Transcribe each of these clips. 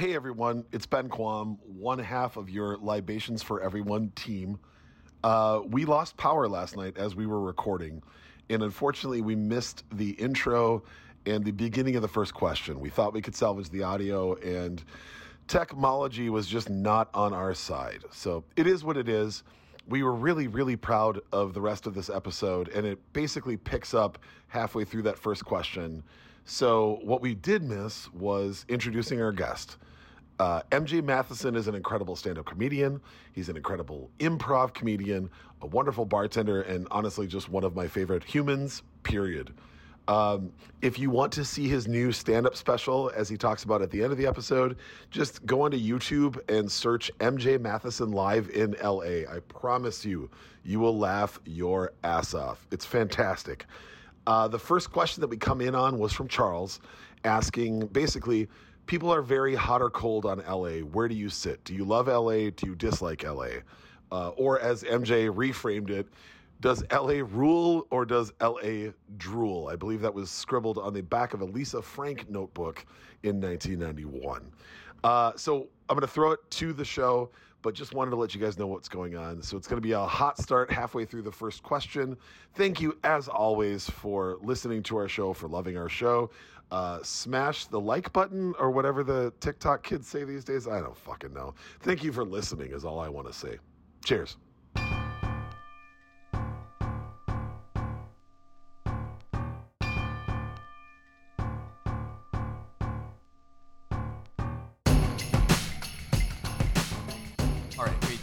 Hey everyone, it's Ben Quam, one half of your Libations for Everyone team. Uh, we lost power last night as we were recording, and unfortunately, we missed the intro and the beginning of the first question. We thought we could salvage the audio, and technology was just not on our side. So it is what it is. We were really, really proud of the rest of this episode, and it basically picks up halfway through that first question. So, what we did miss was introducing our guest. Uh, MJ Matheson is an incredible stand up comedian. He's an incredible improv comedian, a wonderful bartender, and honestly, just one of my favorite humans, period. Um, if you want to see his new stand up special, as he talks about at the end of the episode, just go onto YouTube and search MJ Matheson Live in LA. I promise you, you will laugh your ass off. It's fantastic. Uh, the first question that we come in on was from Charles, asking basically, people are very hot or cold on LA. Where do you sit? Do you love LA? Do you dislike LA? Uh, or as MJ reframed it, does LA rule or does LA drool? I believe that was scribbled on the back of a Lisa Frank notebook in 1991. Uh, so I'm going to throw it to the show, but just wanted to let you guys know what's going on. So it's going to be a hot start halfway through the first question. Thank you, as always, for listening to our show, for loving our show. Uh, smash the like button or whatever the TikTok kids say these days. I don't fucking know. Thank you for listening, is all I want to say. Cheers. All right, we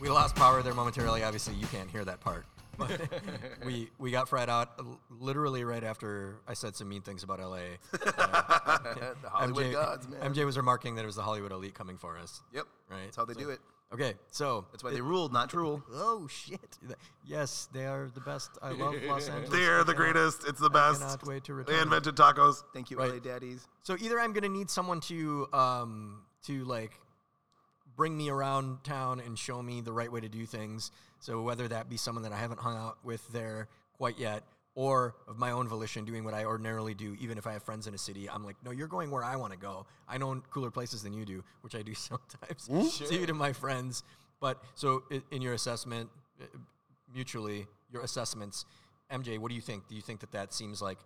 we lost power there momentarily. Obviously, you can't hear that part. But we we got fried out literally right after I said some mean things about LA. the Hollywood MJ, gods, man. MJ was remarking that it was the Hollywood elite coming for us. Yep. Right. That's how they So- do it. Okay, so That's why they ruled, not rule. Oh shit! Yes, they are the best. I love Los Angeles. They're the greatest. It's the I best. cannot wait to They invented tacos. Thank you, Right. LA daddies. So either I'm gonna need someone to um to like bring me around town and show me the right way to do things. So whether that be someone that I haven't hung out with there quite yet, or of my own volition doing what I ordinarily do, even if I have friends in a city, I'm like, no, you're going where I want to go. I know cooler places than you do, which I do sometimes. So even to my friends. But so in your assessment, uh, mutually, your assessments, MJ, what do you think? Do you think that that seems like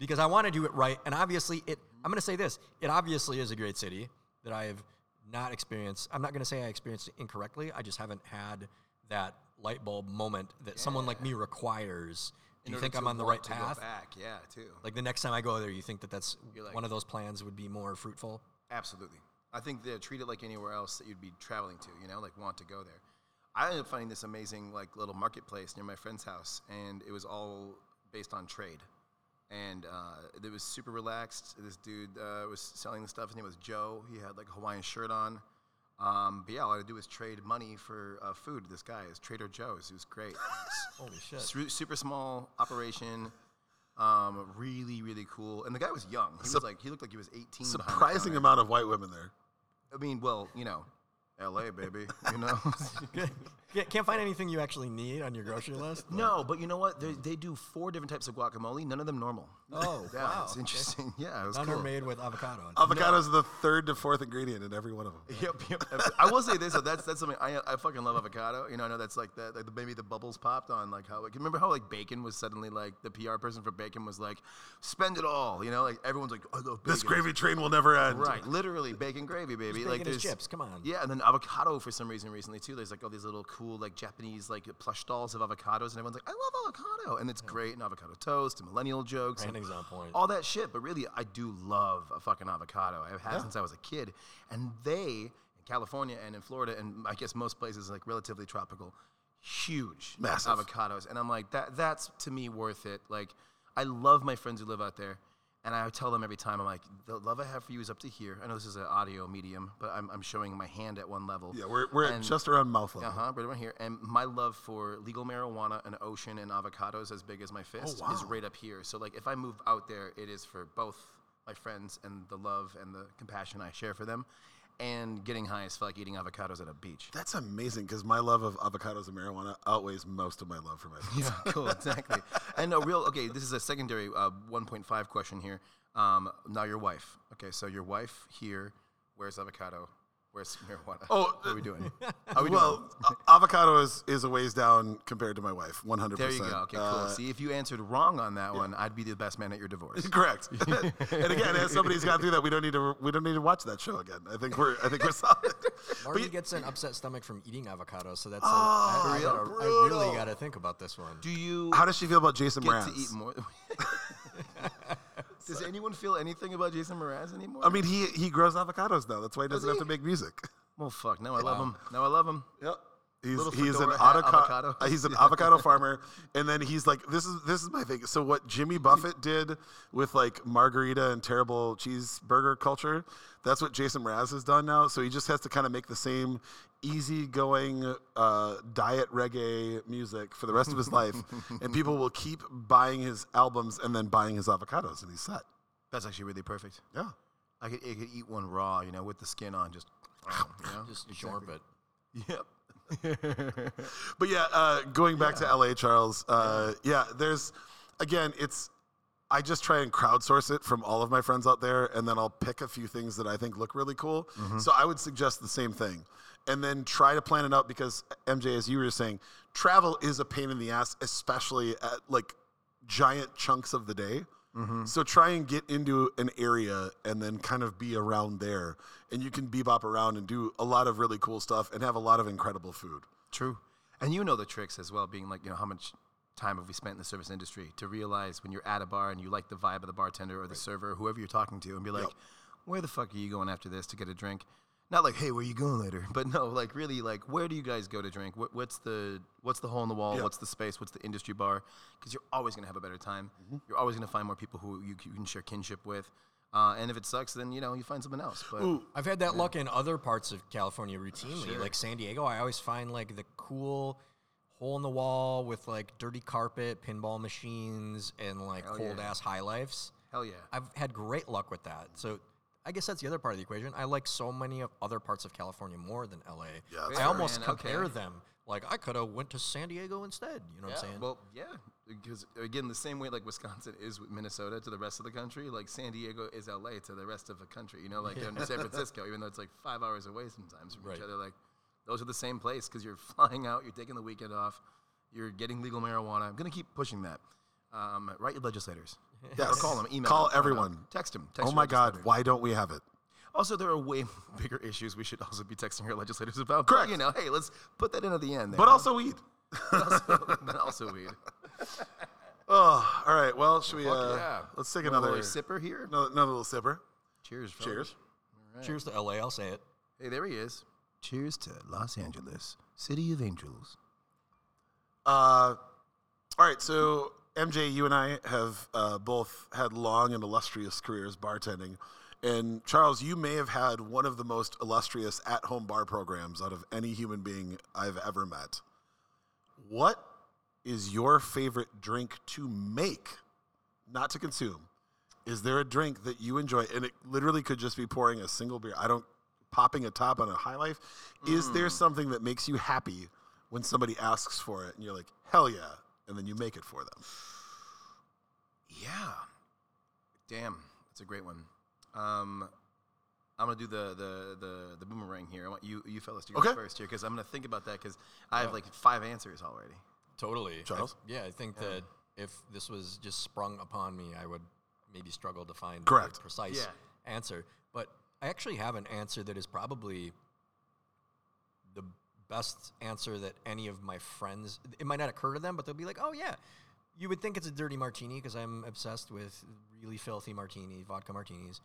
because I want to do it right, and obviously it. I'm going to say this: it obviously is a great city that I have not experienced. I'm not going to say I experienced it incorrectly. I just haven't had that light bulb moment that someone like me requires. Do you think I'm on the right path? Back, yeah, too. Like the next time I go there, you think that that's like- one of those plans would be more fruitful? Absolutely. I think they treat it like anywhere else that you'd be traveling to, you know, like want to go there. I ended up finding this amazing like little marketplace near my friend's house, and it was all based on trade. And uh, it was super relaxed. This dude uh, was selling the stuff. His name was Joe. He had like a Hawaiian shirt on. Um, but yeah, all I had to do was trade money for uh, food. This guy is Trader Joe's. It was great. Holy shit! Su- super small operation. Um, really, really cool. And the guy was young. He Sup- was like, he looked like he was 18. Surprising amount of white women there. I mean, well, you know, L.A. baby, you know. Can't- Can't find anything you actually need on your grocery list. no, but you know what? They, they do four different types of guacamole. None of them normal. Oh, yeah, wow. it's interesting. Yeah, it was None cool. are made with avocado. Avocados are the third to fourth ingredient in every one of them. Yep, yep. I will say this: though, that's that's something I, I fucking love avocado. You know, I know that's like the, like maybe the bubbles popped on like how like remember how like bacon was suddenly like the PR person for bacon was like spend it all. You know, like everyone's like I love bacon. This gravy train will never end. Right, literally bacon gravy, baby. bacon like is there's chips, come on. Yeah, and then avocado for some reason recently too. There's like all these little cool like Japanese like plush dolls of avocados, and everyone's like, I love avocado, and it's great, and avocado toast, and millennial jokes, and on point. all that shit. But really, I do love a fucking avocado. I've had since I was a kid, and they in California and in Florida, and I guess most places like relatively tropical, huge Massive. avocados, and I'm like that. That's to me worth it. Like, I love my friends who live out there. And I tell them every time, I'm like, the love I have for you is up to here. I know this is an audio medium, but I'm, I'm showing my hand at one level. Yeah, we're, we're at And- just around mouth level. Uh huh, right around here. And my love for legal marijuana and ocean and avocados as big as my fist is Oh, wow. right up here. So, like, if I move out there, it is for both my friends and the love and the compassion I share for them, and getting high as fuck eating avocados at a beach. That's amazing because my love of avocados and marijuana outweighs most of my love for my Yeah, cool, exactly. And a real okay. This is a secondary uh, 1.5 question here. Um, now your wife. Okay, so your wife here Where's avocado? Where's marijuana? Oh, what are we doing? Are we well, doing? a- avocado is, is a ways down compared to my wife, 100%. There you go. Okay, cool. Uh, See, if you answered wrong on that one, I'd be the best man at your divorce. Correct. and again, as somebody's gone through that, we don't need to we don't need to watch that show again. I think we're I think we're solid. Marty But- gets an upset stomach from eating avocado, so that's. Oh, a, I, I, real gotta, I really got to think about this one. Do you How does she feel about Jason get Mraz? Does anyone feel anything about Jason Mraz anymore? I mean, he he grows avocados now. That's why he doesn't Does have to make music. well, fuck. Now I love him. Now I love him. Yep. He's he's an avocado, avocado. uh, he's an avocado farmer, and then he's like this is this is my thing. So what Jimmy Buffett did with like margarita and terrible cheeseburger culture, that's what Jason Mraz has done now. So he just has to kind of make the same easygoing uh, diet reggae music for the rest of his life, and people will keep buying his albums and then buying his avocados, and he's set. That's actually really perfect. Yeah. I could, I could eat one raw, you know, with the skin on, just, you know? Just shorp it. Yep. But yeah, uh, going back to LA, Charles. Uh, yeah, there's again, it's I just try and crowdsource it from all of my friends out there, and then I'll pick a few things that I think look really cool. So I would suggest the same thing, and then try to plan it out because MJ, as you were saying, travel is a pain in the ass, especially at like giant chunks of the day. Mm-hmm. So try and get into an area and then kind of be around there, and you can bebop around and do a lot of really cool stuff and have a lot of incredible food. True. And you know the tricks as well, being like, you know, how much time have we spent in the service industry to realize when you're at a bar and you like the vibe of the bartender or the server, whoever you're talking to, and be like, Yep. where the fuck are you going after this to get a drink? Not like, hey, where you going later? But no, like really, like, where do you guys go to drink? What, what's the what's the hole in the wall? Yep. What's the space? What's the industry bar? Because you're always gonna have a better time. Mm-hmm. You're always gonna find more people who you, you can share kinship with. Uh, and if it sucks, then you know you find something else. But Ooh, I've had that luck in other parts of California routinely, like San Diego. I always find like the cool hole in the wall with like dirty carpet, pinball machines, and like Hell cold yeah. ass high lifes. hell yeah. I've had great luck with that. So I guess that's the other part of the equation. I like so many of other parts of California more than LA. Yeah, I fair. almost Man, compare okay. them. Like I could have went to San Diego instead. You know what I'm saying? Well, yeah, because again, the same way like Wisconsin is with Minnesota to the rest of the country, like San Diego is LA to the rest of the country. You know, like in San Francisco, even though it's like five hours away sometimes from each other, like those are the same place because you're flying out, you're taking the weekend off, you're getting legal marijuana. I'm gonna keep pushing that. Um, write your legislators. Yes. Or call them, email Call them, I don't know. everyone. Text them. oh my God, why don't we have it? Also, there are way bigger issues we should also be texting our legislators about. Correct. But, you know, hey, let's put that in at the end. There, But huh? also weed. also, but also weed. Oh, all right. Well, should we? Fuck Uh, yeah. Let's take Want a another little sipper here. Another, another little sipper. Cheers. fellas. Cheers. Cheers to LA. I'll say it. Hey, there he is. Cheers to Los Angeles, City of Angels. Uh, all right. So MJ, you and I have uh, both had long and illustrious careers bartending. And Charles, you may have had one of the most illustrious at-home bar programs out of any human being I've ever met. What is your favorite drink to make, not to consume? Is there a drink that you enjoy, and it literally could just be pouring a single beer? I don't popping a top on a high life. Is there something that makes you happy when somebody asks for it, and you're like, hell yeah, and then you make it for them? Yeah. Damn, that's a great one. Um, I'm gonna do the the the, the boomerang here. I want you you fellas to go Okay. first here because I'm gonna think about that because I have like five answers already. Totally. I- Charles? yeah, I think that if this was just sprung upon me, I would maybe struggle to find Correct. a precise Yeah. answer. But I actually have an answer that is probably the best answer that any of my friends. It might not occur to them, but they'll be like, "Oh yeah." You would think it's a dirty martini because I'm obsessed with really filthy martini, vodka martinis,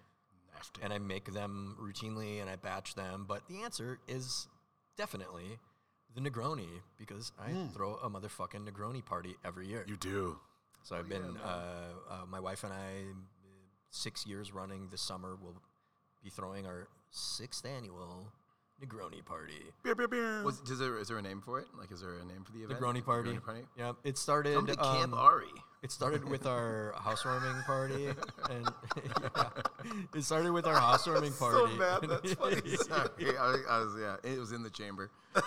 Nasty. and I make them routinely and I batch them. But the answer is definitely the Negroni because I throw a motherfucking Negroni party every year. You do. So I've been, uh, uh, my wife and I, uh, six years running this summer, will be throwing our sixth annual Negroni party. Beer, beer, beer. Was, is there is there a name for it? Like, is there a name for the event? Negroni party. Negroni party. Yeah, it started. Come to Camp um, Ari. It started with our housewarming party, and yeah, it started with our housewarming party. so bad, that's funny. Sorry, I, I was yeah. It was in the chamber. Do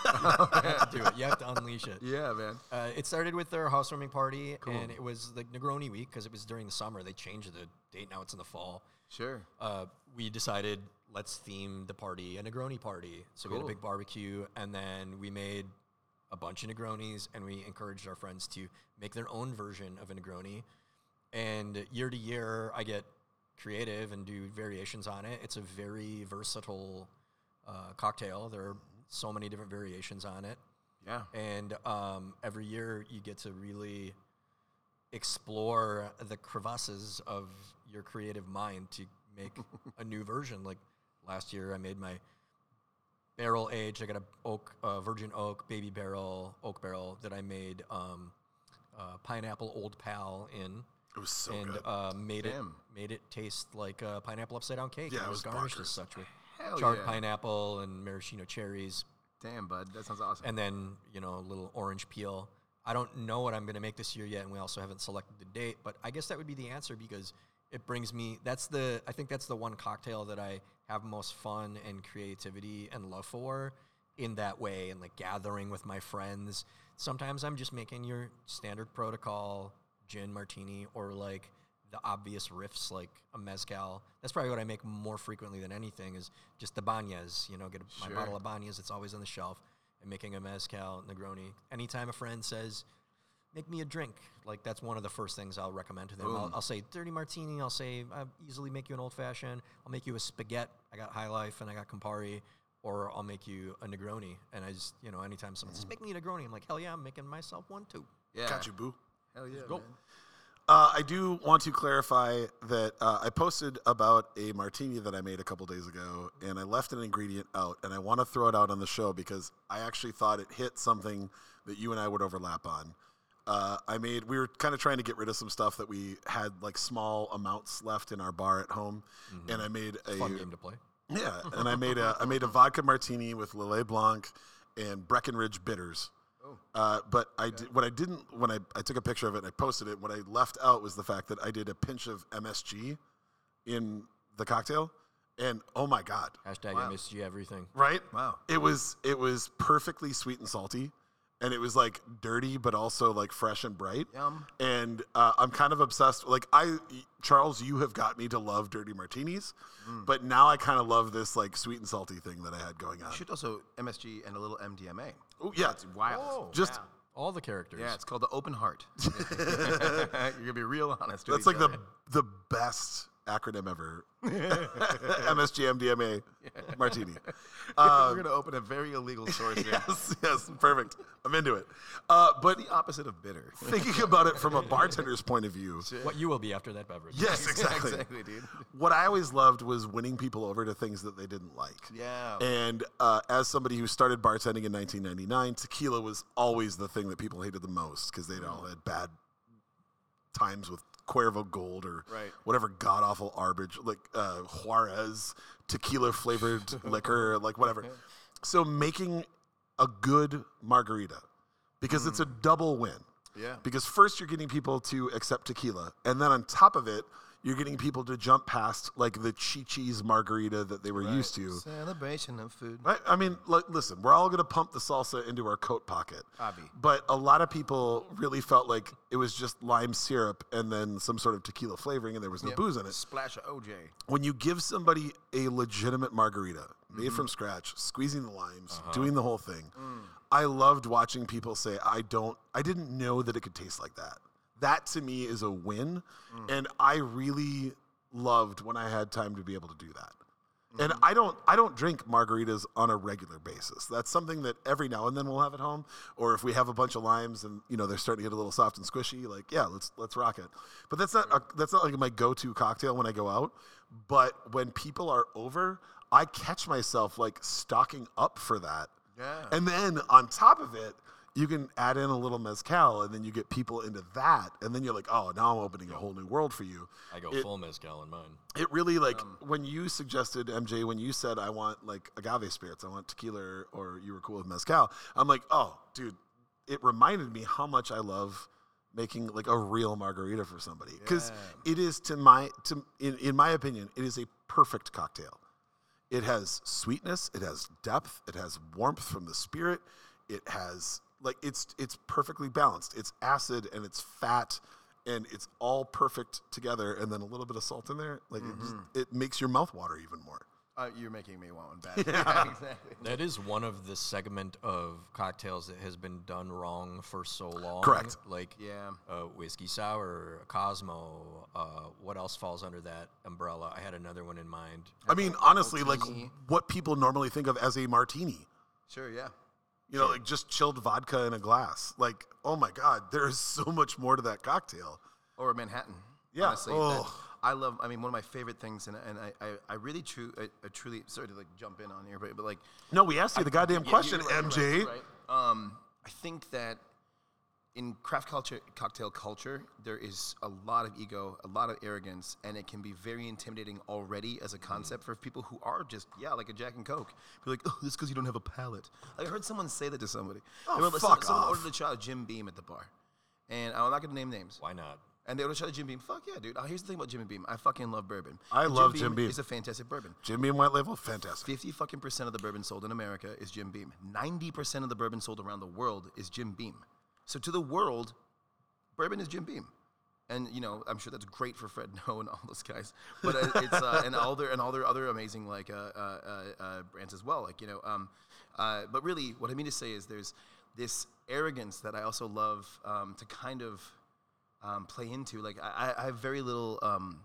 it. You have to unleash it. Yeah, man. Uh, it started with their housewarming party, and it was like Negroni week because it was during the summer. They changed the date. Now it's in the fall. Sure. uh, we decided let's theme the party a Negroni party. So we had a Cool. big barbecue, and then we made a bunch of Negronis, and we encouraged our friends to make their own version of a Negroni. And year to year, I get creative and do variations on it. It's a very versatile uh, cocktail. There are so many different variations on it Yeah. and um, every year you get to really explore the crevasses of your creative mind to make a new version. Like last year, I made my barrel aged. I got a oak, uh, virgin oak, baby barrel, oak barrel that I made um, uh, pineapple Old Pal in, It was so and good. uh, made it made it taste like a pineapple upside down cake. Yeah, it it was was garnished bonkers. as such with Hell charred yeah. pineapple and maraschino cherries Damn, bud. That sounds awesome. and then you know a little orange peel. I don't know what I'm going to make this year yet, and we also haven't selected the date. But I guess that would be the answer because it brings me. That's the. I think that's the one cocktail that I have most fun and creativity and love for in that way, and like gathering with my friends. Sometimes I'm just making your standard protocol gin martini or like the obvious riffs like a mezcal. That's probably what I make more frequently than anything is just the Banhez. You know, get a, my bottle of Banhez. It's always on the shelf and making a mezcal Negroni. Anytime a friend says, "Make me a drink," like that's one of the first things I'll recommend to them. I'll, I'll say dirty martini. I'll say I'll easily make you an old fashioned. I'll make you a spaghetti. I got High Life and I got Campari. Or I'll make you a Negroni, and I just, you know, anytime someone says, "Make me a Negroni," I'm like, "Hell yeah, I'm making myself one too." yeah. Got you, boo. Hell yeah. go. man. Uh, I do want to clarify that uh, I posted about a martini that I made a couple days ago, and I left an ingredient out, and I want to throw it out on the show because I actually thought it hit something that you and I would overlap on. Uh, I made we were kind of trying to get rid of some stuff that we had like small amounts left in our bar at home, and I made a Fun game to play. yeah, and I made a I made a vodka martini with Lillet Blanc and Breckenridge bitters. Uh, but I did, what I didn't when I, I took a picture of it and I posted it. What I left out was the fact that I did a pinch of MSG in the cocktail, and oh my god, Hashtag Wow. MSG everything. right? Wow. It was it was perfectly sweet and salty, and it was like dirty but also like fresh and bright. Yum. And uh, I'm kind of obsessed. Like I, Charles, you have got me to love dirty martinis, but now I kind of love this like sweet and salty thing that I had going on. You should also MSG and a little MDMA. Oh yeah, It's wild. just All the characters. Yeah, it's called the open heart. You're gonna be real honest. with that's each like the the best acronym ever. MSG MDMA martini. We're gonna open a very illegal source here. Yes, yes, perfect. I'm into it. Uh, but The opposite of bitter. thinking about it from a bartender's point of view, What you will be after that beverage. yes, exactly. exactly, dude. What I always loved was winning people over to things that they didn't like. Yeah. And uh, as somebody who started bartending in 1999, tequila was always the thing that people hated the most because they'd all had bad times with Cuervo Gold or Right. whatever god awful arbage, like uh, Juarez tequila flavored liquor, like whatever. So making a good margarita because it's a double win. Yeah. Because first you're getting people to accept tequila, and then on top of it, you're getting people to jump past like the chi-chi's margarita that they were used to. Celebration of food. I, I mean, li- listen, we're all going to pump the salsa into our coat pocket. Obvi. But a lot of people really felt like it was just lime syrup and then some sort of tequila flavoring, and there was no booze in it. Splash of OJ. When you give somebody a legitimate margarita made from scratch, squeezing the limes, uh-huh. doing the whole thing, mm. I loved watching people say, "I don't, I didn't know that it could taste like that." That to me is a win, mm. and I really loved when I had time to be able to do that. Mm-hmm. And I don't I don't drink margaritas on a regular basis. That's something that every now and then we'll have at home, or if we have a bunch of limes and you know they're starting to get a little soft and squishy, like yeah, let's let's rock it. But that's not a, that's not like my go-to cocktail when I go out. But when people are over, I catch myself like stocking up for that. Yeah. And then on top of it, you can add in a little mezcal, and then you get people into that, and then you're like, oh, now I'm opening a whole new world for you I go It- full mezcal in mine. it really like um, when you suggested MJ when you said I want like agave spirits, I want tequila, or you were cool with mezcal. I'm like, oh, dude, it reminded me how much I love making like a real margarita for somebody because it is to my to in, in my opinion, it is a perfect cocktail. It has sweetness, it has depth, it has warmth from the spirit, it has like it's it's perfectly balanced. It's acid and it's fat and it's all perfect together and then a little bit of salt in there like it, just, it makes your mouth water even more Uh, you're making me want one bad. Yeah, exactly. That is one of the segment of cocktails that has been done wrong for so long. Correct. Like Yeah. uh, whiskey sour, a Cosmo. Uh, what else falls under that umbrella? I had another one in mind. I mean, honestly, like what people normally think of as a martini. Sure. Yeah. You know, like just chilled vodka in a glass. Like, oh my God, there is so much more to that cocktail. Or Manhattan. Yeah. Honestly, Oh. I love. I mean, one of my favorite things, and, and I, I, I really true, I, I truly. Sorry to like jump in on here, but but like No, we asked you the goddamn Yeah, question, you're right, MJ. right, right. Um, I think that in craft culture, cocktail culture, there is a lot of ego, a lot of arrogance, and it can be very intimidating already as a concept for people who are just yeah, like a Jack and Coke. Be like, oh, this because you don't have a palate. Like, I heard someone say that to somebody. Oh, They were like, fuck someone off. ordered a shot of Jim Beam at the bar, and I'm not gonna name names. Why not? And they ordered a shot of Jim Beam. Fuck yeah, dude. Uh, here's the thing about Jim Beam. I fucking love bourbon. I And love Jim Beam. It's a fantastic bourbon. Jim Beam White Label, fantastic. 50 fucking percent of the bourbon sold in America is Jim Beam. 90% of the bourbon sold around the world is Jim Beam. So to the world, bourbon is Jim Beam. And you know, I'm sure that's great for Fred Noe and all those guys, but uh, it's uh, and all their and all their other amazing like uh, uh, uh, brands as well. Like you know, um, uh, but really, what I mean to say is there's this arrogance that I also love um, to kind of um, play into. Like I, I have very little um,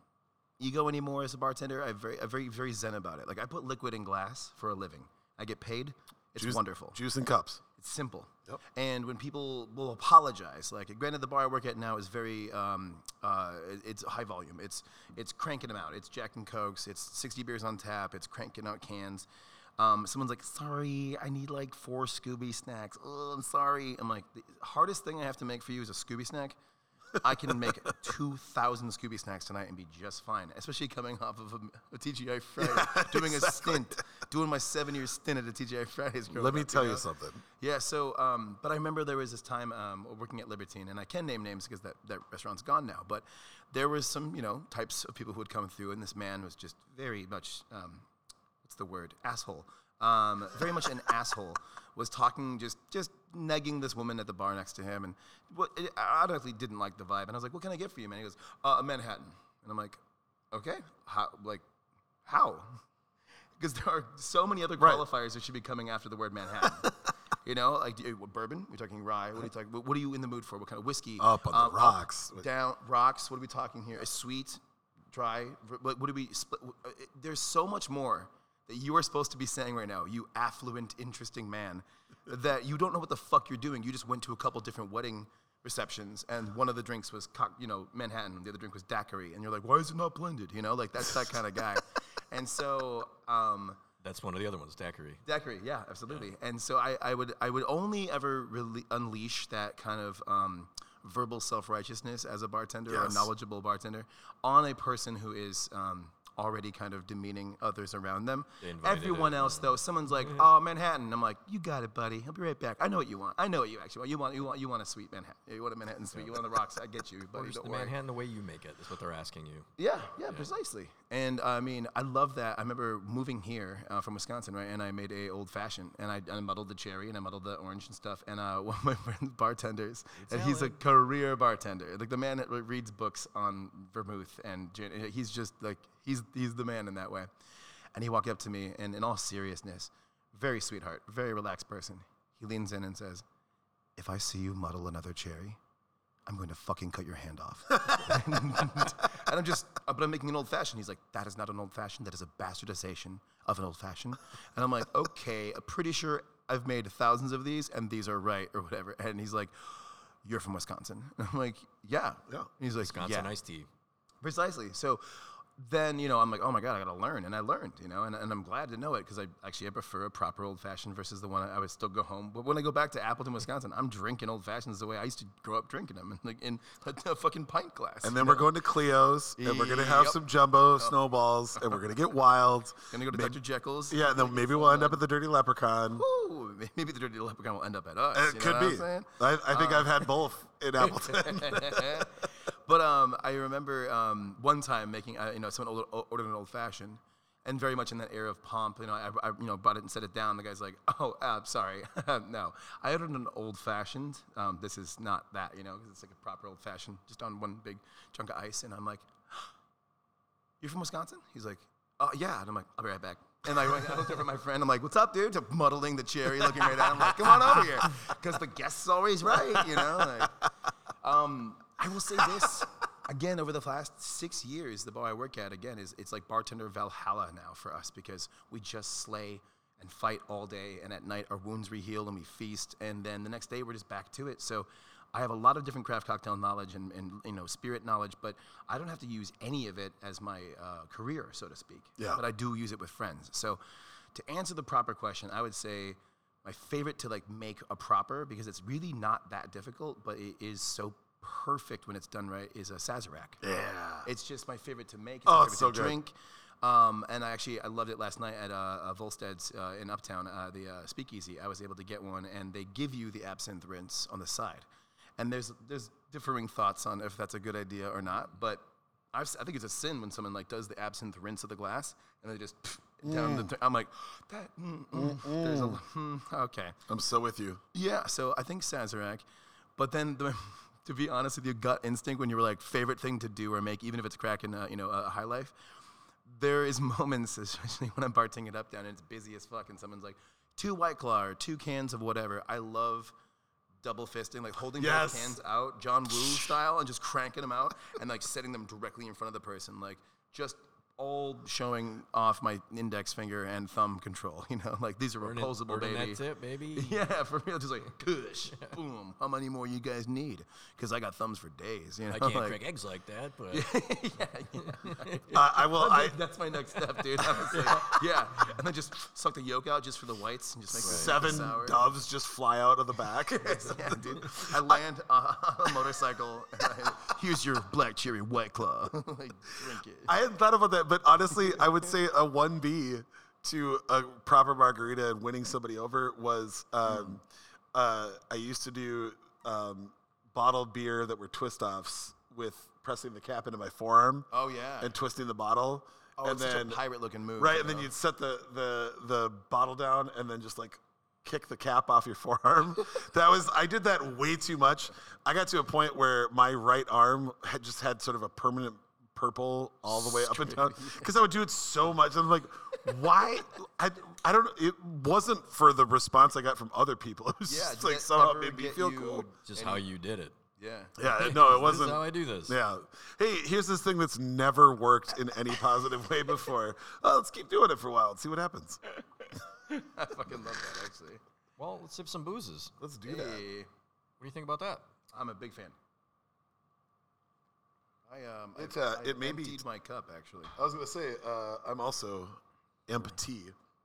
ego anymore as a bartender. I'm very, I'm very, very zen about it. Like I put liquid in glass for a living. I get paid. It's Juice- wonderful. Juice and cups. It's simple. Yep. And when people will apologize, like granted, the bar I work at now is very, um, uh, it's high volume. It's it's cranking them out. It's Jack and Cokes. It's 60 beers on tap. It's cranking out cans. Um, someone's like, sorry, I need like four Scooby snacks. Oh, I'm sorry. I'm like, the hardest thing I have to make for you is a Scooby snack. I can make 2,000 Scooby snacks tonight and be just fine, especially coming off of a, a TGI Fridays, doing a stint, doing my seven year stint at a TGI Fridays. Let me up, tell know? you something. Yeah, so, um, but I remember there was this time um, working at Libertine, and I can name names because that, that restaurant's gone now, but there was some, you know, types of people who would come through, and this man was just very much, um, what's the word, asshole. Um, very much an asshole. Was talking, just just negging this woman at the bar next to him, and what, I honestly didn't like the vibe. And I was like, "What can I get for you, man?" He goes, uh, "A Manhattan," and I'm like, "Okay, how? Like, how?" Because there are so many other Right. qualifiers that should be coming after the word Manhattan. You know, like you- what, bourbon? We're talking rye. What are you talking? What, what are you in the mood for? What kind of whiskey? Up on the rocks. down rocks. What are we talking here? A sweet, dry. What, what do we? Split? uh, There's so much more that you are supposed to be saying right now. You affluent, interesting man, that you don't know what the fuck you're doing. You just went to a couple different wedding receptions, and one of the drinks was, cock, you know, Manhattan. The other drink was daiquiri, and you're like, why is it not blended? You know, like that's that kind of guy. and so. Um, That's one of the other ones, daiquiri. Daiquiri, yeah, absolutely. And so I, I would I would only ever really unleash that kind of um, verbal self righteousness as a bartender or a knowledgeable bartender on a person who is um, already kind of demeaning others around them. Everyone it, else though, someone's like, "Oh, Manhattan," I'm like, "You got it, buddy. I'll be right back. I know what you want. I know what you actually want. You want you want you want a sweet Manhattan. You want a Manhattan sweet. You want the rocks. I get you, buddy. Don't the worry." Manhattan the way you make it? Is what they're asking you. Yeah, yeah, precisely. And I mean, I love that. I remember moving here uh, from Wisconsin, right? And I made a old fashioned, and I, I muddled the cherry, and I muddled the orange and stuff. And uh, one of my friends, bartenders, and he's a career bartender, like the man that reads books on vermouth, and gin. he's just like he's he's the man in that way. And he walked up to me, and in all seriousness, very sweetheart, very relaxed person. He leans in and says, "If I see you muddle another cherry." I'm going to fucking cut your hand off. and I'm just, but I'm making an old fashioned. He's like, that is not an old fashioned. That is a bastardization of an old fashioned. And I'm like, okay, I'm pretty sure I've made thousands of these and these are right or whatever. And he's like, you're from Wisconsin. And I'm like, yeah. Yeah. And he's like, Wisconsin yeah. iced tea. Precisely. So then, you know, I'm like, oh my God, I got to learn. And I learned, you know, and, and I'm glad to know it because I actually I prefer a proper old fashioned versus the one I would still go home. But when I go back to Appleton, Wisconsin, I'm drinking old fashions the way I used to grow up drinking them, like in a, a fucking pint glass. And then we're going to Cleo's, and we're gonna have Yep. some jumbo snowballs, and we're gonna get wild. Gonna go to Dr. Jekyll's. Yeah, and then maybe we'll end up at the Dirty Leprechaun. Ooh, maybe the dirty leprechaun will end up at us. It know could be. saying? I, I think uh, I've had both in Appleton. But um, I remember um, one time making, uh, you know, someone ordered, ordered an old fashioned, and very much in that air of pomp. You know, I, I you know brought it and set it down. The guy's like, "Oh, uh, sorry, no, I ordered an old fashioned. Um, this is not that, you know, 'cause it's like a proper old fashioned, just on one big chunk of ice." And I'm like, "You're from Wisconsin?" He's like, "Oh yeah," and I'm like, "I'll be right back." And I, looked over at my friend. I'm like, "What's up, dude?" To muddling the cherry, looking right at him, I'm like, "Come on over here," because the guest's always right, you know. Like, um, I will say this again. Over the last six years, the bar I work at again is it's like bartender Valhalla now for us because we just slay and fight all day, and at night our wounds reheal and we feast, and then the next day we're just back to it. So. I have a lot of different craft cocktail knowledge and, and you know spirit knowledge, but I don't have to use any of it as my uh, career, so to speak. Yeah. But I do use it with friends. So, to answer the proper question, I would say my favorite to like make a proper because it's really not that difficult, but it is so perfect when it's done right. Is a Sazerac. Yeah. It's just my favorite to make. It's Oh, my it's so to good. drink. Um, and I actually I loved it last night at uh, uh, Volstead's uh, in Uptown, uh, the uh, Speakeasy. I was able to get one, and they give you the absinthe rinse on the side. And there's there's differing thoughts on if that's a good idea or not, but I've, si think it's a sin when someone like does the absinthe rinse of the glass and they just down the. Th- I'm like that. Mm, mm, there's a mm, okay. I'm so with you. Yeah, so I think Sazerac, but then the, to be honest with you, gut instinct when you were like favorite thing to do or make, even if it's cracking, uh, you know, a high life. There is moments, especially when I'm bartending it up down and it's busy as fuck, and someone's like, two white claw or two cans of whatever. I love double fisting, like holding Yes. both cans out, John Woo style, and just cranking them out and like setting them directly in front of the person, like just all showing off my index finger and thumb control. You know, like these are Burning- reposable, burning baby. that tip, baby. Yeah, for real. Just like, push, boom. How many more you guys need? Because I got thumbs for days. You know, I can't like, crack eggs like that, but yeah, yeah. Uh, I will. I That's my next step, dude. Like, yeah, and then just suck the yolk out just for the whites and just make it seven sour. doves just fly out of the back. Yeah, dude. I land uh, on a motorcycle. And I, Here's your black cherry white claw. like, drink it. I hadn't thought about that, but honestly, I would say a one B to a proper margarita and winning somebody over was um, uh, I used to do um, bottled beer that were twist offs with pressing the cap into my forearm oh yeah. and twisting the bottle, oh, and it's such then a pirate-looking move. right, and then you'd set the the the bottle down and then just like kick the cap off your forearm. that was I did that way too much. I got to a point where my right arm had just had sort of a permanent purple all the way up and down because I would do it so much. I'm like, why? I, I don't know. It wasn't for the response I got from other people. It was Yeah, just like that somehow ever made me feel cool. just any- how you did it. Yeah. Yeah, no, it This is wasn't. how I do this. Yeah. Hey, here's this thing that's never worked in any positive way before. Oh, let's keep doing it for a while and see what happens. I fucking love that actually. Well, let's sip some boozes. Let's do Hey, that. What do you think about that? I'm a big fan. I um, I- It, uh, I it may be- emptied my cup actually. I was gonna say uh, I'm also empty.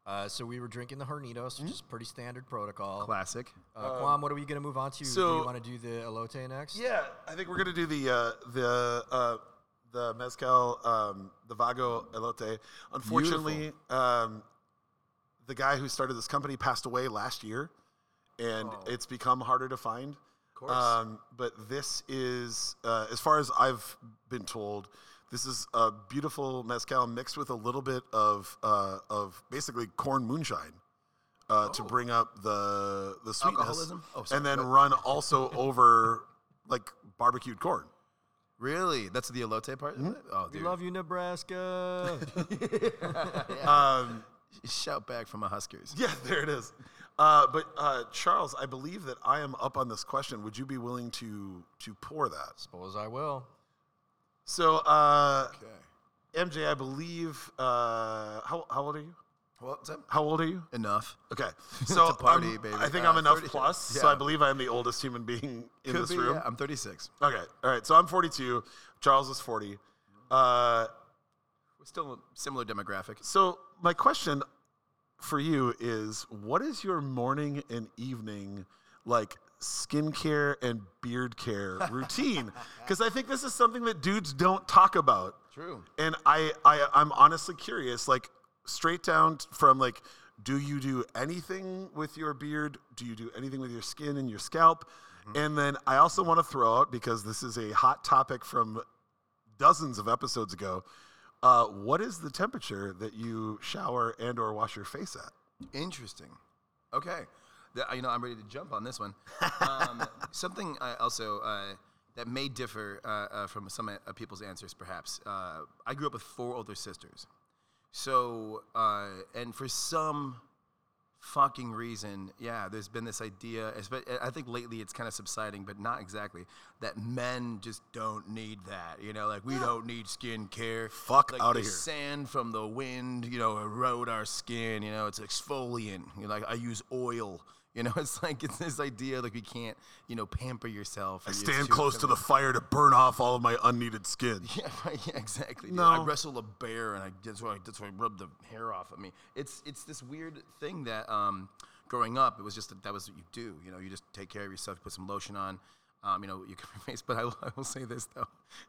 Uh, so we were drinking the Hornitos, which is pretty standard protocol. Classic. Uh, Kwam, what are we going to move on to? do so- you want to do the elote next? Yeah, I think we're gonna do the uh, the uh, the mezcal, um, the Vago Elote. Unfortunately, um, the guy who started this company passed away last year, and Oh. it's become harder to find. Of course. Um, but this is, uh, as far as I've been told, this is a beautiful mezcal mixed with a little bit of uh, of basically corn moonshine uh, to Oh. bring up the the sweetness, Alcoholism? Oh, sorry, and then but- run also over like barbecued corn. really? That's the elote part? Mm-hmm. of it? Oh, We dude. love you, Nebraska. Um, Shout back from a Huskers. yeah, there it is. Uh, but uh, Charles, I believe that I am up on this question. Would you be willing to to pour that? Suppose I will. So, uh, Okay. MJ, I believe. Uh, how how old are you? What's up? How old are you? Enough. Okay, so party, I'm- baby. I think Uh, I'm enough 30 plus. So I believe I am the oldest human being in Could this be, room. yeah. I'm 36. Okay, all right. So I'm 42. Charles is 40. Uh, We're still a similar demographic. so my question for you is, what is your morning and evening like skincare and beard care routine? Because I think this is something that dudes don't talk about. True. And I, I I'm honestly curious, like straight down from like, do you do anything with your beard? Do you do anything with your skin and your scalp? Mm-hmm. And then I also want to throw out because this is a hot topic from dozens of episodes ago. Uh, what is the temperature that you shower and or wash your face at? Interesting. Okay. The- you know, I'm ready to jump on this one. Um, something I also uh, that may differ uh, uh, from some uh, people's answers, perhaps. Uh, I grew up with four older sisters. So, uh, and for some fucking reason, yeah, there's been this idea. I think lately it's kind of subsiding, but not exactly. That men just don't need that. You know, like we don't need skincare. Fuck like outta the here. Sand from the wind, you know, erode our skin. You know, it's exfoliant. You know, like I use oil. You know, it's like it's this idea like we can't, you know, pamper yourself. I stand close to the fire to burn off all of my unneeded skin. yeah, right, yeah, exactly. dude. No. I wrestle a bear, and I that's why that's why I rub the hair off of me. It's it's this weird thing that um, growing up, it was just that, that was what you do. You know, you just take care of yourself, put some lotion on. Um, you know, you cover your face. But I, will- I will say this though,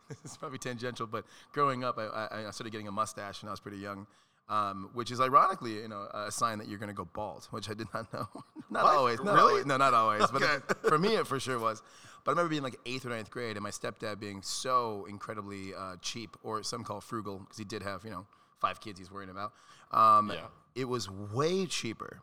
this is probably tangential. But growing up, I, I, I started getting a mustache when I was pretty young. Um, which is ironically, you know, a sign that you're going to go bald, which I did not know. not What? always, not Really? always. No, not always. But Okay. it- for me, it for sure was. But I remember being like eighth or ninth grade, and my stepdad being so incredibly uh, cheap, or some call frugal, because he did have you know five kids he's worrying about. Um, Yeah. It was way cheaper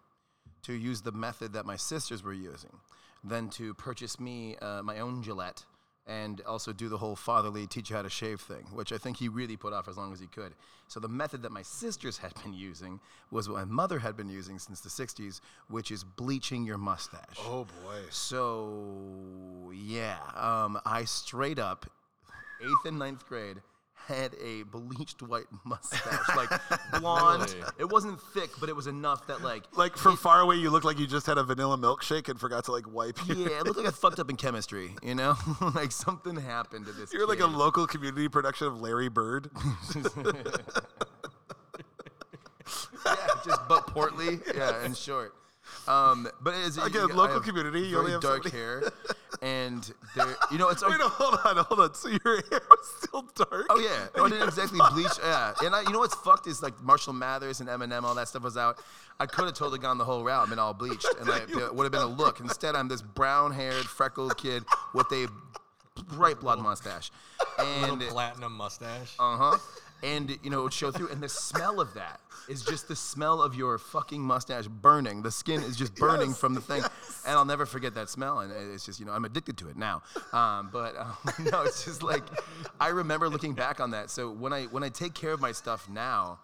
to use the method that my sisters were using than to purchase me uh, my own Gillette and also do the whole fatherly teach you how to shave thing, which I think he really put off as long as he could. So the method that my sisters had been using was what my mother had been using since the 60s, which is bleaching your mustache. Oh boy. So yeah, um, I straight up, eighth and ninth grade, had a bleached white mustache, like blonde. Really? It wasn't thick, but it was enough that like Like from far away, you look like you just had a vanilla milkshake and forgot to like wipe. yeah, it looked like I fucked up in chemistry. You know, like something happened to this. You're like a local community production of Larry Bird. yeah, just but portly. Yeah, and short. Um, but Again, local community, you only have dark somebody- hair, and you know, it's Wait, no, hold on, hold on. So your hair was still dark? Oh yeah, I didn't exactly bleach. Yeah, and I, you know what's fucked is like Marshall Mathers and Eminem, all that stuff was out. I could have totally gone the whole route, and been all bleached, and like it would have been a look. Instead, I'm this brown-haired, freckled kid with a bright blonde mustache, and platinum mustache. uh huh. And you know, it would show through, and the smell of that is just the smell of your fucking mustache burning. The skin is just burning Yes, from the thing, and I'll never forget that smell. And it's just, you know, I'm addicted to it now. Um, but um, no, it's just like I remember looking back on that. So when I when I take care of my stuff now,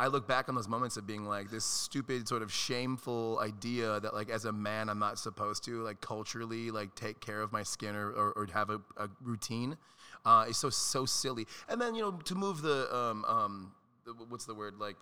I look back on those moments of being like this stupid sort of shameful idea that like as a man I'm not supposed to like culturally like take care of my skin or, or, or have a, a routine. Uh, it's so so silly. And then you know to move the um um the, what's the word like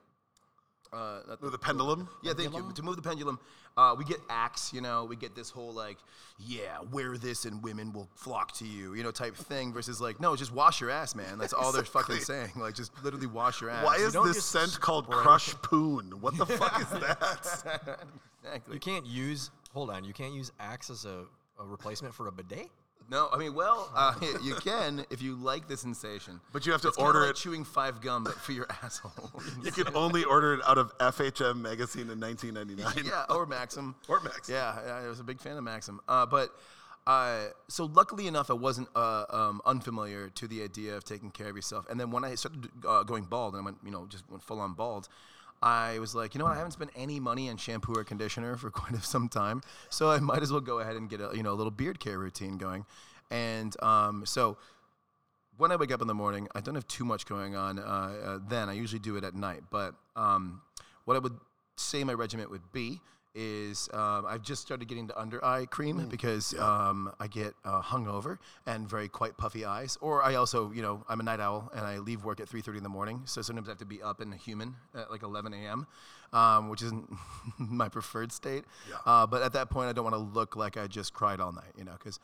uh not The pendulum? yeah, thank you. To move the pendulum, uh, we get Axe, you know, we get this whole like, yeah, wear this and women will flock to you, you know, type thing versus like, no, just wash your ass, man. That's all they're fucking saying. Like, just literally wash your ass. Why is don't this just scent called Crush Poon? What the fuck is that? exactly. You can't use. Hold on. You can't use Axe as a, a replacement for a bidet. No, I mean, well, uh, you can if you like the sensation. But you have to It's kinda order like it- chewing five gum, but for your asshole. You can only order it out of FHM magazine in 1999. yeah, or Maxim. Or Maxim. Yeah, yeah, I was a big fan of Maxim. Uh, but uh, so luckily enough, I wasn't uh, um, unfamiliar to the idea of taking care of yourself. And then when I started uh, going bald, and I went, you know, just went full on bald. I was like, you know what? I haven't spent any money on shampoo or conditioner for quite some time, so I might as well go ahead and get a you know a little beard care routine going. And um, so when I wake up in the morning, I don't have too much going on uh, uh, then. I usually do it at night. But um, what I would say my regiment would be is um, I've just started getting the under eye cream because um, I get uh, hungover and very quite puffy eyes. Or I also, you know, I'm a night owl and I leave work at 3:30 in the morning, so sometimes I have to be up and human at like 11 a.m., um, which isn't my preferred state. Yeah. Uh, but at that point, I don't want to look like I just cried all night, you know, because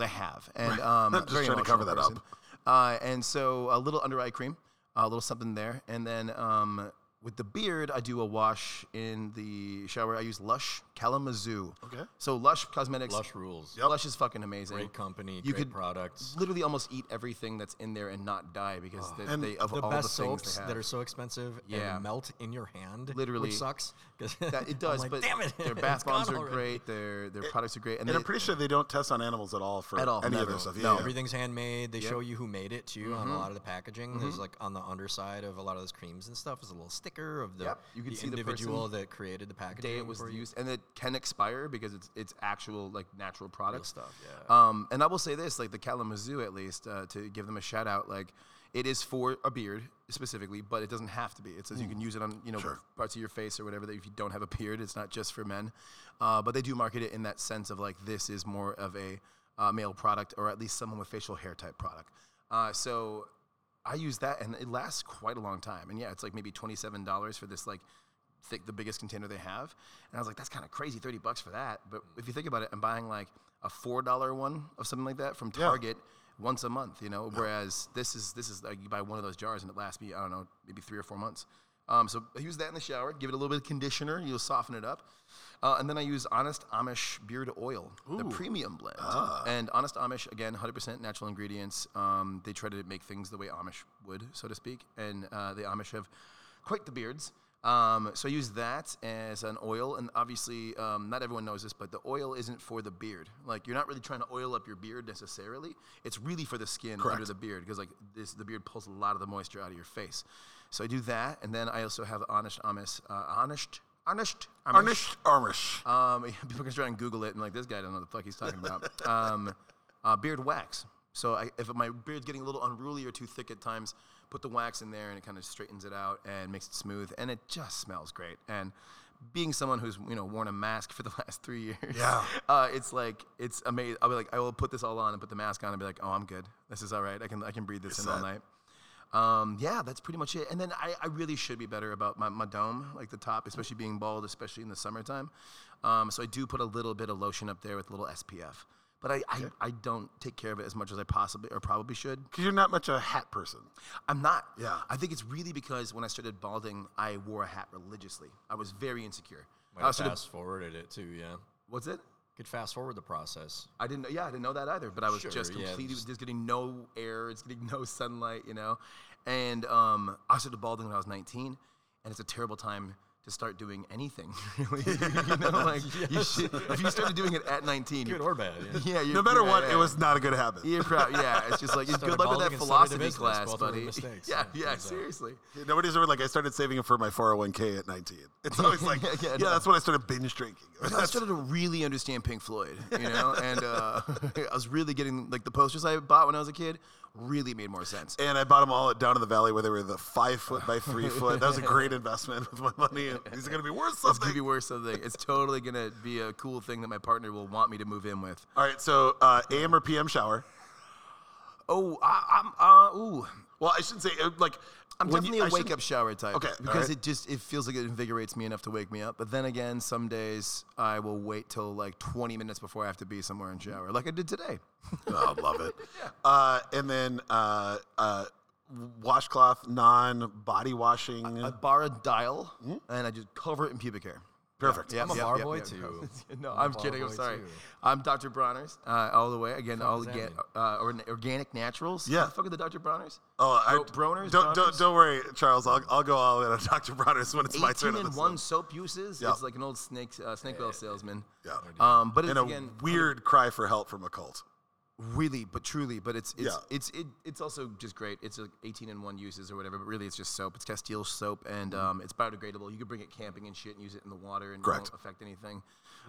I have. And um, Just trying to cover that up. Uh, and so a little under eye cream, a little something there, and then um, with the beard, I do a wash in the shower. I use Lush Kalamazoo. Okay. So Lush Cosmetics. Lush rules. Yep. Lush is fucking amazing. Great company. You great could products. Literally almost eat everything that's in there and not die because they, And they of The all best the things soaps they have. that are so expensive Yeah. and melt in your hand. Literally. which sucks. 'cause that, it does, like, but damn it, their bath bombs are already." great. Their their products are great, And they- I'm pretty sure they don't test on animals at all for At all, any of their stuff. No. Yeah, yeah. Everything's handmade. They Yep. show you who made it too on a mm-hmm. lot of the packaging. Mm-hmm. There's like on the underside of a lot of those creams and stuff is a little sticker of the, Yep. You can the see the individual person, that created the packaging. day it was used, and it can expire because it's it's actual like natural Real products. stuff. Yeah. Um, and I will say this, like the Kalamazoo, at least, uh, to give them a shout out, like It is for a beard specifically, but it doesn't have to be. It says you can use it on you know Sure. parts of your face or whatever. That if you don't have a beard, it's not just for men. Uh, but they do market it in that sense of like this is more of a uh, male product or at least someone with facial hair type product. Uh, so I use that and it lasts quite a long time. And yeah, it's like maybe twenty seven dollars for this like thick, the biggest container they have. And I was like, that's kind of crazy, thirty bucks for that. But if you think about it, I'm buying like a four dollar one of something like that from Yeah. Target once a month. You know, whereas this is this is like you buy one of those jars and it lasts me I don't know maybe three or four months. Um, so I use that in the shower, give it a little bit of conditioner, you'll soften it up. Uh, and then I use Honest Amish Beard Oil, the premium blend. And Honest Amish, again, 100% natural ingredients. Um, they try to make things the way Amish would, so to speak. And uh, the Amish have quite the beards. Um, so I use that as an oil, and obviously, um, not everyone knows this, but the oil isn't for the beard. Like you're not really trying to oil up your beard necessarily. It's really for the skin under the beard because like this, the beard pulls a lot of the moisture out of your face. So I do that, and then I also have Honest Amish, uh, Honest, Honest, Amish. Arnish, Armish. Um, people can try and Google it, and like this guy doesn't know what the fuck he's talking about. um, uh, beard wax. So I, if my beard's getting a little unruly or too thick at times, put the wax in there, and it kind of straightens it out and makes it smooth, and it just smells great. And being someone who's you know worn a mask for the last three years, Yeah. uh, it's like it's amazing. I'll be like, I will put this all on and put the mask on and be like, oh, I'm good. This is all right. I can I can breathe this in all night. Um, yeah, that's pretty much it. And then I, I really should be better about my, my dome, like the top, especially being bald, especially in the summertime. Um, so I do put a little bit of lotion up there with a little SPF. But I, I, I don't take care of it as much as I possibly or probably should. Because you're not much of a hat person. I'm not. Yeah. I think it's really because when I started balding, I wore a hat religiously. I was very insecure. Might I have was sort of, fast forwarded it too. Yeah, what's it? could fast forward the process. I didn't. know- Yeah, I didn't know that either. But I was Sure, just yeah, completely just- just getting no air. It's getting no sunlight. You know, and um, I started balding when I was 19, and it's a terrible time to start doing anything. Really, you know, like you should, if you started doing it at 19, Good or bad. Yeah. yeah, you're, No matter yeah, what, yeah. it was not a good habit. You're proud. Yeah, it's just like Started good luck with that and started a philosophy business. class, buddy. mistakes. Yeah, Yeah, yeah, turns out. seriously. Nobody's ever like, I started saving for my 401k at 19. It's always like, yeah, Yeah, no. that's when I started binge drinking. I started to really understand Pink Floyd, you know, and uh, I was really getting like the posters I bought when I was a kid really made more sense. And I bought them all at Down in the Valley where they were the five foot by three foot. That was a great investment with my money. And these are going to be worth It's something. gonna be worth something. It's totally gonna be a cool thing that my partner will want me to move in with. all right, so uh, AM or PM shower. Oh, I, I'm uh, ooh, Well, I shouldn't say, uh, like, I'm definitely you- a wake up shower type. Okay, because right. it just it feels like it invigorates me enough to wake me up. But then again, some days I will wait till like 20 minutes before I have to be somewhere and shower, like I did today. Oh, love it. uh, and then uh, uh, washcloth, non body washing. I bar a dial and I just cover it in pubic hair. Perfect. Yeah, I'm a bar yeah, boy yeah. too. no, I'm I'm bar kidding. I'm boy sorry. too. I'm Dr. Bronner's uh, all the way. Again, all does that ga- mean? uh, or, organic naturals. Yeah. What the fuck are the Dr. Bronner's? Oh, I, Bro- Broners, don't, don't, Broners? don't worry, Charles. I'll, I'll go all in on Dr. Bronner's when it's my 18 turn. on and this one one. soap uses. Yeah. It's like an old snake uh, snake oil salesman. Yeah. Um, but it's And a again weird cry for help from a cult. Really, but truly, but it's it's Yeah. it's it, it's also just great. It's like 18 and one uses or whatever, but really it's just soap. It's Castile soap and Mm-hmm. um, it's biodegradable. You can bring it camping and shit and use it in the water and Correct. it won't affect anything.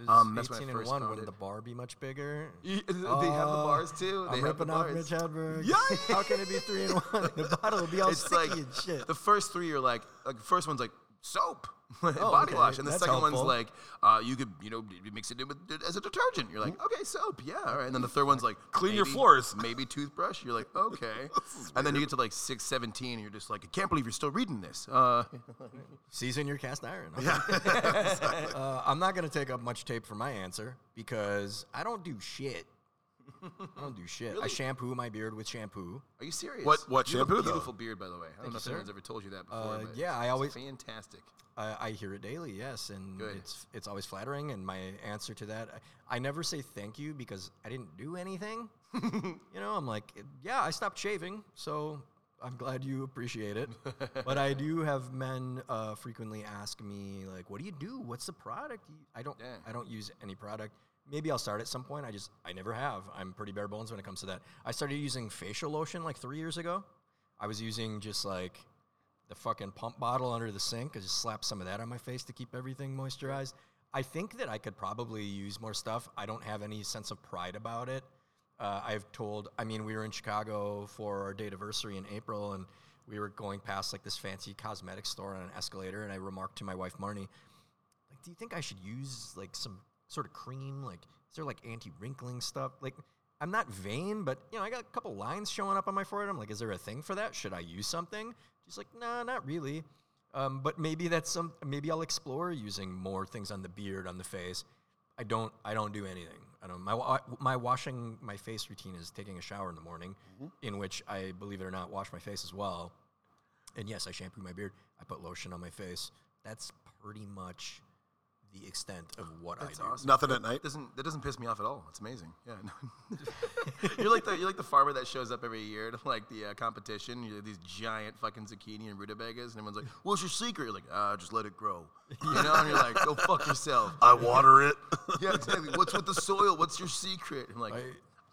Um, that's when I 18 and first one. Wouldn't the bar be much bigger? Y- They have the Oh, bars too. They I'm have the ripping off bars. Mitch Hedberg. Yeah. How can it be three and one? The bottle will be all it's sticky like and shit. the first three are like like the first one's like soap body Oh, okay, wash and the that's second helpful. one's like uh, you could you know mix it in with as a detergent. You're like okay soap yeah all right. And then the third one's like Clean your floors. maybe toothbrush. You're like okay. And then you get to like six seventeen, and you're just like I can't believe you're still reading this. Uh, Season your cast iron. uh, I'm not going to take up much tape for my answer because I don't do shit. I don't do shit. I shampoo my beard with shampoo. are you serious What- what you have shampoo, a though? beautiful beard by the way I don't know you, if sir. anyone's ever told you that before Uh, but yeah, I it's always- fantastic I, I hear it daily, yes, and Good. it's it's always flattering. And my answer to that, I, I never say thank you because I didn't do anything. you know, I'm like, yeah, I stopped shaving, so I'm glad you appreciate it. but I do have men uh, frequently ask me like, "What do you do? What's the product?" You- I don't Yeah. I don't use any product. Maybe I'll start at some point. I just I never have. I'm pretty bare bones when it comes to that. I started using facial lotion like three years ago. I was using just like the fucking pump bottle under the sink. I just slap some of that on my face to keep everything moisturized. I think that I could probably use more stuff. I don't have any sense of pride about it. Uh, I've told. I mean, we were in Chicago for our date anniversary in April, and we were going past like this fancy cosmetic store on an escalator, and I remarked to my wife Marnie, like, "Do you think I should use like some sort of cream? Like, is there like anti-wrinkling stuff? Like, I'm not vain, but you know, I got a couple lines showing up on my forehead. I'm like, is there a thing for that? Should I use something? She's like, nah, not really. Um, but maybe that's some. Maybe I'll explore using more things on the beard, on the face. I don't. I don't do anything. I don't. My my washing my face routine is taking a shower in the morning, in which I believe it or not wash my face as well. And yes, I shampoo my beard. I put lotion on my face. That's pretty much the extent of what That's I do. awesome. Nothing at night. Doesn't that doesn't piss me off at all? It's amazing. Yeah, you're like the you're like the farmer that shows up every year to like the uh, competition. You have these giant fucking zucchini and rutabagas, and everyone's like, "What's your secret?" You're like, "Ah, just let it grow." You know, and you're like, "Go fuck yourself." I water it. yeah, exactly. What's with the soil? What's your secret? I'm like, I-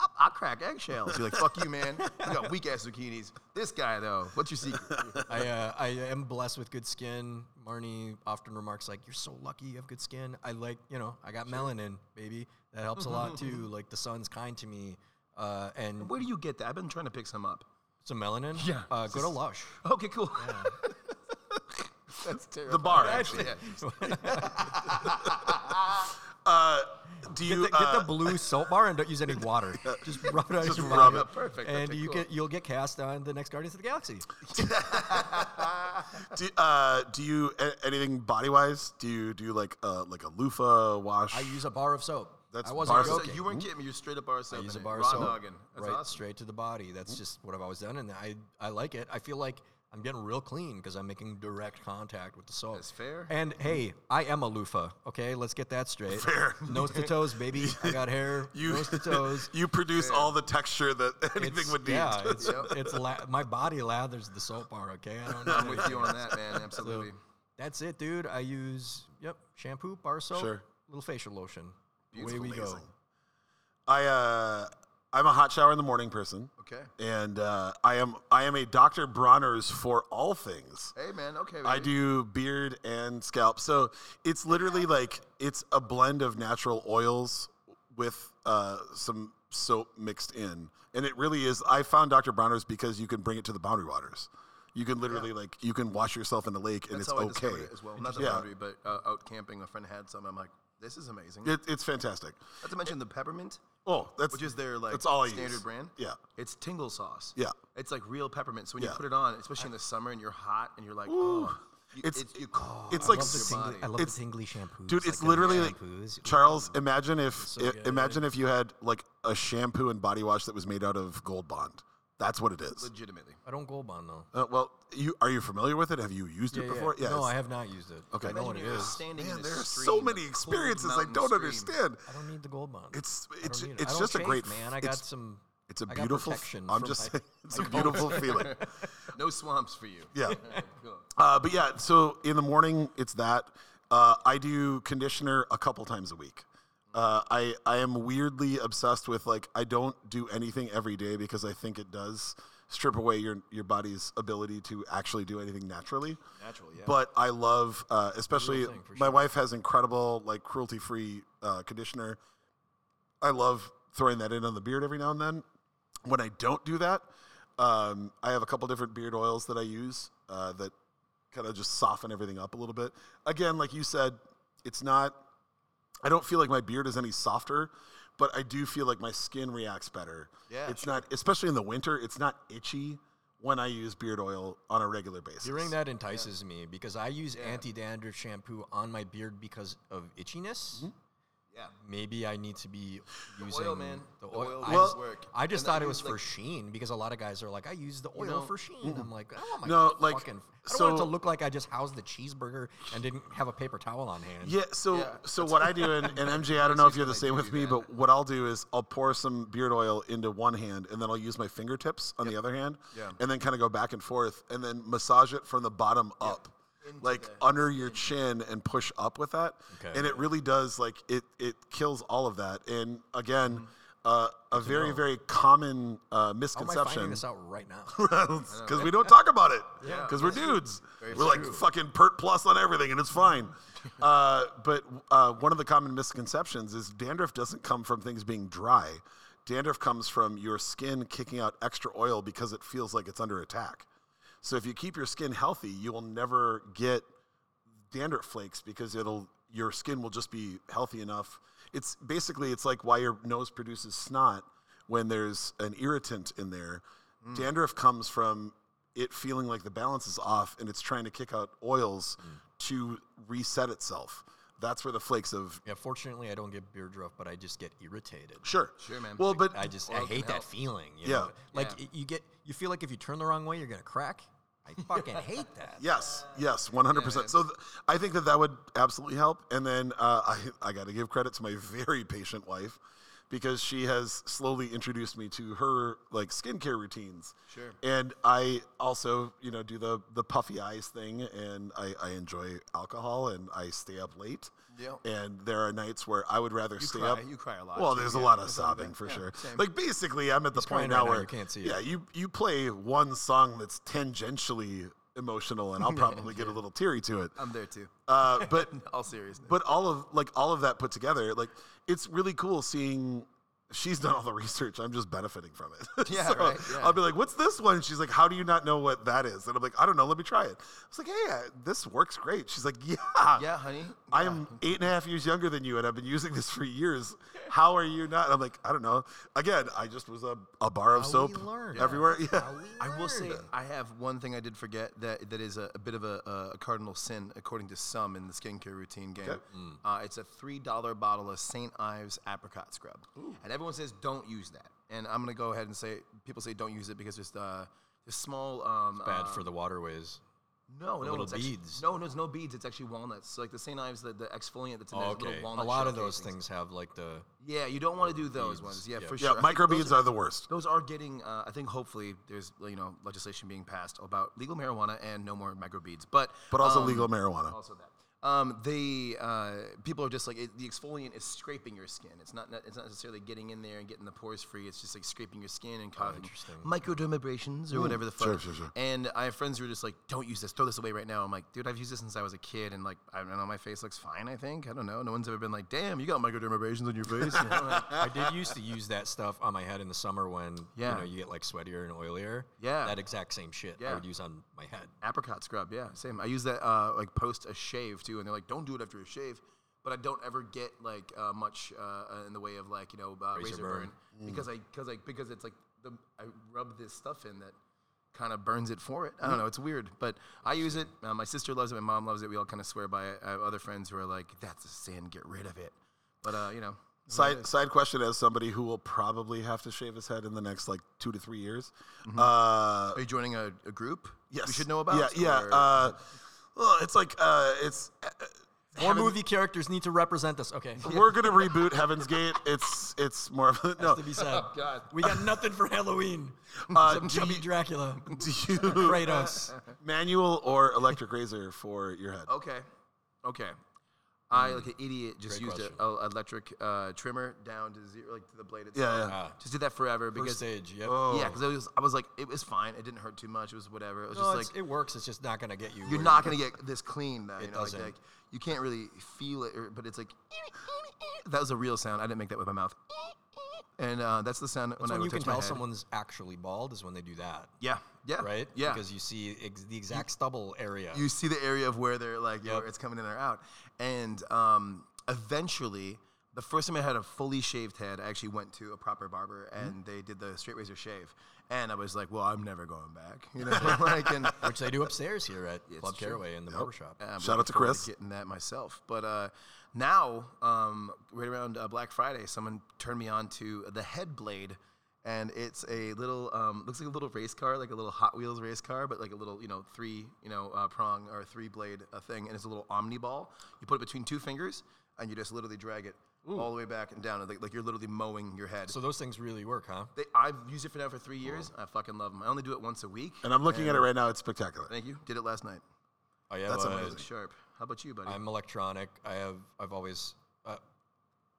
I, I crack eggshells. You're like, "Fuck you, man. You got weak ass zucchinis." This guy though, what's your secret? I, uh, I am blessed with good skin. Marnie often remarks like, "You're so lucky you have good skin." I like, you know, I got melanin, baby. That helps a lot too. Like the sun's kind to me, uh, and Where do you get that? I've been trying to pick some up. some melanin. Yeah. uh, go to Lush. Okay, cool. That's terrible. The bar, actually. Uh, do Get you the, get uh, the blue soap bar and don't use any water. Just rub it on Just your rub body. it. Perfect. And Okay, you cool. get you'll get cast on the next Guardians of the Galaxy. do, uh, do you a- anything body wise? Do you do you like uh, like a loofah wash? I use a bar of soap. That's I wasn't bar So soap. joking. you weren't kidding me. You're straight up bar soap. I use a bar of soap. dogging. That's right, awesome. straight to the body. That's just what I've always done, and I I like it. I feel like I'm getting real clean because I'm making direct contact with the soap. That's fair. And hey, I am a loofah. Okay, let's get that straight. Fair. Nose to toes, baby. I got hair. you nose to toes. you produce all the texture that anything It's- would need. Yeah, it's, Yep. it's la- my body lathers the soap bar. Okay, I don't know. I'm with you on that, man. Absolutely. That's it, dude. I use yep shampoo, bar soap, Sure. little facial lotion. Beautiful. Away we go. I uh, I'm a hot shower in the morning person, Okay. and uh, I am I am a Dr. Bronner's for all things. Hey, man. Okay. I do beard and scalp. So it's literally like it's a blend of natural oils with uh, some soap mixed in. And it really is. I found Dr. Bronner's because you can bring it to the boundary waters. You can literally like you can wash yourself in the lake and That's it's okay. it as well. Not the Yeah. boundary, but uh, out camping, a friend had some. I'm like, this is amazing. It, it's fantastic. Not to mention the peppermint, Oh, that's which is their like that's all I standard use. brand. Yeah. It's tingle sauce. Yeah. It's like real peppermint. So when Yeah. you put it on, especially in the summer and you're hot and you're like, oh, you, It's- it's, you, it's I like love the s- tingly. I love It's- the tingly shampoos. Dude, it's like literally like shampoos. Charles. Imagine if So i- good. imagine if you had like a shampoo and body wash that was made out of Gold Bond. That's what it is. legitimately. I don't gold bond though. Uh, well, you are you familiar with it? Have you used it before? Yes. No, I have not used it. Okay. I know what it is. standing Man, in a there are so of many cold experiences I mountain don't stream. understand. I don't need the gold bond. It's I it's don't need it. it's I don't just a chafe, great man. I got it's, some. it's a I got beautiful. protection I'm from just my- saying, it's a my beautiful feeling. No swamps for you. Yeah. Cool. Uh, but yeah, so in the morning it's that. Uh, I do conditioner a couple times a week. Uh, I I am weirdly obsessed with like I don't do anything every day because I think it does strip away your your body's ability to actually do anything naturally. Natural, yeah. But I love, uh, especially thing, my sure. wife has incredible like cruelty free uh, conditioner. I love throwing that in on the beard every now and then. When I don't do that, um, I have a couple different beard oils that I use uh, that kind of just soften everything up a little bit. Again, like you said, it's not. I don't feel like my beard is any softer, but I do feel like my skin reacts better. Yeah, it's not, especially in the winter. It's not itchy when I use beard oil on a regular basis. Hearing that entices me because I use anti-dandruff shampoo on my beard because of itchiness. Mm-hmm. Yeah. Maybe I need to be using oil, man. The The oil. oil I, just- work. I just thought it was use, for like- sheen because a lot of guys are like, I use the oil know, for sheen. Mm-hmm. I'm like, I don't want my No, like, fucking. I don't want it to look like I just housed the cheeseburger and didn't have a paper towel on hand. Yeah, so Yeah, so what I do, and, and MJ, I don't know if you're the same with me, man. but what I'll do is I'll pour some beard oil into one hand, and then I'll use my fingertips on the other hand, Yeah. and then kind of go back and forth, and then massage it from the bottom up, Into like the- under your chin, and push up with that, Okay. and it really does like it it kills all of that. And again, Mm-hmm. uh, a very very common uh, How am I misconception finding this out right now? because we don't talk about it. Yeah. Because we're dudes. Very we're like fucking pert plus on everything, and it's fine. uh, but uh, one of the common misconceptions is dandruff doesn't come from things being dry. dandruff comes from your skin kicking out extra oil because it feels like it's under attack. So if you keep your skin healthy, you will never get dandruff flakes because it'll your skin will just be healthy enough. It's basically it's like why your nose produces snot when there's an irritant in there. Hmm. Dandruff comes from it feeling like the balance is off and it's trying to kick out oils hmm. to reset itself. That's where the flakes of Yeah, fortunately, I don't get beard druff, but I just get irritated. sure, Sure, man. Well, but I just I hate that feeling. You Yeah. know? like Yeah. y- you get you feel like if you turn the wrong way, you're gonna crack. I fucking hate that. Yes, yes, one hundred percent. So th- I think that that would absolutely help. And then uh, I I got to give credit to my very patient wife because she has slowly introduced me to her like skincare routines. Sure. And I also you know do the the puffy eyes thing, and I, I enjoy alcohol, and I stay up late. Yep. And there are nights where I would rather stay cry. up. You cry a lot, Well, too. there's a lot of that's what I'm sobbing for Yeah, sure. same. Like basically, I'm at the point now right now, where you can't see it. yeah, you you play one song that's tangentially emotional, and I'll probably get a little teary to it. I'm there too. Uh, but all seriousness. but all of like all of that put together, like it's really cool seeing. She's done all the research. I'm just benefiting from it. Yeah, So right, yeah. I'll be like, "What's this one?" She's like, "How do you not know what that is?" And I'm like, "I don't know. Let me try it." I was like, "Hey, uh, this works great." She's like, "Yeah, yeah, honey. I am eight and a half years younger than you, and I've been using this for years. How are you not?" I'm like, "I don't know." Again, I just was a, a bar of How soap we everywhere. Yeah. How we I will say. I have one thing I did forget that that is a, a bit of a, a cardinal sin according to some in the skincare routine game. Okay. Uh, it's a three dollar bottle of St. Ives apricot scrub, and everyone says don't use that. And I'm gonna go ahead and say people say don't use it because there's uh, there's small um, bad uh, for the waterways. no no little it's actually- beads. no no it's no beads it's actually walnuts. So like the St. Ives the, the exfoliant that's in Oh, okay, little a lot of those casings. things have like the Yeah, you don't want to do those Beads, ones. Yeah, yeah. for sure. I think those microbeads are the worst. those are getting. Uh, I think hopefully there's you know legislation being passed about legal marijuana and no more microbeads, but But also um, legal marijuana. Also that. Um, they uh, people are just like it, the exfoliant is scraping your skin. It's not it's not necessarily getting in there and getting the pores free. It's just like scraping your skin and causing interesting. microdermabrasions or whatever the fuck. Sure, sure, sure. And I have friends who are just like, "Don't use this. Throw this away right now." I'm like, "Dude, I've used this since I was a kid, and like, I don't know, my face looks fine. I think I don't know. No one's ever been like, "Damn, you got microdermabrasions on your face." You know, like, I did used to use that stuff on my head in the summer when Yeah. you know you get like sweatier and oilier. Yeah. that exact same shit Yeah. I would use on my head. apricot scrub yeah same i use that uh, like post a shave too and they're like don't do it after a shave. But i don't ever get like uh, much uh, in the way of like you know uh, razor, Razor burn, burn. because i because like because it's like the i rub this stuff in that kind of burns it for it. I don't know it's weird. But i use it. Uh, my sister loves it. My mom loves it. We all kind of swear by it. I have other friends who are like that's a sin get rid of it. But uh, you know. Side side question: As somebody who will probably have to shave his head in the next like two to three years, uh, are you joining a, a group? Yes, we should know about Yeah, yeah. Or- Uh, well, it's like uh, it's. Uh, More Heaven- movie characters need to represent us. Okay, We're gonna reboot Heaven's Gate. It's it's more of a, no. to be said. God. We got nothing for Halloween. Uh, Some do chubby you- Dracula. Do you Kratos. manual or electric razor for your head? Okay. Okay. I, like an idiot, just Great used an electric uh, trimmer down to zero, like to the blade itself. Yeah, yeah. Ah, Just did that forever first because stage. Yep. Oh. yeah, because I was I was like it was fine. It didn't hurt too much. It was whatever. It was No, just it's- like it works. It's just not gonna get you. you're where not gonna get this clean. Though, you It know, like, doesn't. like you can't really feel it, or, but it's like that was a real sound. I didn't make that with my mouth. And uh, that's the sound when That's I when would you can my tell head. someone's actually bald is when they do that, Yeah, yeah, right? Yeah, Because you see ex- the exact stubble area. you see the area of where they're like, Yep. it's coming in or out. And um, eventually, the first time I had a fully shaved head, I actually went to a proper barber Mm-hmm. and they did the straight razor shave. And I was like, well, I'm never going back. You know, like, and which they do upstairs here at It's Club true. Caraway in the barbershop. I'm Shout out looking to forward Chris. Getting that myself, but uh, now, um, right around uh, Black Friday, someone turned me on to the Head Blade, and it's a little um, looks like a little race car, like a little Hot Wheels race car, but like a little you know three you know uh, prong or three blade uh, thing, and it's a little omni ball. You put it between two fingers, and you just literally drag it all the way back and down, like, like you're literally mowing your head. So those things really work, huh? They, I've used it for now for three years. I fucking love them. I only do it once a week. And I'm looking at it right now. It's spectacular. Thank you. Did it last night. I have, That's amazing. Sharp. How about you, buddy? I'm electronic. I have. I've always. Uh,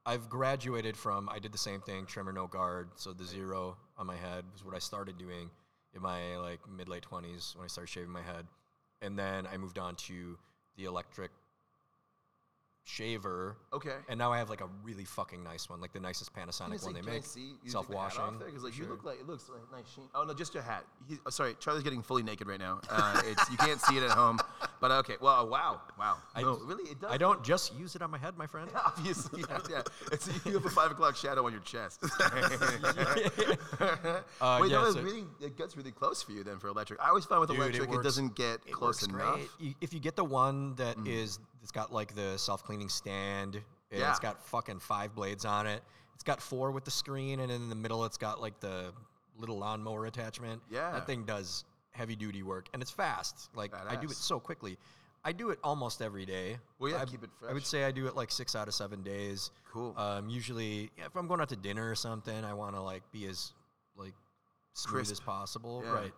I've graduated from. I did the same thing. Trimmer, no guard. So the zero on my head was what I started doing in my like mid late twenties when I started shaving my head, and then I moved on to the electric shaver. Okay. And now I have like a really fucking nice one, like the nicest Panasonic one they make. Self washing. Because like you look like it looks like nice sheen. Oh no, just your hat. He, oh, sorry, Charlie's getting fully naked right now. Uh, it's you can't see it at home, but okay. Well, wow, wow. I- no, really, it does. I don't just use it on my head, my friend. Obviously, yeah. yeah. It's, you have a five o'clock shadow on your chest. Uh, Wait, yeah, was so- really it gets really close for you then for electric. I always find with Dude, electric it, works- doesn't get It close enough. great. If you get the one that is, it's got like the self cleaning stand. and Yeah. It's got fucking five blades on it. It's got four with the screen, and in the middle, it's got like the little lawnmower attachment. Yeah. That thing does heavy duty work, and it's fast. Like I do it so quickly. I do it almost every day. Well, yeah, I, keep it fresh. I would say I do it like six out of seven days. Cool. Um, usually, yeah, if I'm going out to dinner or something, I want to like be as like smooth Crisp. as possible. Yeah. Right.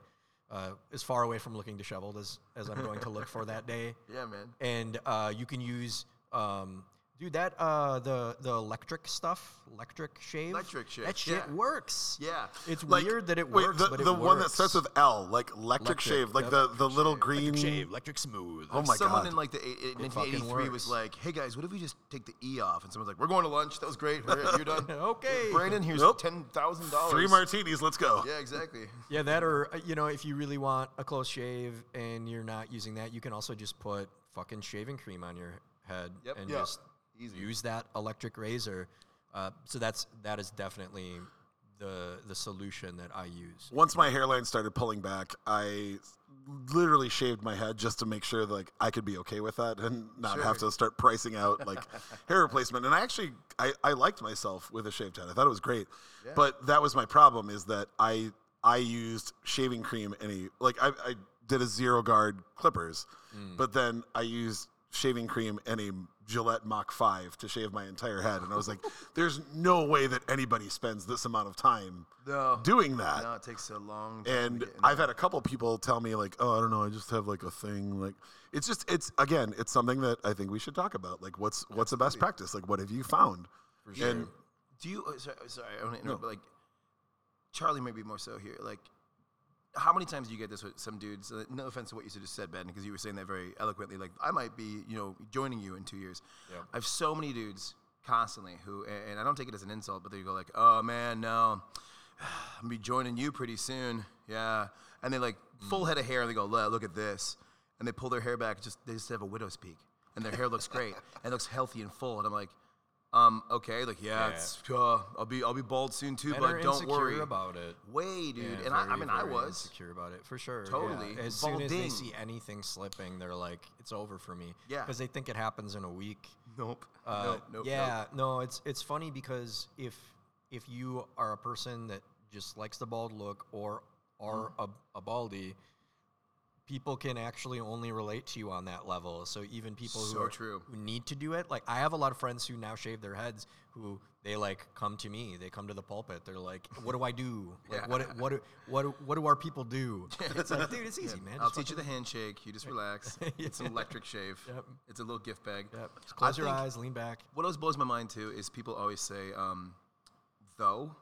Uh, as far away from looking disheveled as, as I'm going to look for that day. Yeah, man. And uh, you can use, um, dude, that uh, the the electric stuff, electric shave. Electric shave, That shit yeah. works. Yeah. It's Like, weird that it wait, works, the, but it the one that works. starts with L, like electric, Electric, shave, like yep. the, the little green. electric shave, electric smooth. Oh my Someone god! in like the eight- 1983 was like, "Hey guys, what if we just take the E off?" And someone's like, "We're going to lunch. That was great. You're done. Okay. Brandon, here's Nope. ten thousand dollars. Three martinis. Let's go. Yeah, exactly. Yeah, that or uh, you know, if you really want a close shave and you're not using that, you can also just put fucking shaving cream on your head Yep. and Yeah. just Easy. use that electric razor. Uh, so that's that is definitely the the solution that I use. Once my hairline started pulling back, I literally shaved my head just to make sure like I could be okay with that and not have to start pricing out like hair replacement. And I actually I, I liked myself with a shaved head. I thought it was great. But that was my problem is that I I used shaving cream any like I, I did a zero guard clippers, but then I used shaving cream and a Gillette Mach 5 to shave my entire head. And I was like, there's no way that anybody spends this amount of time No. doing that. No, it takes so long. time And I've had a couple people tell me like, "Oh, I don't know, I just have like a thing." Like, it's just it's again, it's something that I think we should talk about. Like, what's what's the best practice? Like, what have you found? For sure. And Do you? uh, Sorry, sorry I don't want to interrupt, but like, Charlie may be more so here. Like, how many times do you get this with some dudes? Uh, no offense to what you just said, Ben, because you were saying that very eloquently. Like, I might be, you know, joining you in two years. Yeah. I have so many dudes constantly who, a- and I don't take it as an insult, but they go like, "Oh man, no, I'm gonna be joining you pretty soon." Yeah, and they like full head of hair, and they go, "Look look at this," and they pull their hair back. Just they just have a widow's peak, and their hair looks great and looks healthy and full. And I'm like, um, okay, like yeah, Yeah. it's uh, I'll be I'll be bald soon too, but don't worry about it. Way, dude. Yeah, and I, I very, mean, I was. insecure about it for sure. yeah. Totally. As soon as they see anything slipping, they're like, "It's over for me." Yeah. Because they think it happens in a week. Nope. Uh, nope. Nope. yeah, no, it's it's funny because if if you are a person that just likes the bald look or are Mm-hmm. a, a baldy, people can actually only relate to you on that level. So even people who are, true. who need to do it, like I have a lot of friends who now shave their heads who they like come to me. They come to the pulpit. They're like, "What do I do? Like, what do- what do- what do- what do our people do?" It's like, dude, it's easy, man. I'll teach you the handshake. You just relax. It's an electric shave. Yep. It's a little gift bag. Yep. Just I close your eyes, lean back. What always blows my mind too is people always say, um, though,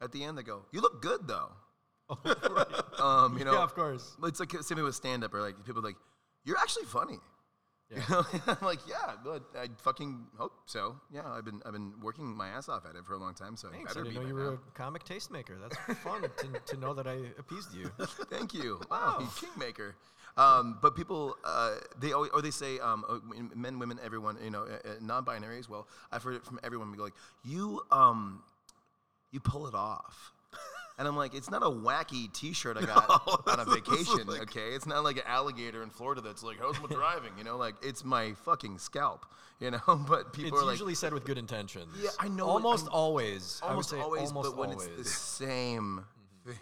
at the end they go, "You look good though." Um, you know, yeah, of course. it's like same with stand up or like people are like, "You're actually funny." Yeah. You know? I'm like, yeah, but I fucking hope so. Yeah, I've been I've been working my ass off at it for a long time, so I Thanks. I better didn't be know you were now. a comic tastemaker. That's fun to, to know that I appeased you. Thank you. Wow, you kingmaker. Um, but people, uh, they always, or they say, um, uh, men, women, everyone, you know, uh, uh, non-binary as well. I've heard it from everyone. We go like, you, um, you pull it off. And I'm like, it's not a wacky T-shirt I got on a vacation, okay? It's not like an alligator in Florida that's like, how's my driving? You know, like it's my fucking scalp, you know. But people It's are like, usually said with good intentions. Yeah, I know Almost I'm- always. I would almost say always, almost but when always. it's the same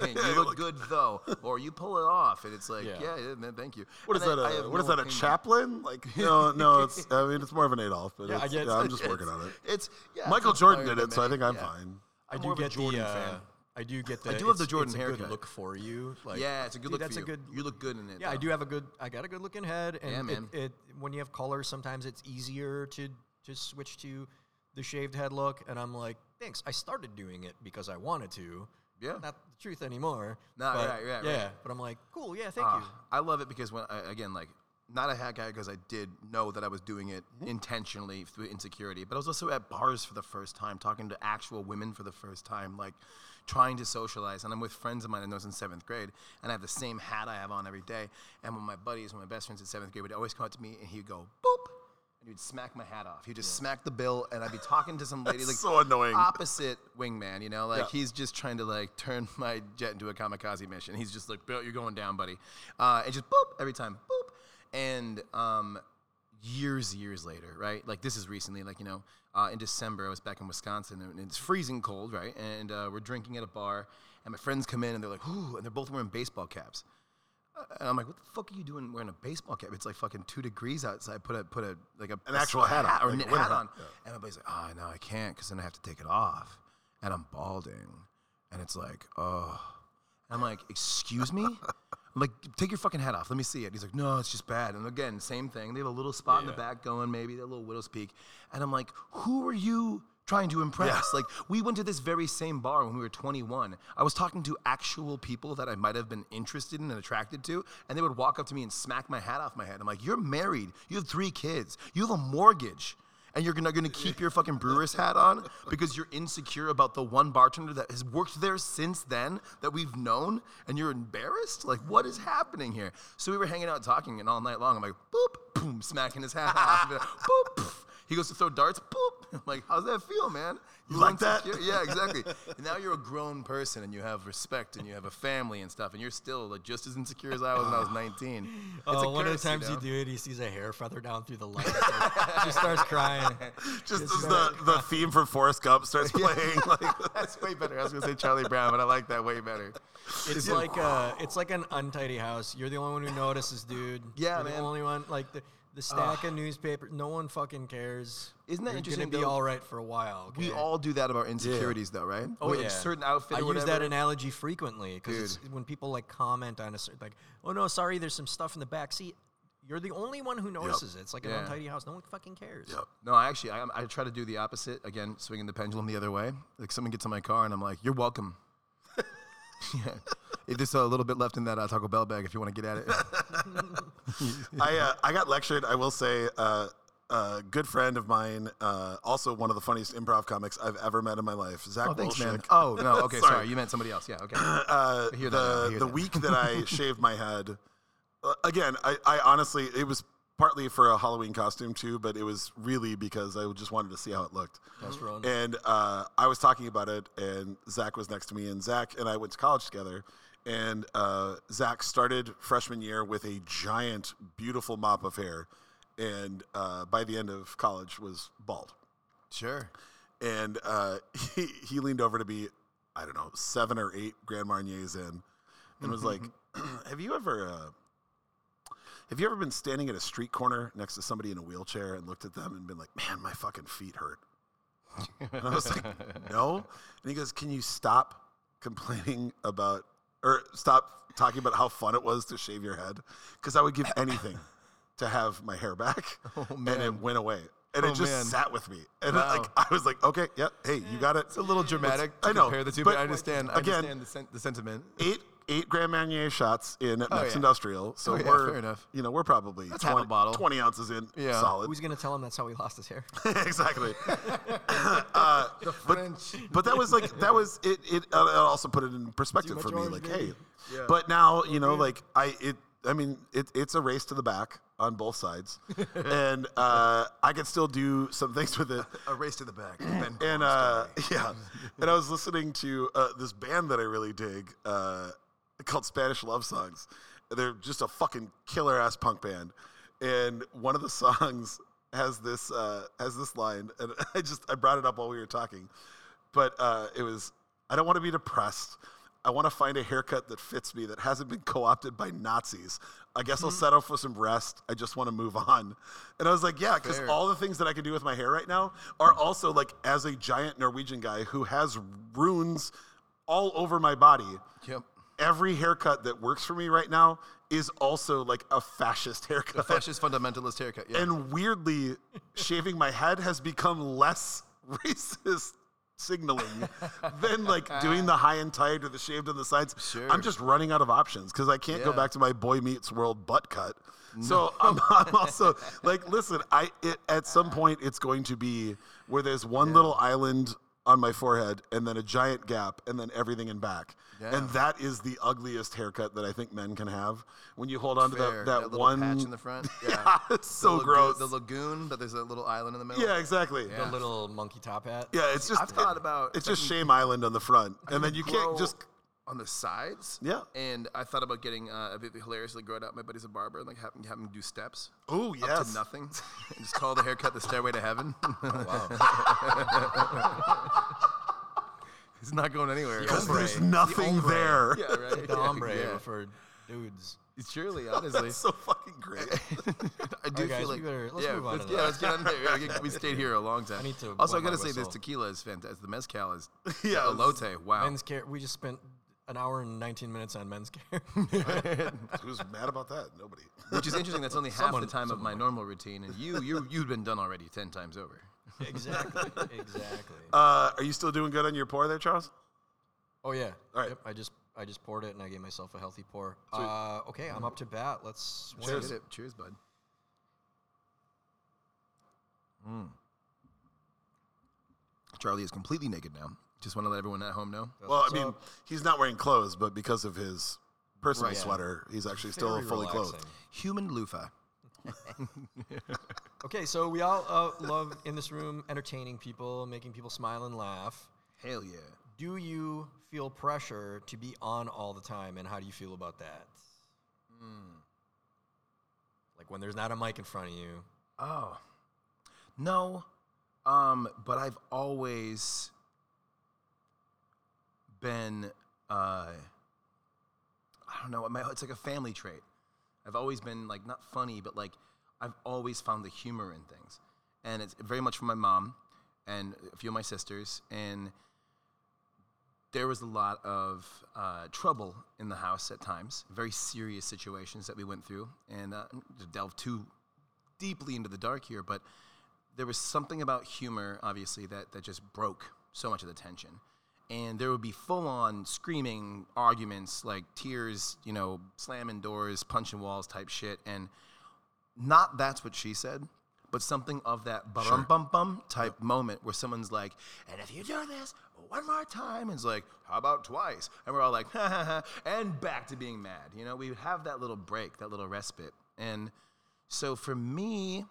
thing, you look good though, or you pull it off, and it's like, yeah, Yeah. yeah, thank you. what is And that? I- I A, have what is no that? A opinion. chaplain? Like no, no. It's I mean it's more of an Adolf, but Yeah, I it's, get- yeah, I'm just working on it. It's yeah, Michael Jordan did it, so I think I'm fine. I do more of a get Jordan uh, the. Uh. I do get the. I do have the Jordan it's a haircut. good look for you. Like, yeah, it's a good dude, look that's for a you. good. You look good in it. Yeah, I do have a good. I got a good looking head, and Yeah, man. It, when you have color, sometimes it's easier to to switch to the shaved head look. And I'm like, thanks. I started doing it because I wanted to. Yeah. Not the truth anymore. No, but, right, right, Yeah, right. but I'm like, cool. Yeah, thank Ah, you. I love it because when I, again, like not a hat guy because I did know that I was doing it intentionally through insecurity, but I was also at bars for the first time, talking to actual women for the first time, like trying to socialize. And I'm with friends of mine, and I was in seventh grade, and I have the same hat I have on every day. And when my buddies, when my best friends in seventh grade would always come up to me, and he'd go, boop, and he'd smack my hat off. He'd just smack the bill, and I'd be talking to some lady, like so annoying. opposite wingman, you know, like Yeah. he's just trying to like turn my jet into a kamikaze mission. He's just like, Bill, you're going down, buddy. Uh, and just boop every time, boop. And um, years, years later, right? Like this is recently, like you know, uh, in December, I was back in Wisconsin, and it's freezing cold, right? And uh, we're drinking at a bar, and my friends come in, and they're like, "Ooh," and they're both wearing baseball caps. Uh, And I'm like, what the fuck are you doing wearing a baseball cap? It's like fucking two degrees outside. Put a put a like a An actual hat on, or like knit hat hat, on. And my buddy's like, oh no, I can't because then I have to take it off, and I'm balding, and it's like, oh. And I'm like, excuse me? I'm like, take your fucking hat off. Let me see it. He's like, no, it's just bad. And again, same thing. They have a little spot in the back going, maybe a little widow's peak. And I'm like, who are you trying to impress? Like, we went to this very same bar when we were 21. I was talking to actual people that I might have been interested in and attracted to, and they would walk up to me and smack my hat off my head. I'm like, you're married. You have three kids. You have a mortgage and you're gonna, gonna keep your fucking brewer's hat on because you're insecure about the one bartender that has worked there since then that we've known and you're embarrassed? Like, what is happening here? So we were hanging out talking, and all night long, I'm like, boop, boom, smacking his hat off. boop. He goes to throw darts, boop. I'm like, how's that feel, man? You like that? Yeah, exactly. and now you're a grown person and you have respect and you have a family and stuff, and you're still like just as insecure as I was when I was 19. It's Oh, a one of the times you, know? do it, he sees a hair feather down through the light. she starts crying. Just as the, the theme for Forrest Gump starts playing. Like, That's way better. I was gonna say Charlie Brown, but I like that way better. It's like uh, it's like an untidy house. You're the only one who notices, dude. Yeah, You're man. the only one. Like the the stack of newspaper. No one fucking cares. Isn't that You're interesting, Gonna be though? all right for a while. We all do that about insecurities, though, right? Oh With yeah, a certain outfit. I or use that whatever. analogy frequently because when people like comment on a certain like, oh no, sorry, there's some stuff in the back seat. You're the only one who notices it. It's like an Yeah. untidy house. No one fucking cares. Yep. No, I actually, I, I try to do the opposite. Again, swinging the pendulum the other way. Like someone gets in my car and I'm like, "You're welcome." yeah, there's a little bit left in that uh, Taco Bell bag if you want to get at it. I uh, I got lectured. I will say, uh, a good friend of mine, uh, also one of the funniest improv comics I've ever met in my life, Zach. oh, thanks, man. Oh no, okay, Sorry. sorry. You meant somebody else. Yeah, okay. Uh, the the that. week that I shaved my head, uh, again, I, I honestly, it was partly for a Halloween costume too, but it was really because I just wanted to see how it looked. That's wrong. And uh, I was talking about it, and Zach was next to me, and Zach and I went to college together. And uh, Zach started freshman year with a giant, beautiful mop of hair, and uh, by the end of college was bald. Sure. And uh, he he leaned over to be, I don't know, seven or eight Grand Marniers in, and was like, "Have you ever?" Uh, have you ever been standing at a street corner next to somebody in a wheelchair and looked at them and been like, "Man, my fucking feet hurt"? And I was like, no. And he goes, Can you stop complaining about, or stop talking about how fun it was to shave your head? Because I would give anything to have my hair back. Oh, and it went away. And Oh, it just man. sat with me. And Wow. like I was like, okay, yep, hey, you got it. It's a little dramatic I to know, compare the two, but, but, I understand. I again- understand the, sen- the sentiment. Eight eight Grand Marnier shots in at Oh, Next yeah. Industrial. So Oh, yeah, we're fair enough. you know, we're probably That's half a 20, bottle. 20 ounces in Yeah. solid. Who's gonna tell him that's how he lost his hair? exactly. uh, but, but that was like that was it. It uh, it also put it in perspective for me. Like, baby. hey, but now you know, like I it. I mean, it, it's a race to the back on both sides, and uh, I can still do some things with it. A race to the back. And uh, yeah, and I was listening to uh, this band that I really dig uh, called Spanish Love Songs. They're just a fucking killer ass punk band, and one of the songs has this uh, has this line, and I just I brought it up while we were talking, but uh, it was I don't want to be depressed. I want to find a haircut that fits me that hasn't been co-opted by Nazis. I guess I'll settle for some rest. I just want to move on. And I was like, yeah, because all the things that I can do with my hair right now are also like as a giant Norwegian guy who has runes all over my body. Yep. Every haircut that works for me right now is also like a fascist haircut. A fascist fundamentalist haircut. Yeah. And weirdly, shaving my head has become less racist signaling than like doing the high and tight or the shaved on the sides. Sure. I'm just running out of options because I can't go back to my Boy Meets World butt cut. So I'm, I'm also like, listen, I it, at some point it's going to be where there's one little island on my forehead and then a giant gap and then everything in back. Yeah. And that is the ugliest haircut that I think men can have. When you hold on to Fair. that, that, little one patch in the front. Yeah, it's The so lagoon- gross. The lagoon, but there's a little island in the middle. yeah, exactly. Yeah. The little monkey top hat. Yeah, it's just I've thought about it's just taking- Shame Island on the front, and then you grow can't just on the sides. Yeah. And I thought about getting uh, a bit hilariously grow it out. My buddy's a barber, and like having having him do steps. oh Up yes, to nothing. and just call the haircut the stairway to heaven. Wow. It's not going anywhere. because ombre. there's nothing ombre. there. yeah, right. The ombre Yeah. for dudes. It's truly, honestly. That's so fucking great. I do Alright, guys, feel we like better- let's yeah, move on let's, yeah, let's get on there. Yeah, We stayed here a long time. I need to Also, I gotta say this tequila is fantastic. The mezcal is Yeah, yeah, it's- elote. Wow. Men's care. We just spent an hour and 19 minutes on men's care. Who's mad about that? Nobody. Which is interesting. That's only half Someone- the time of my normal routine, and you, you, you've been done already ten times over. exactly. Exactly. Uh, are you still doing good on your pour there, Charles? oh yeah. all right. Yep, I just I just poured it and I gave myself a healthy pour. Uh, okay, I'm up to bat. Let's swing. Cheers, Cheers bud. Charlie is completely naked now. Just want to let everyone at home know. Well, I mean, up. he's not wearing clothes, but because of his personal Right. sweater, he's actually still Very fully clothed. Human loofah. Okay, so we all uh, love in this room entertaining people, making people smile and laugh. Hell yeah. Do you feel pressure to be on all the time, and how do you feel about that? Hmm. Like when there's not a mic in front of you. Oh. No. Um, but I've always been uh I don't know, it's like a family trait. I've always been like not funny, but like I've always found the humor in things. And it's very much from my mom and a few of my sisters and there was a lot of uh, trouble in the house at times, very serious situations that we went through. And uh, to delve too deeply into the dark here, but there was something about humor, obviously, that, that just broke so much of the tension. And there would be full on screaming arguments, like tears, you know, slamming doors, punching walls type shit. And not that's what she said, but something of that bum bum bum type moment where someone's like, and if you do this one more time, and it's like, how about twice? And we're all like, ha ha ha, and back to being mad. You know, we have that little break, that little respite. And so for me,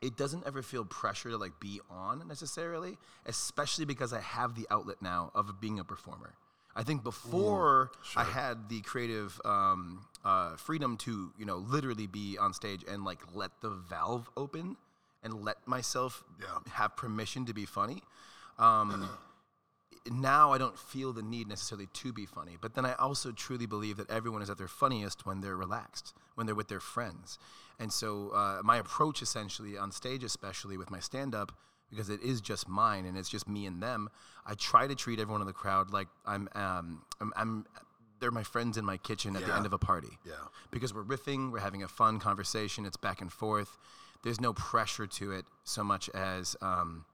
it doesn't ever feel pressure to like be on necessarily, especially because I have the outlet now of being a performer. I think before I had the creative um, uh, freedom to, you know, literally be on stage and like let the valve open and let myself Yeah. have permission to be funny. Um, now I don't feel the need necessarily to be funny, but then I also truly believe that everyone is at their funniest when they're relaxed, when they're with their friends. And so uh, my approach essentially on stage, especially with my stand up, because it is just mine and it's just me and them, I try to treat everyone in the crowd like I'm, um, I'm, I'm they're my friends in my kitchen at the end of a party Yeah. because we're riffing, we're having a fun conversation, it's back and forth. There's no pressure to it so much as um,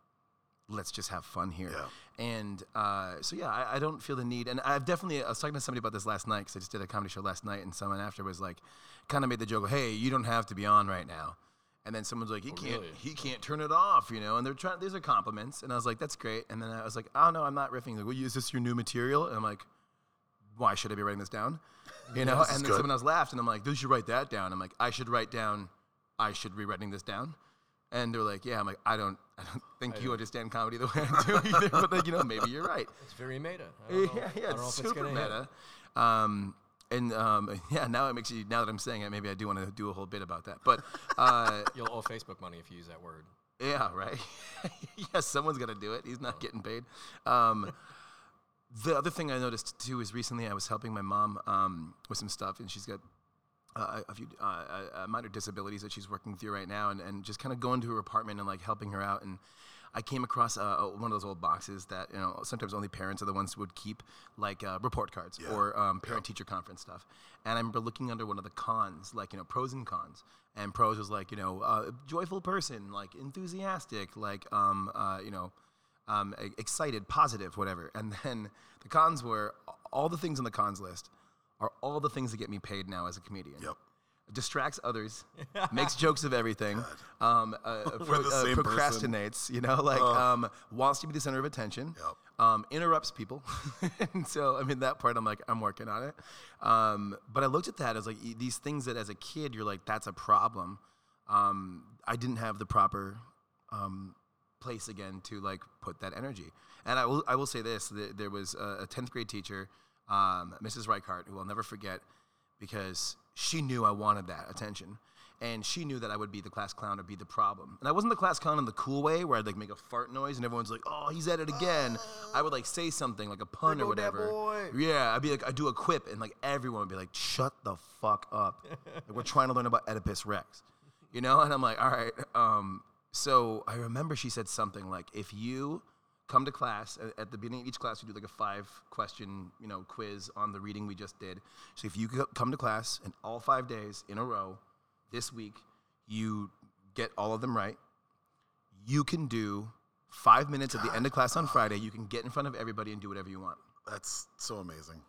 let's just have fun here. Yeah. And uh, so, yeah, I, I don't feel the need. And I've definitely, I was talking to somebody about this last night because I just did a comedy show last night, and someone after was like, kind of made the joke, hey, you don't have to be on right now. And then someone's like, he can't, really? he can't turn it off, you know. And they're trying. These are compliments, and I was like, that's great. And then I was like, oh no, I'm not riffing. Like, well, is this your new material? And I'm like, why should I be writing this down? You know, and then good. someone else laughed, and I'm like, "Did you write that down?" I'm like, "I should write down, I should be writing this down." And they're like, "Yeah." I'm like, "I don't, I don't think you understand comedy the way I do either." but like, you know, maybe you're right. It's very meta. I don't Yeah, yeah, I don't it's it's super gonna meta. Um, and um, yeah, now it makes you. Now that I'm saying it, maybe I do want to do a whole bit about that. But uh, You'll owe Facebook money if you use that word. yeah, right. yes, someone's gonna do it. He's not getting paid. Um, the other thing I noticed too is recently I was helping my mom um, with some stuff, and she's got uh, a few uh, uh, minor disabilities that she's working through right now, and, and just kind of going to her apartment and like helping her out. And I came across uh, uh, one of those old boxes that you know sometimes only parents are the ones who would keep, like uh, report cards or um, parent-teacher conference stuff. And I remember looking under one of the cons, like you know pros and cons. And pros was like you know uh, joyful person, like enthusiastic, like um, uh, you know um, excited, positive, whatever. And then the cons were all the things on the cons list are all the things that get me paid now as a comedian. Yep. Distracts others, makes jokes of everything, um, uh, pro- uh, procrastinates, you know, like um, wants to be the center of attention, Yep. um, interrupts people. and so, I mean, that part, I'm like, I'm working on it. Um, but I looked at that as like e- these things that as a kid, you're like, that's a problem. Um, I didn't have the proper um, place again to like put that energy. And I will, I will say this: that there was a, a 10th grade teacher, um, Mrs. Reichart, who I'll never forget, because she knew I wanted that attention. And she knew that I would be the class clown or be the problem. And I wasn't the class clown in the cool way where I'd like make a fart noise and everyone's like, oh, he's at it again. I would like say something like a pun or whatever. boy. Yeah, I'd be like, I'd do a quip and like everyone would be like, shut the fuck up. like, we're trying to learn about Oedipus Rex. You know? And I'm like, all right. Um, so I remember she said something like, if you come to class at, at the beginning of each class, we do like a five question, you know, quiz on the reading we just did. So if you come to class and all five days in a row this week, you get all of them right, you can do five minutes at the end of class on Friday. You can get in front of everybody and do whatever you want. That's so amazing.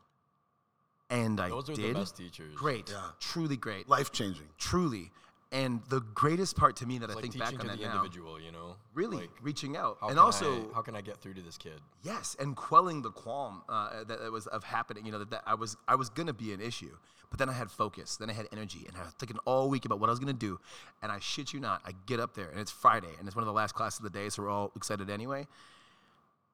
And I Those are did. the best teachers. Great, Yeah. truly great, Life changing. truly. And the greatest part to me that It's I like think back on to that the now, individual, you know. really Like, reaching out, and also I, how can I get through to this kid? Yes, and quelling the qualm uh, that, that was of happening. You know that, that I was I was gonna be an issue, but then I had focus, then I had energy, and I was thinking all week about what I was gonna do. And I shit you not, I get up there, and it's Friday, and it's one of the last classes of the day, so we're all excited anyway.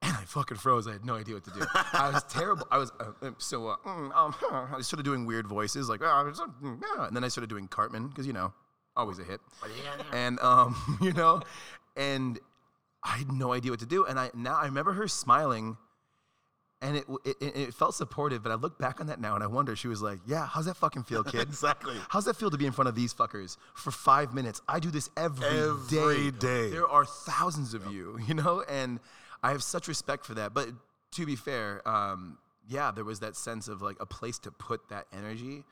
And I fucking froze. I had no idea what to do. I was terrible. I was uh, um, so uh, mm, um, I of doing weird voices, like "Ah, uh, and then I started doing Cartman because you know, always a hit. And um, you know, and I had no idea what to do. And I now I remember her smiling, and it, it it felt supportive. But I look back on that now, and I wonder. She was like, "Yeah, how's that fucking feel, kid? Exactly. How's that feel to be in front of these fuckers for five minutes? I do this every day. Every day. There are thousands of you, you know, and I have such respect for that. But to be fair, um, yeah, there was that sense of like a place to put that energy.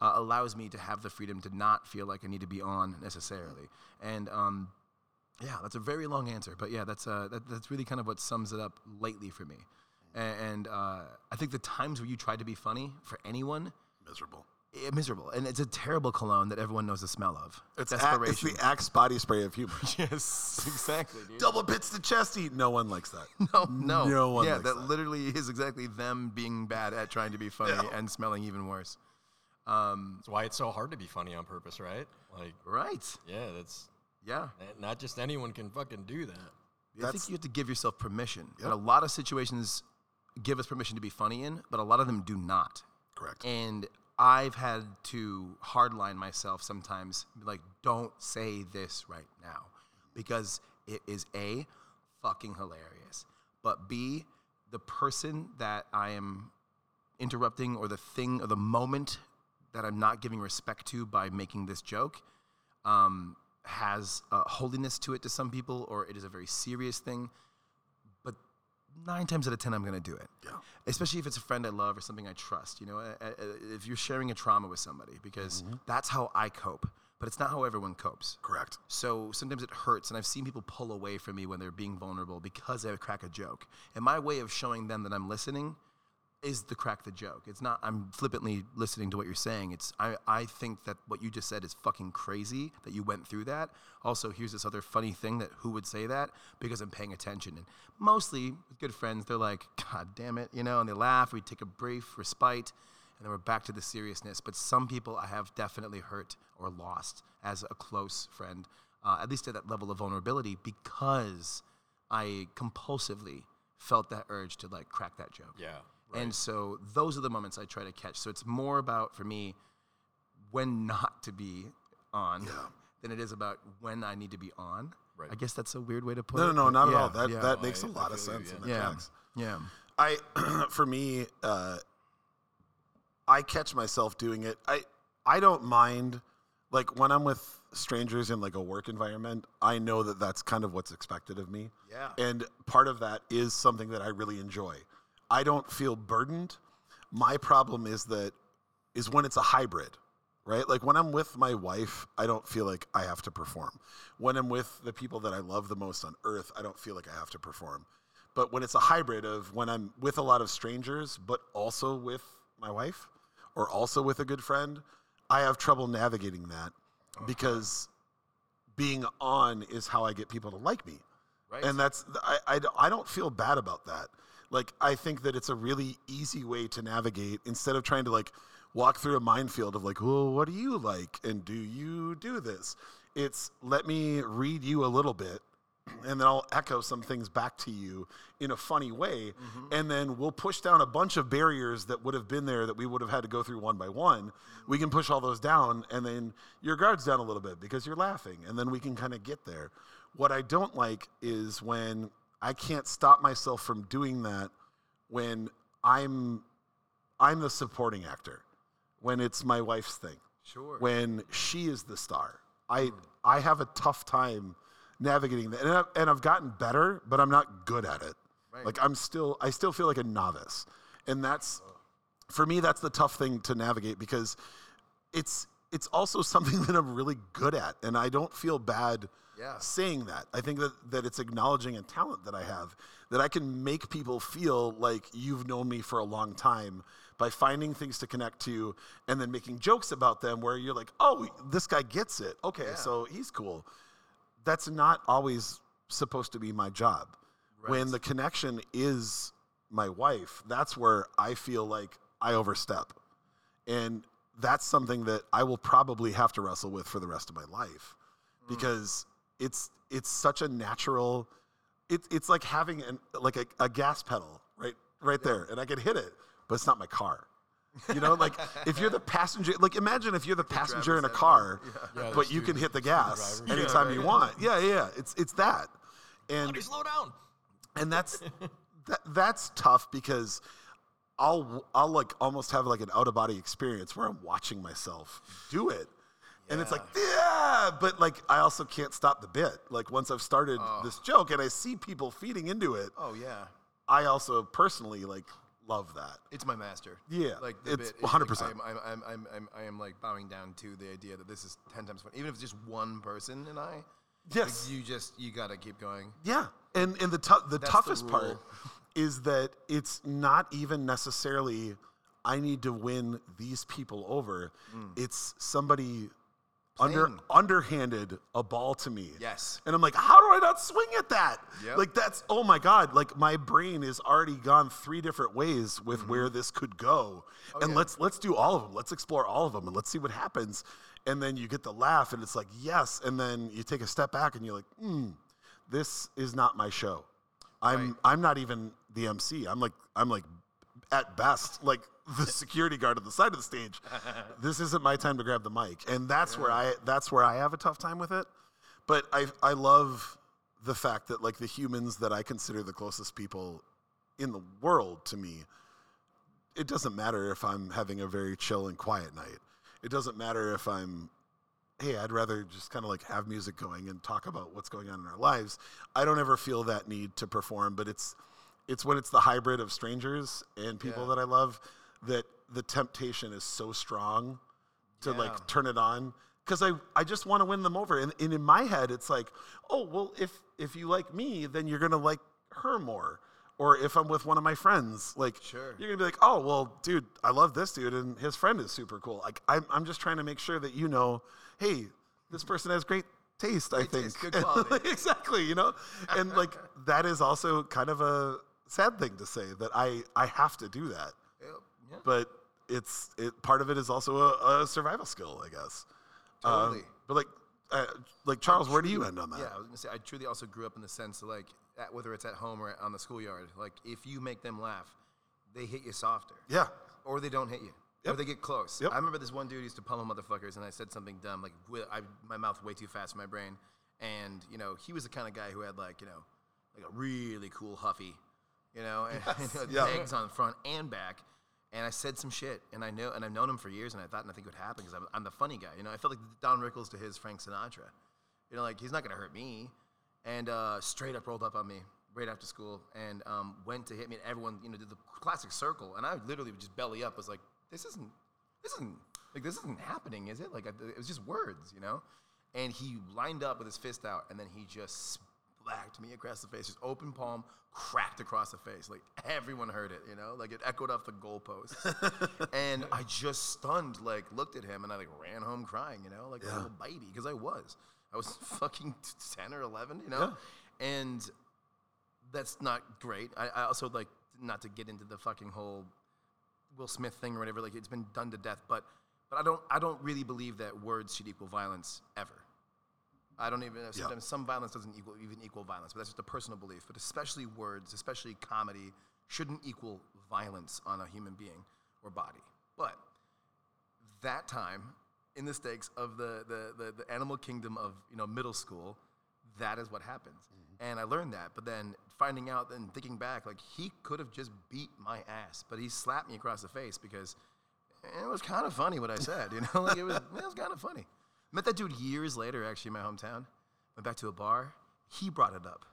Uh, allows me to have the freedom to not feel like I need to be on necessarily, and um, yeah, that's a very long answer, but yeah, that's uh, that, that's really kind of what sums it up lately for me. A- And, uh, I think the times where you try to be funny for anyone, Miserable. eh, miserable, and it's a terrible cologne that everyone knows the smell of. It's, a, it's the Axe body spray of humor. yes, exactly, dude. Double bits to chesty. No one likes that. No, no, No one Yeah, likes that, that. literally is exactly them being bad at trying to be funny and smelling even worse. Um, That's why it's so hard to be funny on purpose, right? Like, right? yeah, that's Yeah. not just anyone can fucking do that. I think you have to give yourself permission. Yep. And a lot of situations give us permission to be funny in, but a lot of them do not. Correct. And I've had to hardline myself sometimes, like, don't say this right now. Because it is A, fucking hilarious. But B, the person that I am interrupting or the thing or the moment that I'm not giving respect to by making this joke um, has a holiness to it to some people, or it is a very serious thing. But nine times out of ten, I'm going to do it. Yeah. Especially if it's a friend I love or something I trust. You know, if you're sharing a trauma with somebody, because that's how I cope. But it's not how everyone copes. Correct. So sometimes it hurts, and I've seen people pull away from me when they're being vulnerable because I crack a joke. And my way of showing them that I'm listening is to crack the joke. It's not I'm flippantly listening to what you're saying. It's I, I think that what you just said is fucking crazy that you went through that. Also, here's this other funny thing that who would say that because I'm paying attention. And mostly with good friends, they're like, God damn it, you know, and they laugh, we take a brief respite, and then we're back to the seriousness. But some people I have definitely hurt or lost as a close friend, uh, at least at that level of vulnerability, because I compulsively felt that urge to like crack that joke. Yeah. And so those are the moments I try to catch. So it's more about for me when not to be on Yeah. than it is about when I need to be on. Right. I guess that's a weird way to put No, it. no, no, but not at all. That yeah, that makes a I- I lot of feel you, sense. yeah. and that yeah, tracks. yeah. I for me, uh, I catch myself doing it. I I don't mind like when I'm with strangers in like a work environment. I know that that's kind of what's expected of me. Yeah. and part of that is something that I really enjoy. I don't feel burdened. My problem is that is when it's a hybrid. Right? Like when I'm with my wife, I don't feel like I have to perform. When I'm with the people that I love the most on earth, I don't feel like I have to perform. But when it's a hybrid of when I'm with a lot of strangers, but also with my wife or also with a good friend, I have trouble navigating that because being on is how I get people to like me. Right. And that's, I, I, I don't feel bad about that. Like, I think that it's a really easy way to navigate instead of trying to like walk through a minefield of like, well, what do you like? And do you do this? It's let me read you a little bit and then I'll echo some things back to you in a funny way. Mm-hmm. And then we'll push down a bunch of barriers that would have been there that we would have had to go through one by one. Mm-hmm. We can push all those down, and then your guard's down a little bit because you're laughing, and then we can kind of get there. What I don't like is when I can't stop myself from doing that when I'm I'm the supporting actor, when it's my wife's thing Sure. when she is the star. I hmm. I have a tough time navigating that, and I've, and I've gotten better, but I'm not good at it. Right. Like I'm still I still feel like a novice, and that's for me that's the tough thing to navigate because it's it's also something that I'm really good at, and I don't feel bad Yeah. saying that. I think that that it's acknowledging a talent that I have that I can make people feel like you've known me for a long time by finding things to connect to and then making jokes about them where you're like, "Oh, this guy gets it. Okay, Yeah. so he's cool." That's not always supposed to be my job. When the connection is my wife, that's where I feel like I overstep. And that's something that I will probably have to wrestle with for the rest of my life mm. because it's it's such a natural it, it's like having an like a, a gas pedal right right there and I can hit it but it's not my car. You know like if you're the passenger like imagine if you're the passenger in a car Yeah, but you can hit the gas driver. anytime Yeah, you right. want. Yeah yeah it's it's that. And Buddy, slow down. and that's that, that's tough because I'll I'll like almost have like an out of body experience where I'm watching myself do it, and it's like yeah, but like I also can't stop the bit. Like once I've started oh. this joke and I see people feeding into it, Oh yeah. I also personally like love that. It's my master. Yeah, like the it's bit 100%. Like, I'm, I'm, I'm, I'm, I'm, I am like bowing down to the idea that this is ten times fun. Even if it's just one person and I, Yes, like, you just you gotta keep going. Yeah, and and the tou- the the toughest part rule. is that it's not even necessarily I need to win these people over. Mm. It's somebody under underhanded a ball to me. Yes. And I'm like, how do I not swing at that? Yep. Like that's oh my god, like my brain is already gone three different ways with where this could go. and Mm-hmm. Oh, yeah. let's let's do all of them. Let's explore all of them and let's see what happens. And then you get the laugh and it's like, yes, and then you take a step back and you're like, hmm, this is not my show. I'm Right. I'm not even the MC. I'm like I'm like at best like the security guard at the side of the stage. this isn't my time to grab the mic. And that's where I that's where I have a tough time with it. But I I love the fact that like the humans that I consider the closest people in the world to me, it doesn't matter if I'm having a very chill and quiet night. It doesn't matter if I'm hey, I'd rather just kind of like have music going and talk about what's going on in our lives. I don't ever feel that need to perform, but it's it's when it's the hybrid of strangers and people Yeah. that I love that the temptation is so strong to Yeah. like turn it on because I, I just want to win them over and, and in my head it's like oh well if if you like me then you're gonna like her more or if i'm with one of my friends like Sure. you're gonna be like oh well dude i love this dude and his friend is super cool like i'm, I'm just trying to make sure that you know hey this person has great taste i think taste, good quality. exactly you know and like that is also kind of a sad thing to say that i i have to do that Yeah, but it's it part of it is also a, a survival skill, I guess. Um, Totally. but like, uh, like Charles, where do you end on that? Yeah, I was gonna say I truly also grew up in the sense of like at, whether it's at home or on the schoolyard, like if you make them laugh, they hit you softer, Yeah. or they don't hit you, Yep. or they get close. Yep. I remember this one dude used to pummel motherfuckers, and I said something dumb, like I, my mouth way too fast for my brain, and you know he was the kind of guy who had like you know like a really cool huffy, you know, and, and Yeah. pegs on the front and back. And I said some shit, and I know, and I've known him for years, and I thought nothing would happen because I'm, I'm the funny guy, you know. I felt like Don Rickles to his Frank Sinatra, you know, like he's not gonna hurt me. And uh, straight up rolled up on me right after school and um, went to hit me. And everyone, you know, did the classic circle, and I literally just belly up. Was like, this isn't, this isn't like this isn't happening, is it? Like I, it was just words, you know. And he lined up with his fist out, and then he just whacked me across the face. Just open palm, cracked across the face. Like everyone heard it, you know, like it echoed off the goalpost. and I just stunned, like looked at him, and I like ran home crying, you know, like a little baby, because I was. I was fucking ten or eleven, you know, and that's not great. I, I also like not to get into the fucking whole Will Smith thing or whatever. Like it's been done to death, but but I don't I don't really believe that words should equal violence ever. I don't even know. sometimes some violence doesn't equal even equal violence, but that's just a personal belief. But especially words, especially comedy, shouldn't equal violence on a human being or body. But that time in the stakes of the, the, the, the animal kingdom of you know middle school, that is what happens. Mm-hmm. And I learned that. But then finding out and thinking back, like he could have just beat my ass, but he slapped me across the face because it was kind of funny what I said. You know, like it was it was kind of funny. Met that dude years later, actually in my hometown. Went back to a bar. He brought it up.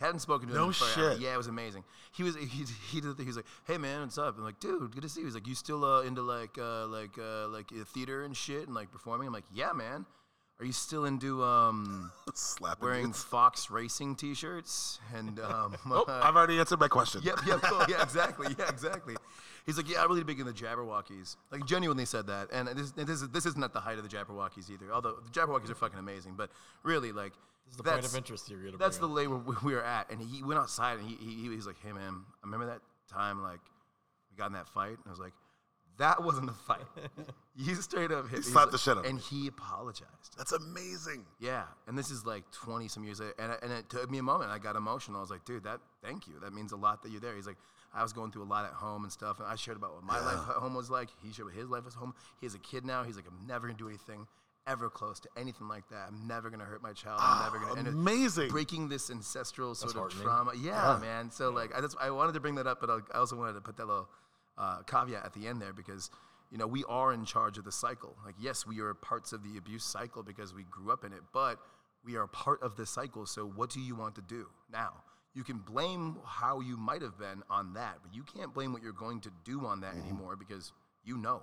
Hadn't spoken to him No shit. Yeah, it was amazing. He was he he did the thing. He was like, "Hey man, what's up?" I'm like, "Dude, good to see you." He's like, "You still uh, into like uh, like uh, like uh, theater and shit and like performing?" I'm like, "Yeah, man." Are you still into um, Slapping wearing dudes. Fox Racing T-shirts and um, Oh, I've already answered my question. Yep, yep, cool. Yeah, exactly. Yeah, exactly. He's like, yeah, I'm really big in the Jabbawockeez. Like, genuinely said that. And this, and this, is, this isn't at the height of the Jabbawockeez either. Although the Jabbawockeez are fucking amazing. But really, like, This is the that's, point of interest you're gonna That's the bring lane where we were at. And he went outside and he, he, he was like, hey, man, I remember that time, like, we got in that fight. And I was like, that wasn't a fight. You straight up hit me. He's slapped the shit out of And he apologized. That's amazing. Yeah, and this is like 20 some years later, and, I- and it took me a moment. I got emotional. I was like, dude, that thank you. That means a lot that you're there. He's like, I was going through a lot at home and stuff, and I shared about what my life at home was like. He shared what his life was home. He has a kid now. He's like, I'm never gonna do anything ever close to anything like that. I'm never gonna hurt my child. I'm never gonna. and it- Amazing. breaking this ancestral sort of heartening. trauma. Yeah, man. So like, I, that's, I wanted to bring that up, but I, I also wanted to put that little uh, caveat at the end there because you know we are in charge of the cycle. Like, yes, we are parts of the abuse cycle because we grew up in it, but we are part of the cycle. So what do you want to do now? You can blame how you might have been on that, but you can't blame what you're going to do on that anymore because you know.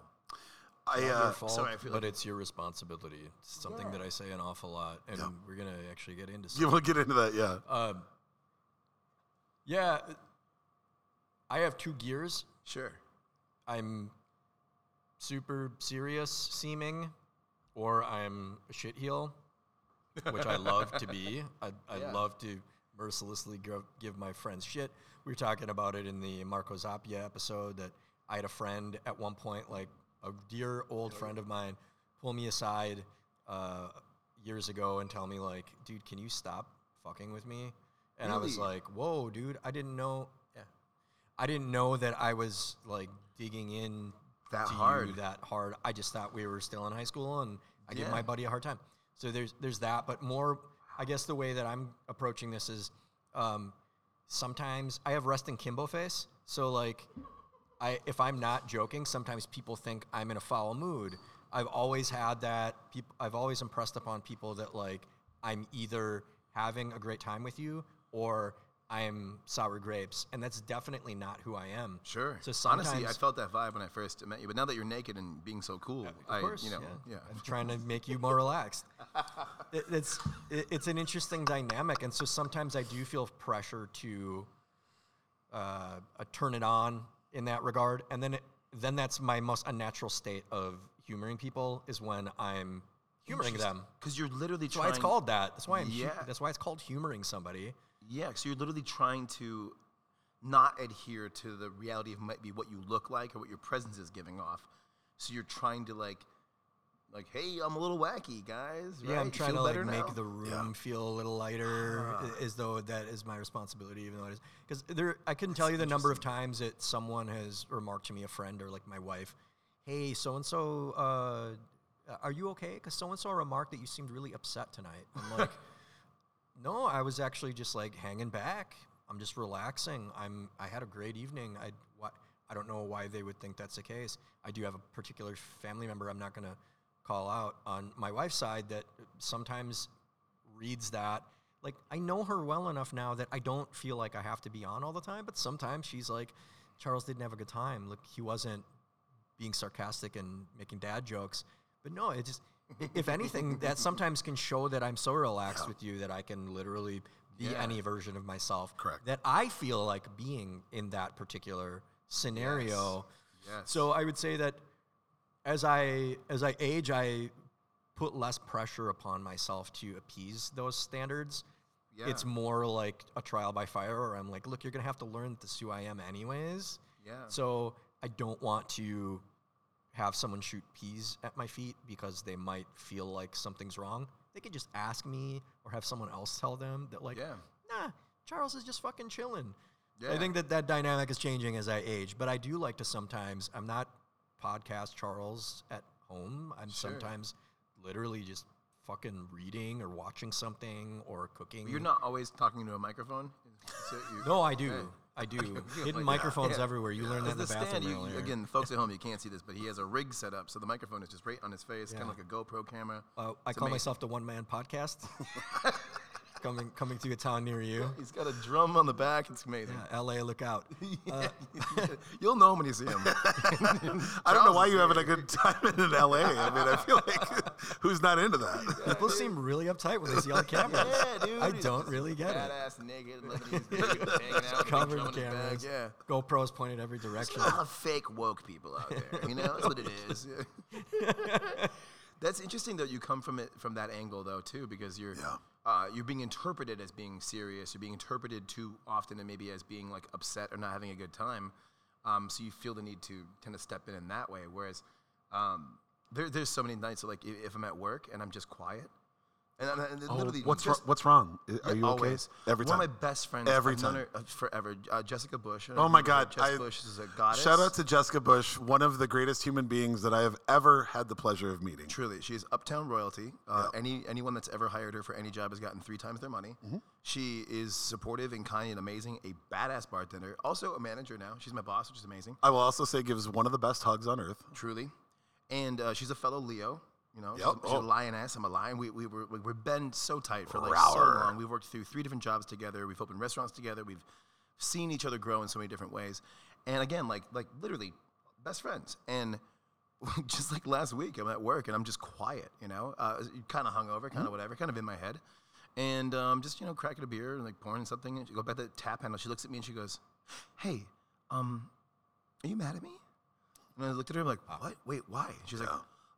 I uh, fault, sorry, I feel but like- it's your responsibility. It's something that I say an awful lot, and we're gonna actually get into. want to get into that? Yeah. Um, yeah, I have two gears. Sure. I'm super serious seeming, or I'm a shitheel, which I love to be. I, I Yeah. love to mercilessly give, give my friends shit. We were talking about it in the Marco Zappia episode that I had a friend at one point, like a dear old friend of mine, pull me aside uh, years ago and tell me like, dude, can you stop fucking with me? And I was like, whoa, dude, I didn't know. Yeah. I didn't know that I was like digging in That to hard. you that hard. I just thought we were still in high school and I give Yeah. my buddy a hard time. So there's there's that, but more I guess the way that I'm approaching this is um, sometimes I have resting kimbo face. So like I if I'm not joking, sometimes people think I'm in a foul mood. I've always had that. People, I've always impressed upon people that like I'm either having a great time with you or I'm sour grapes, and that's definitely not who I am. Sure. So Honestly, I felt that vibe when I first met you, but now that you're naked and being so cool, of I, course, you know, yeah. yeah. I'm trying to make you more relaxed. It- it's it, it's an interesting dynamic, and so sometimes I do feel pressure to uh, uh, turn it on in that regard, and then it, then that's my most unnatural state of humoring people is when I'm humoring them. Because you're literally That's why trying. it's called that. That's why I'm. hu- Yeah. that's why it's called humoring somebody. Yeah, so you're literally trying to not adhere to the reality of might be what you look like or what your presence is giving off. So you're trying to like, like, hey, I'm a little wacky, guys. Yeah, right? I'm trying to like make the room feel a little lighter, ah. a- as though that is my responsibility, even though it is. Because there, I couldn't tell you the number of times that someone has remarked to me, a friend or like my wife, "Hey, so and so, are you okay?" Because so and so remarked that you seemed really upset tonight. I'm like, "No, I was actually just like hanging back. I'm just relaxing. I'm. I had a great evening. I what." I don't know why they would think that's the case. I do have a particular family member I'm not going to call out on my wife's side that sometimes reads that. Like, I know her well enough now that I don't feel like I have to be on all the time, but sometimes she's like, Charles didn't have a good time. Look, he wasn't being sarcastic and making dad jokes. But no, it just, if anything, that sometimes can show that I'm so relaxed with you that I can literally be Yeah. any version of myself Correct. that I feel like being in that particular scenario. Yes. So I would say that as I as I age, I put less pressure upon myself to appease those standards. Yeah. It's more like a trial by fire, or I'm like, look, you're gonna have to learn this who I am anyways. Yeah. So I don't want to have someone shoot peas at my feet because they might feel like something's wrong. They could just ask me or have someone else tell them that like, Yeah. nah, Charles is just fucking chilling. I think that that dynamic is changing as I age, but I do like to sometimes. I'm not podcast Charles at home. I'm Sure. sometimes literally just fucking reading or watching something or cooking. You're not always talking to a microphone. So you- No, I do. Okay. I do. Hidden like, microphones yeah. everywhere. You learned that in the, the bathroom stand, you, earlier. again, folks at home, you can't see this, but he has a rig set up, so the microphone is just right on his face, kind of like a GoPro camera. Uh, I It's call amazing. myself the one man podcast. coming coming to a town near you. He's got a drum on the back. It's amazing. Yeah, LA, look out. Uh, You'll know him when you see him. I don't know why you're having a good time in LA. I mean, I feel like who's not into that? people seem really uptight when they see all the cameras. yeah, dude. I don't really get it. Badass, naked, Lebanese dude hanging out, a Covered drum in in his bag. cameras. Yeah. GoPros pointed every direction. a lot of fake woke people out there. You know, that's what it is. that's interesting that you come from it from that angle though too, because you're Yeah. uh, you're being interpreted as being serious. You're being interpreted too often and maybe as being like upset or not having a good time. Um, so you feel the need to tend to step in in that way. Whereas um, there, there's so many nights like if I'm at work and I'm just quiet. And, and, and literally, Oh, What's just, wrong, what's wrong? Are you always. okay? Every One time. of my best friends. Every I've time. her, uh, forever. Uh, Jessica Bush. Oh my God, Jessica I- Bush is a goddess. Shout out to Jessica Bush, one of the greatest human beings that I have ever had the pleasure of meeting. Truly, she's uptown royalty. Uh, Any anyone that's ever hired her for any job has gotten three times their money. Mm-hmm. She is supportive and kind and amazing. A badass bartender. Also a manager now. She's my boss, which is amazing. I will also say gives one of the best hugs on earth. Truly, and uh, she's a fellow Leo. You know, she's, Yep. a, she's Oh. a lioness. I'm a lion. We we were, we- we've been so tight for like so long. We've worked through three different jobs together. We've opened restaurants together. We've seen each other grow in so many different ways. And again, like like literally best friends. And just like last week, I'm at work and I'm just quiet. You know, uh, kind of hungover, kind of whatever, kind of in my head. And um, just you know, cracking a beer and like pouring something. And she goes back to the tap handle. She looks at me and she goes, "Hey, um, are you mad at me?" And I looked at her. I'm like, "What? Wait, why?" She's like,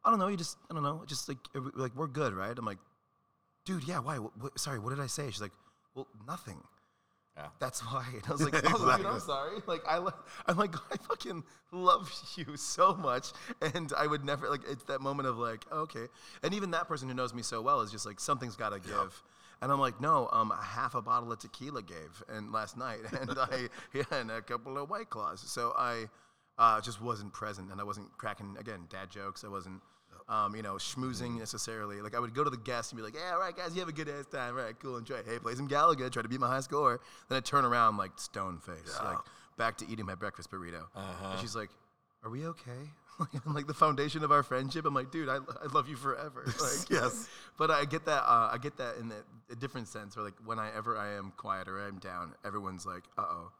"I don't know. You just, I don't know. Just like, every- like we're good, right?" I'm like, "Dude, yeah. Why? What, what, sorry, what did I say?" She's like, "Well, nothing." Yeah. That's why. And I was like, oh, dude, I'm Exactly. sorry. Like, I, lo- I'm like, I fucking love you so much, and I would never like. It's that moment of like, okay. And even that person who knows me so well is just like, something's got to give. And I'm like, no, um, half a bottle of tequila gave, and last night, and I, yeah, and a couple of white claws. So I, uh, just wasn't present, and I wasn't cracking again dad jokes. I wasn't. Um, you know, schmoozing necessarily. Like I would go to the guests and be like, "Yeah, all right, guys, you have a good ass time. All right, cool, enjoy. Hey, play some Galaga, try to beat my high score." Then I turn around like stone face, like back to eating my breakfast burrito. And she's like, "Are we okay?" I'm like the foundation of our friendship. I'm like, dude, I, I love you forever. Like, Yes. But I get that. Uh, I get that in a, a different sense. Where like whenever I ever I am quiet or I'm down, everyone's like, "Uh oh,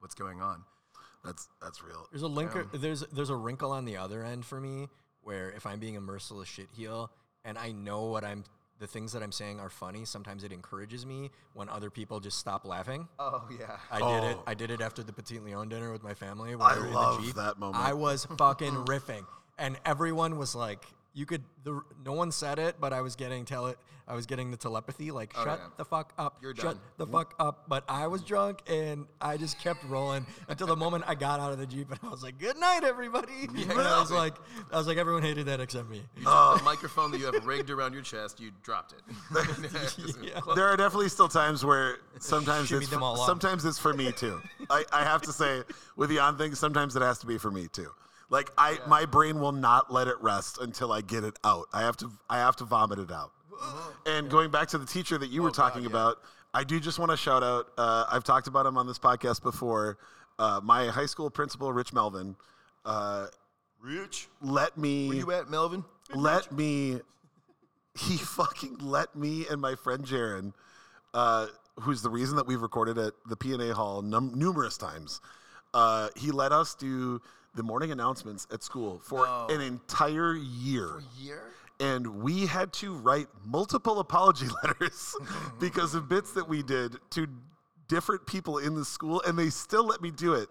what's going on?" That's that's real. There's a link. Um, there's there's a wrinkle on the other end for me where if I'm being a merciless shitheel and I know what I'm, the things that I'm saying are funny. Sometimes it encourages me when other people just stop laughing. Oh yeah. I did it. Oh. I did it after the Petit Leon dinner with my family. I we were in love the Jeep. that moment. I was fucking riffing, and everyone was like, "You could." The, no one said it, but I was getting tele. I was getting the telepathy, like, oh, "Shut yeah. the fuck up! You're Shut done. the fuck up!" But I was drunk, and I just kept rolling until the moment I got out of the jeep, and I was like, "Good night, everybody." and I was like, "I was like, everyone hated that except me." You took the microphone that you have rigged around your chest, you dropped it. Yeah. There are definitely still times where sometimes it's them for, all off. sometimes it's for me too. I, I have to say with the on thing, sometimes it has to be for me too. Like I, my brain will not let it rest until I get it out. I have to, I have to vomit it out. And going back to the teacher that you were talking yeah. about, I do just want to shout out. Uh, I've talked about him on this podcast before. Uh, my high school principal, Rich Melvin, uh, Rich, let me where you at, Melvin? let me he fucking let me and my friend Jaron, uh, who's the reason that we've recorded at the P&A Hall num- numerous times. Uh, he let us do the morning announcements at school for No. an entire year. Year? And we had to write multiple apology letters because of bits that we did to different people in the school, and they still let me do it.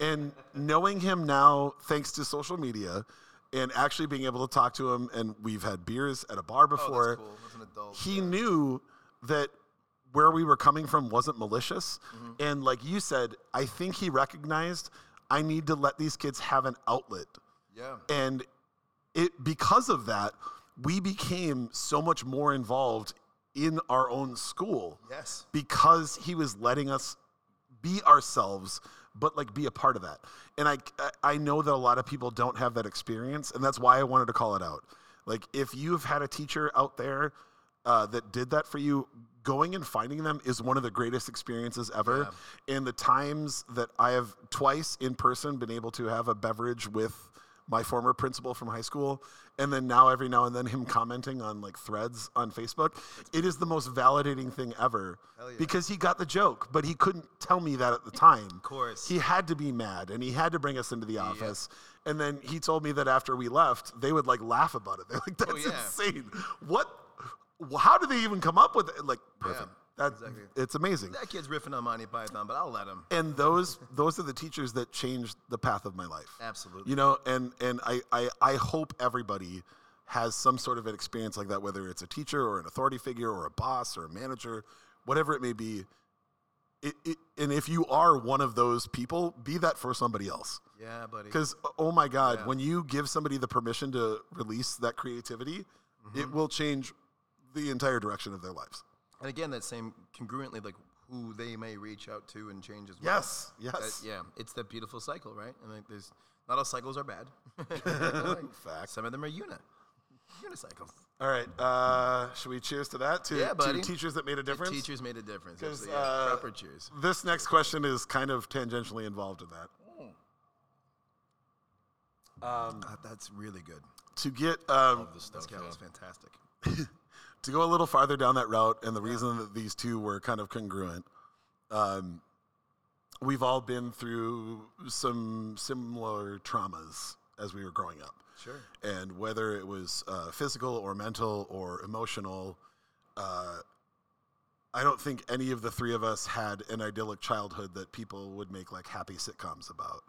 And knowing him now, thanks to social media, and actually being able to talk to him, and we've had beers at a bar Oh, before. that's cool. That's adult. He knew that where we were coming from wasn't malicious. Mm-hmm. And like you said, I think he recognized I need to let these kids have an outlet. yeah. And it because of that, we became so much more involved in our own school Yes. because he was letting us be ourselves but like be a part of that and I, I know that a lot of people don't have that experience and that's why i wanted to call it out like if you've had a teacher out there uh, that did that for you going and finding them is one of the greatest experiences ever. And the times that i have twice in person been able to have a beverage with my former principal from high school and then now every now and then him commenting on like threads on facebook it is the most validating thing ever. Yeah. because he got the joke but he couldn't tell me that at the time. Of course. he had to be mad and he had to bring us into the office. And then he told me that after we left they would like laugh about it. They're like oh, that's Oh, yeah. insane. What how did they even come up with it like perfect that, exactly. it's amazing That kid's riffing on Monty Python, but I'll let him. and those those are the teachers that changed the path of my life Absolutely. you know and and I, I i hope everybody has some sort of an experience like that whether it's a teacher or an authority figure or a boss or a manager whatever it may be it, it, and if you are one of those people be that for somebody else Yeah, buddy. because oh my god Yeah. when you give somebody the permission to release that creativity it Mm-hmm. will change the entire direction of their lives And again, that same congruently, like who they may reach out to and change as well. yes That- yes yeah, it's that beautiful cycle, right? And like, there's not all cycles are bad. Fact. Some of them are uni, unicycles. all right uh, should we cheers to that to, Yeah, to teachers that made a difference Teachers made a difference. yeah. uh, Proper cheers. This next question is kind of tangentially involved in that. Uh, that's really good. To get um, This That stuff, guy yeah. was fantastic. to go a little farther down that route, and the reason that these two were kind of congruent, um, we've all been through some similar traumas as we were growing up, Sure. and whether it was uh, physical or mental or emotional. Uh, I don't think any of the three of us had an idyllic childhood that people would make like happy sitcoms about.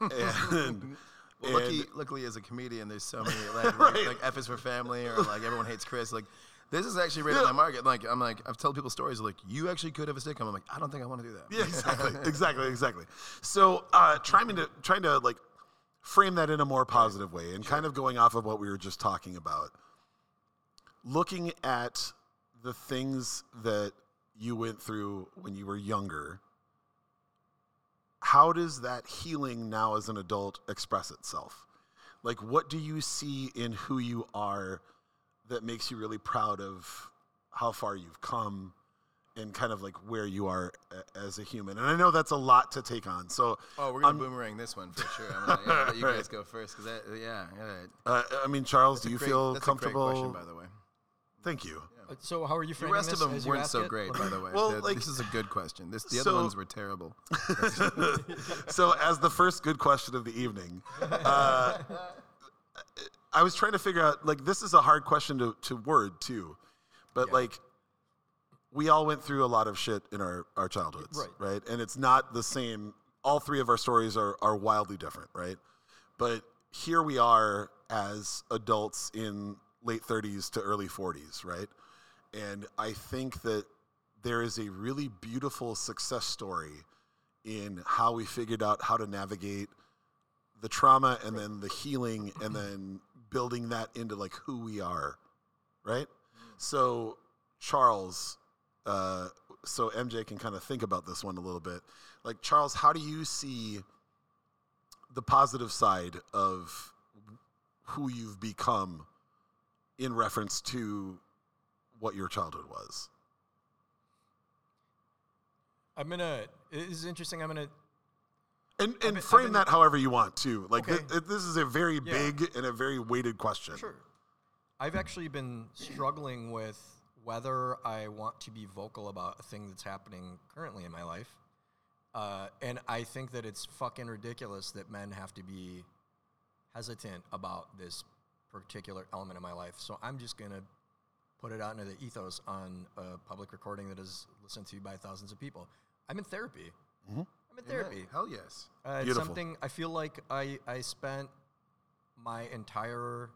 and, Well, lucky, luckily, as a comedian, there's so many like, Right. like, like F is for family or like everyone hates Chris. Like this is actually right Yeah. in my market. Like I'm like I've told people stories like you actually could have a sitcom. I'm like I don't think I want to do that. Yeah, exactly, exactly, exactly. So, uh, trying to trying to like frame that in a more positive way, and kind of going off of what we were just talking about, looking at the things that you went through when you were younger. How does that healing now as an adult express itself? Like, what do you see in who you are that makes you really proud of how far you've come? and kind of like where you are a- as a human. And I know that's a lot to take on. So, Oh, we're gonna I'm- boomerang this one for sure. I'm gonna yeah, let you Right. guys go first because that yeah, all right. uh, I mean, Charles, do you Great- feel that's comfortable? A great question, by the way. Thank you. Uh, So how are you feeling? The rest this of them weren't so it? great, by the way. Well, The- like- this is a good question. This the so- other ones were terrible. so, as the first good question of the evening, uh, I was trying to figure out like this is a hard question to, to word too, but like we all went through a lot of shit in our, our childhoods, Right. right? And it's not the same. All three of our stories are, are wildly different, right? But here we are as adults in late 30s to early 40s, right? And I think that there is a really beautiful success story in how we figured out how to navigate the trauma and then the healing and then building that into like who we are, right? So, Charles, uh, so MJ can kind of think about this one a little bit. Like, Charles, how do you see the positive side of who you've become in reference to what your childhood was? I'm gonna. This is interesting. I'm gonna. And, and been- frame been- that however you want too. Like Okay. thi- this is a very Yeah. big and a very weighted question. Sure. I've actually been struggling with whether I want to be vocal about a thing that's happening currently in my life. Uh, and I think that it's fucking ridiculous that men have to be hesitant about this particular element of my life. So I'm just gonna put it out into the ethos on a public recording that is listened to by thousands of people. I'm in therapy. I'm in therapy. Amen. Hell yes. Uh, it's Beautiful. something I feel like I, I spent my entire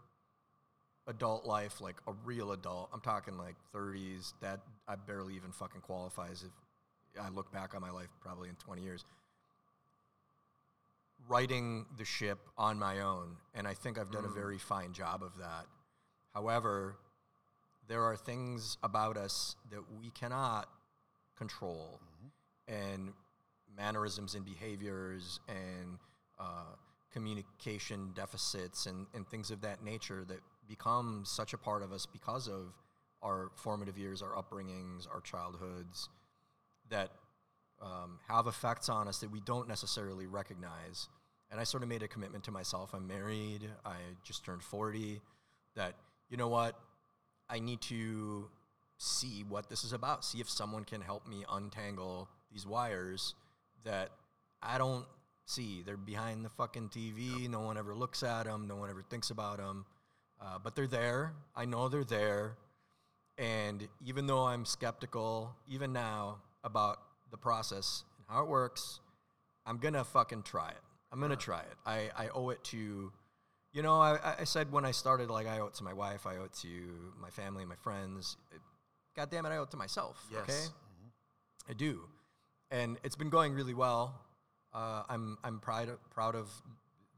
adult life, like a real adult. I'm talking like 30s. That I barely even fucking qualifies if I look back on my life probably in 20 years. Writing the ship on my own, and I think I've done a very fine job of that. However, there are things about us that we cannot control, and mannerisms and behaviors and uh, communication deficits and, and things of that nature that become such a part of us because of our formative years, our upbringings, our childhoods, that um, have effects on us that we don't necessarily recognize. And I sort of made a commitment to myself. I'm married. I just turned 40. That, you know what? I need to see what this is about. See if someone can help me untangle these wires that I don't see. They're behind the fucking TV. No one ever looks at them. No one ever thinks about them. Uh, but they're there. I know they're there. And even though I'm skeptical, even now, about the process and how it works, I'm gonna fucking try it. I'm gonna try it. I, I owe it to, you know, I, I said when I started, like, I owe it to my wife, I owe it to my family, my friends. God damn it, I owe it to myself. Yes. Okay? I do. And it's been going really well. Uh, I'm, I'm proud of, proud of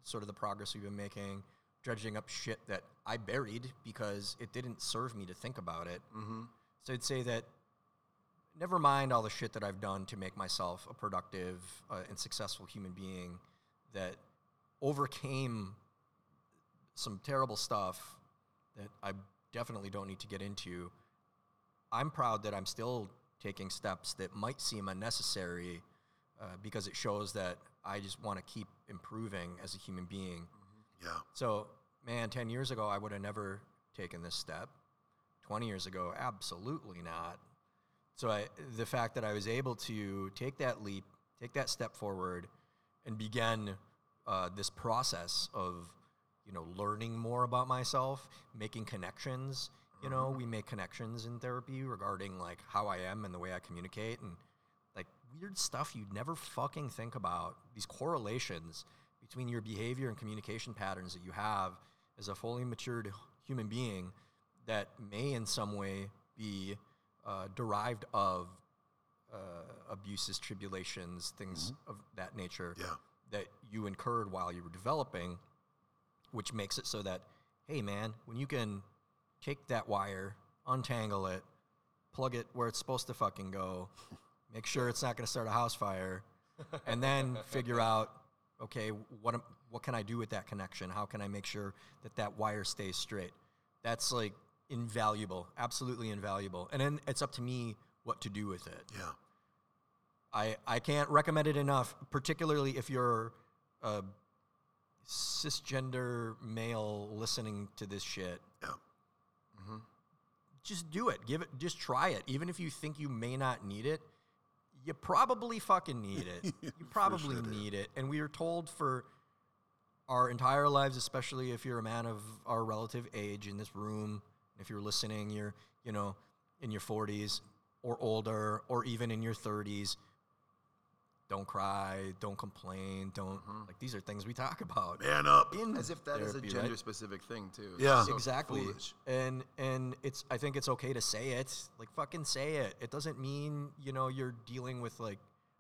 sort of the progress we've been making, dredging up shit that I buried because it didn't serve me to think about it. Mm-hmm. So I'd say that never mind all the shit that I've done to make myself a productive uh, and successful human being that overcame some terrible stuff that I definitely don't need to get into. I'm proud that I'm still taking steps that might seem unnecessary uh, because it shows that I just want to keep improving as a human being. Yeah. So, man, 10 years ago, I would have never taken this step. 20 years ago, absolutely not. So, I, the fact that I was able to take that leap, take that step forward, and begin uh, this process of, you know, learning more about myself, making connections. You know, we make connections in therapy regarding like how I am and the way I communicate and like weird stuff you'd never fucking think about. These correlations between your behavior and communication patterns that you have as a fully matured human being that may in some way be uh, derived of uh, abuses, tribulations, things of that nature Yeah. that you incurred while you were developing, which makes it so that, hey man, when you can take that wire, untangle it, plug it where it's supposed to fucking go, make sure it's not going to start a house fire, and then figure out, okay, what am, what can I do with that connection? How can I make sure that that wire stays straight? That's like invaluable, absolutely invaluable. And then it's up to me what to do with it. Yeah. I, I can't recommend it enough, particularly if you're a cisgender male listening to this shit. Yeah. Just do it. Give it. Just try it. Even if you think you may not need it, you probably fucking need it. You probably sure need it. And we are told for our entire lives, especially if you're a man of our relative age in this room, if you're listening, you're you know in your 40s or older, or even in your 30s. Don't cry. Don't complain. Don't mm-hmm. like these are things we talk about. Man up. in As if that is a therapy, right? gender specific thing too. Yeah. so exactly foolish. and and it's i think it's okay to say it like fucking say it it doesn't mean you know you're dealing with like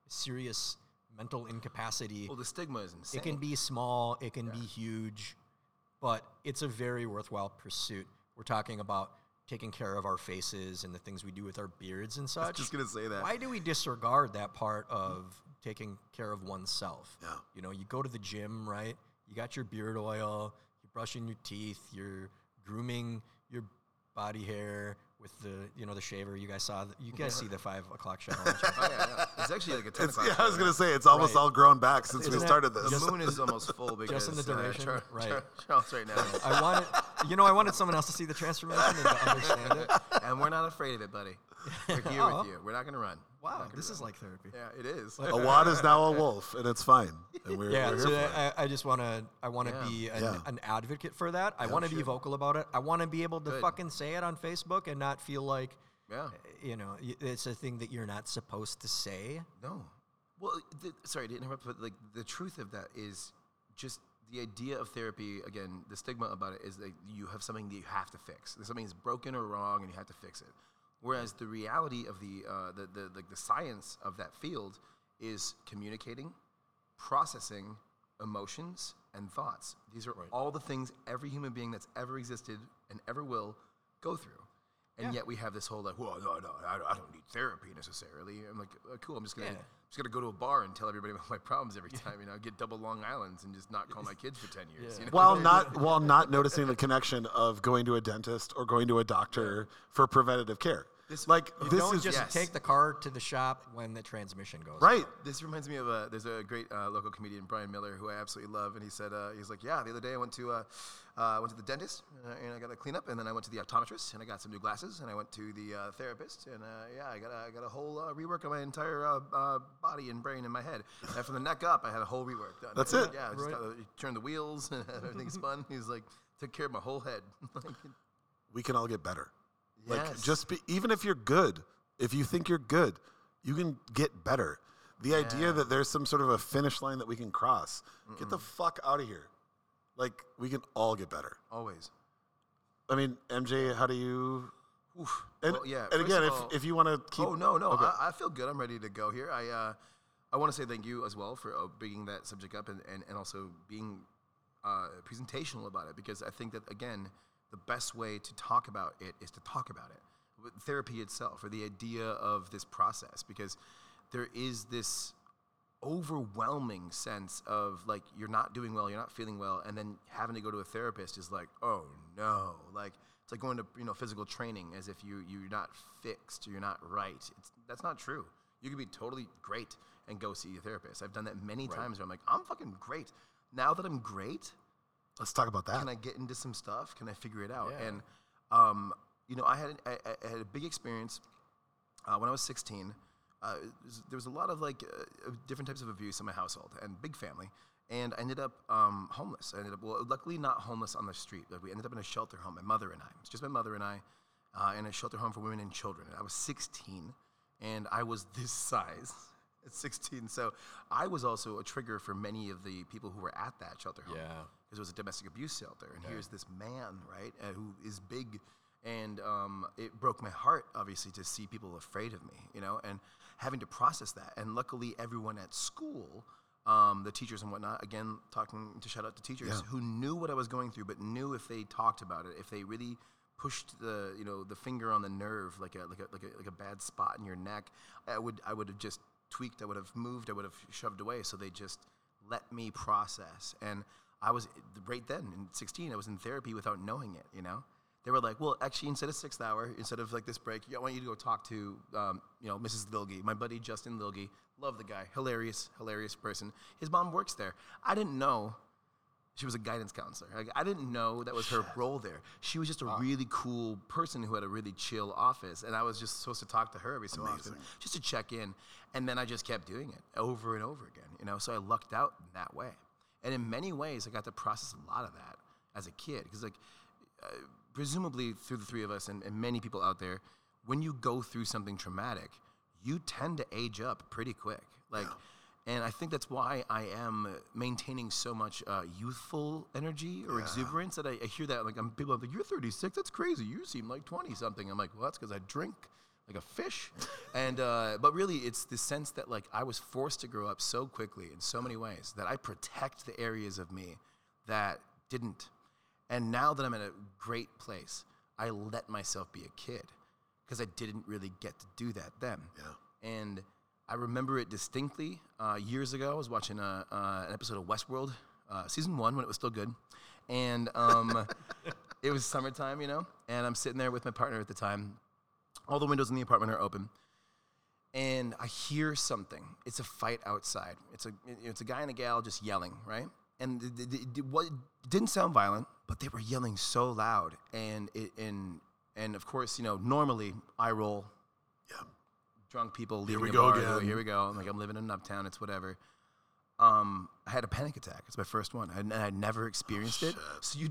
serious mental incapacity Well, the stigma is insane. it can be small it can be huge but it's a very worthwhile pursuit we're talking about taking care of our faces and the things we do with our beards and I was such just gonna say that. why do we disregard that part of taking care of oneself? Yeah. You know, you go to the gym, right? You got your beard oil, you're brushing your teeth, you're grooming your body hair with the, you know, the shaver. You guys saw, the, you guys see the five o'clock shadow. Oh, yeah, yeah. It's actually like a ten It's, o'clock. yeah, I was gonna say it's almost Right. all grown back since we Isn't it started this. The moon is almost full because Just in the uh, duration, Char- right. Char- Charles right now, I wanted, you know, I wanted someone else to see the transformation and to understand it. and we're not afraid of it, buddy. We're here Oh. with you. We're not gonna run. Wow, this run. is like therapy. Yeah, it is. a wad is now a wolf, and it's fine. and we're, yeah, we're so here. I, I just want to I want to Yeah. be an, Yeah. an advocate for that. I want to be vocal about it. I want to be able to Good. fucking say it on Facebook and not feel like Yeah. Eh, you know it's a thing that you're not supposed to say. No. Well, the, sorry to interrupt, but like the truth of that is just the idea of therapy. Again, the stigma about it is that you have something that you have to fix. There's something that's broken or wrong, and you have to fix it. Whereas the reality of the uh, the, the like the science of that field is communicating, processing emotions and thoughts. These are all the things every human being that's ever existed and ever will go through. And yet we have this whole like, well, no, no, I don't, I don't need therapy necessarily. I'm like, uh, cool. I'm just gonna, Yeah. just gonna go to a bar and tell everybody about my problems every time. You know, get double Long Island's and just not call my kids for ten years. You know? while not while not noticing the connection of going to a dentist or going to a doctor for preventative care. This- like You this don't is just Yes. take the car to the shop when the transmission goes. right. This reminds me of a there's a great uh, local comedian Brian Miller who I absolutely love, and he said uh, he's like, yeah, the other day I went to uh, uh, went to the dentist uh, and I got a cleanup, and then I went to the optometrist and I got some new glasses, and I went to the uh, therapist, and uh, yeah, I got a, I got a whole uh, rework of my entire uh, uh, body and brain in my head, and from the neck up, I had a whole rework done. That's And, it. Yeah, I just Right. turned the wheels, and everything spun. He's like, took care of my whole head. We can all get better. Like Yes. just be even if you're good, if you think you're good, you can get better. The idea that there's some sort of a finish line that we can cross, get the fuck out of here. Like we can all get better. Always. I mean, MJ, how do you? Oof. And, Well, yeah. and again, of if, if you want to keep, oh no, no, Okay. I, I feel good. I'm ready to go here. I uh, I want to say thank you as well for uh, bringing that subject up and, and, and also being uh, presentational about it because I think that again, the best way to talk about it is to talk about it. With Therapy itself, or the idea of this process, because there is this overwhelming sense of like you're not doing well, you're not feeling well, and then having to go to a therapist is like, oh no, like it's like going to you know physical training as if you you're not fixed, you're not right. It's, that's not true. You can be totally great and go see a therapist. I've done that many times where I'm like, I'm fucking great. Now that I'm great, let's talk about that. can I get into some stuff? Can I figure it out? Yeah. And um, you know, I had I, I had a big experience uh, when I was 16. Uh, there was a lot of like uh, different types of abuse in my household and big family, and I ended up um, homeless. I ended up well, luckily not homeless on the street. Like we ended up in a shelter home. My mother and I. Just my mother and I, uh, in a shelter home for women and children. And I was 16, and I was this size at 16. So I was also a trigger for many of the people who were at that shelter home Yeah. It was a domestic abuse shelter. And here's this man, right, uh, who is big, and um, it broke my heart, obviously, to see people afraid of me, you know, and having to process that. And luckily, everyone at school, um, the teachers and whatnot, again, talking to shout out to teachers Yeah. who knew what I was going through, but knew if they talked about it, if they really pushed the you know the finger on the nerve like a like a like a, like a bad spot in your neck i would i would have just tweaked i would have moved i would have shoved away so they just let me process and i was right then in 16 i was in therapy without knowing it you know? They were like well actually instead of sixth hour instead of like this break i want you to go talk to um, you know mrs lilgy my buddy justin lilgy love the guy. Hilarious hilarious person. His mom works there. I didn't know she was a guidance counselor. Like, I didn't know that was her role there. She was just a really cool person who had a really chill office, and I was just supposed to talk to her every so often, just to check in. And then I just kept doing it over and over again, you know. So I lucked out in that way, and in many ways, I got to process a lot of that as a kid, because like uh, presumably through the three of us and, and many people out there, when you go through something traumatic, you tend to age up pretty quick. Like, and I think that's why I am maintaining so much uh, youthful energy or exuberance. That I, I hear that like I'm people are like, "You're 36. That's crazy. You seem like 20 something." I'm like, "Well, that's because I drink." Like a fish, and uh, but really, it's the sense that like I was forced to grow up so quickly in so many ways that I protect the areas of me that didn't. And now that I'm in a great place, I let myself be a kid because I didn't really get to do that then. Yeah. And I remember it distinctly. Uh, years ago, I was watching a, uh, an episode of Westworld, uh, season one, when it was still good. And um, it was summertime, you know, and I'm sitting there with my partner at the time. All the windows in the apartment are open. And I hear something. It's a fight outside. It's a, it's a guy and a gal just yelling, right? And what, didn't sound violent, but they were yelling so loud. And, it, and, and of course, you know, normally I roll Yeah. drunk people leaving Here we go bar. again. Here we go. I'm like, I'm living in an uptown. It's whatever. um, I had a panic attack. It's my first one, and I never experienced it. So you,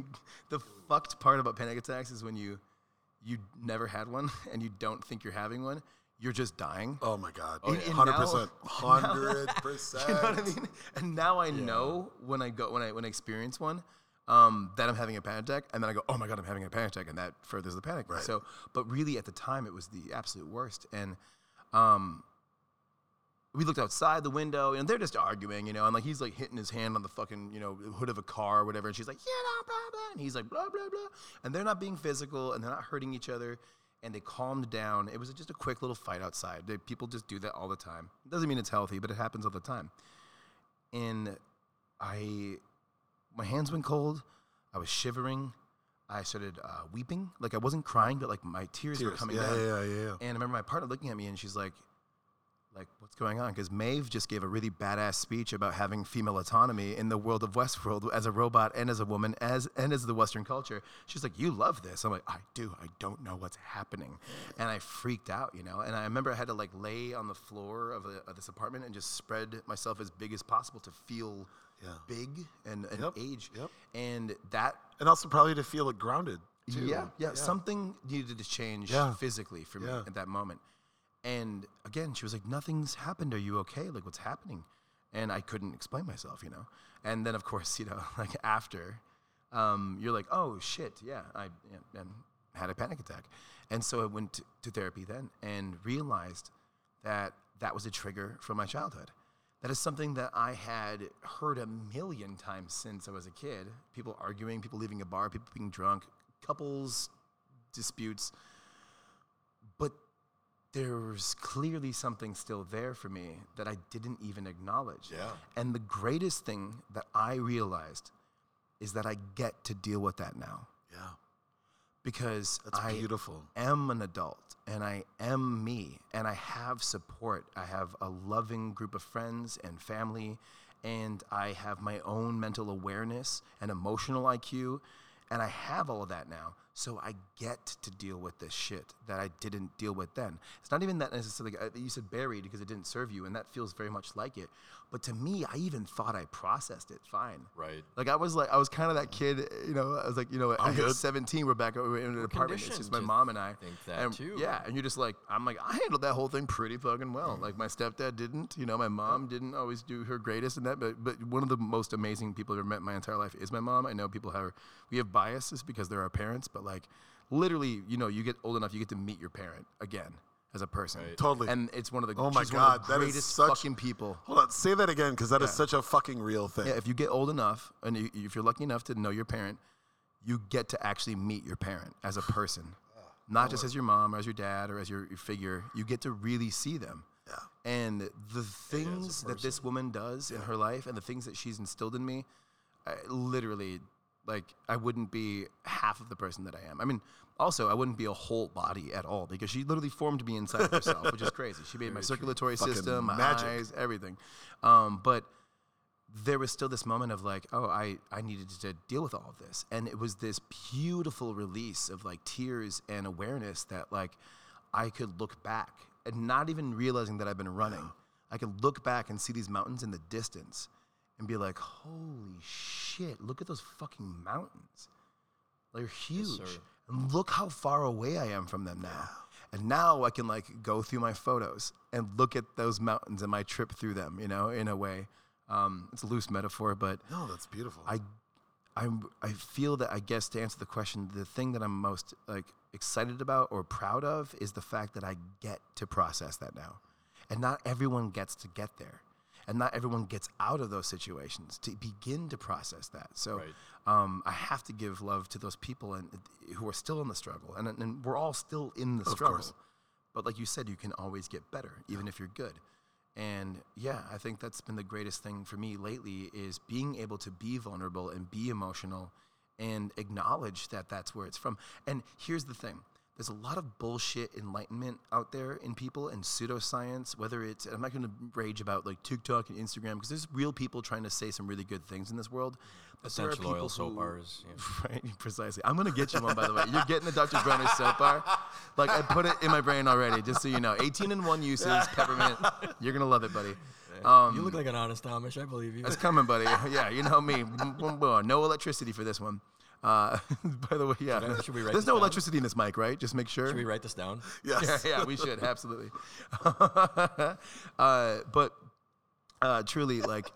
the fucked part about panic attacks is when you you never had one and you don't think you're having one, you're just dying. Oh my god. And- and Hundred percent. Hundred percent. You know what I mean? And now I know when I go when I when I experience one, um, that I'm having a panic attack, and then I go, oh my god, I'm having a panic attack, and that furthers the panic. Right. So, but really at the time, it was the absolute worst, and um, we looked outside the window, and they're just arguing, you know, and like he's like hitting his hand on the fucking you know hood of a car or whatever, and she's like, yeah, blah blah blah, and he's like blah blah blah, and they're not being physical, and they're not hurting each other. And they calmed down. It was just a quick little fight outside. They, people just do that all the time. It doesn't mean it's healthy, but it happens all the time and I, my hands went cold. I was shivering. I started uh, weeping. Like I wasn't crying, but like my tears, were coming yeah, down. yeah, yeah, yeah. And I remember my partner looking at me, and she's like, "Like, what's going on?" Because Maeve just gave a really badass speech about having female autonomy in the world of Westworld as a robot and as a woman, as and as the Western culture. She's like, "You love this." I'm like, "I do. I don't know what's happening," and I freaked out, you know. And I remember I had to like lay on the floor of, a, of this apartment and just spread myself as big as possible to feel Yeah. big and, and Yep, age. yep. And that And also probably to feel it grounded. Too. yeah, yeah, Something needed to change Yeah. physically for me Yeah. at that moment. And again, she was like, "Nothing's happened. Are you okay? Like, what's happening?" And I couldn't explain myself, you know. And then, of course, you know, like after, um, you're like, "Oh shit, yeah, I yeah, had a panic attack." And so I went to, to therapy then and realized that that was a trigger from my childhood. That is something that I had heard a million times since I was a kid. People arguing, people leaving a bar, people being drunk, couples disputes. But there was clearly something still there for me that I didn't even acknowledge. Yeah. And the greatest thing that I realized is that I get to deal with that now Yeah. because That's I beautiful. am an adult and I am me and I have support. I have a loving group of friends and family and I have my own mental awareness and emotional IQ and I have all of that now. So I get to deal with this shit that I didn't deal with then. It's not even that necessarily uh, you said buried because it didn't serve you and that feels very much like it. But to me, I even thought I processed it fine. Right. Like I was like I was kind of that kid, you know. I was like, you know, I'm at good. 17, we're back we're in an apartment. It's just my mom and I. think that and, too. Yeah, and you're just like, I'm like, I handled that whole thing pretty fucking well. Like my stepdad didn't, you know, my mom didn't always do her greatest in that, but but one of the most amazing people I've ever met in my entire life is my mom. I know people have we have biases because they're our parents, but like literally, you know, you get old enough, you get to meet your parent again as a person. Right. Totally. And it's one of the Oh my she's one of God, that is greatest such- fucking people. Hold on. Say that again because that is Yeah. such a fucking real thing. Yeah, if you get old enough, and you, if you're lucky enough to know your parent, you get to actually meet your parent as a person, not just as your mom or as your dad or as your, your figure. You get to really see them. Yeah. And the things that this woman does in her life and the things that she's instilled in me, I, literally, like I wouldn't be half of the person that I am. I mean, also I wouldn't be a whole body at all because she literally formed me inside of herself, which is crazy. She made my circulatory system, my magic. eyes, everything. Um, but there was still this moment of like, oh, I, I needed to deal with all of this. And it was this beautiful release of like tears and awareness that like I could look back and not even realizing that I've been running. I could look back and see these mountains in the distance and be like, holy shit, look at those fucking mountains. They're huge. sir. and look how far away I am from them now. And now I can like go through my photos and look at those mountains and my trip through them, you know, in a way. Um, it's a loose metaphor, but No, that's beautiful. I, I'm, I feel that I guess to answer the question, the thing that I'm most like excited about or proud of is the fact that I get to process that now, and not everyone gets to get there, and not everyone gets out of those situations to begin to process that. So, Right. um, I have to give love to those people and who are still in the struggle, and, and we're all still in the Of struggle. course. But like you said, you can always get better, even if you're good. And yeah, I think that's been the greatest thing for me lately is being able to be vulnerable and be emotional and acknowledge that that's where it's from. And here's the thing. There's a lot of bullshit enlightenment out there in people and pseudoscience, whether it's, I'm not going to rage about like TikTok and Instagram because there's real people trying to say some really good things in this world. But there are Essential oil people soap who- bars. Yeah. Right, precisely. I'm gonna get you one, by the way. You're getting the Dr. Bronner soap bar. Like I put it in my brain already, just so you know. 18 in one uses, peppermint. You're gonna love it, buddy. Um, you look like an honest Amish. I believe you. It's coming, buddy. Yeah, you know me. No electricity for this one. Uh, by the way, yeah. Should we write There's no down? electricity in this mic, right? Just make sure. Should we write this down? Yes. yeah, yeah, we should absolutely. uh, but uh, truly, like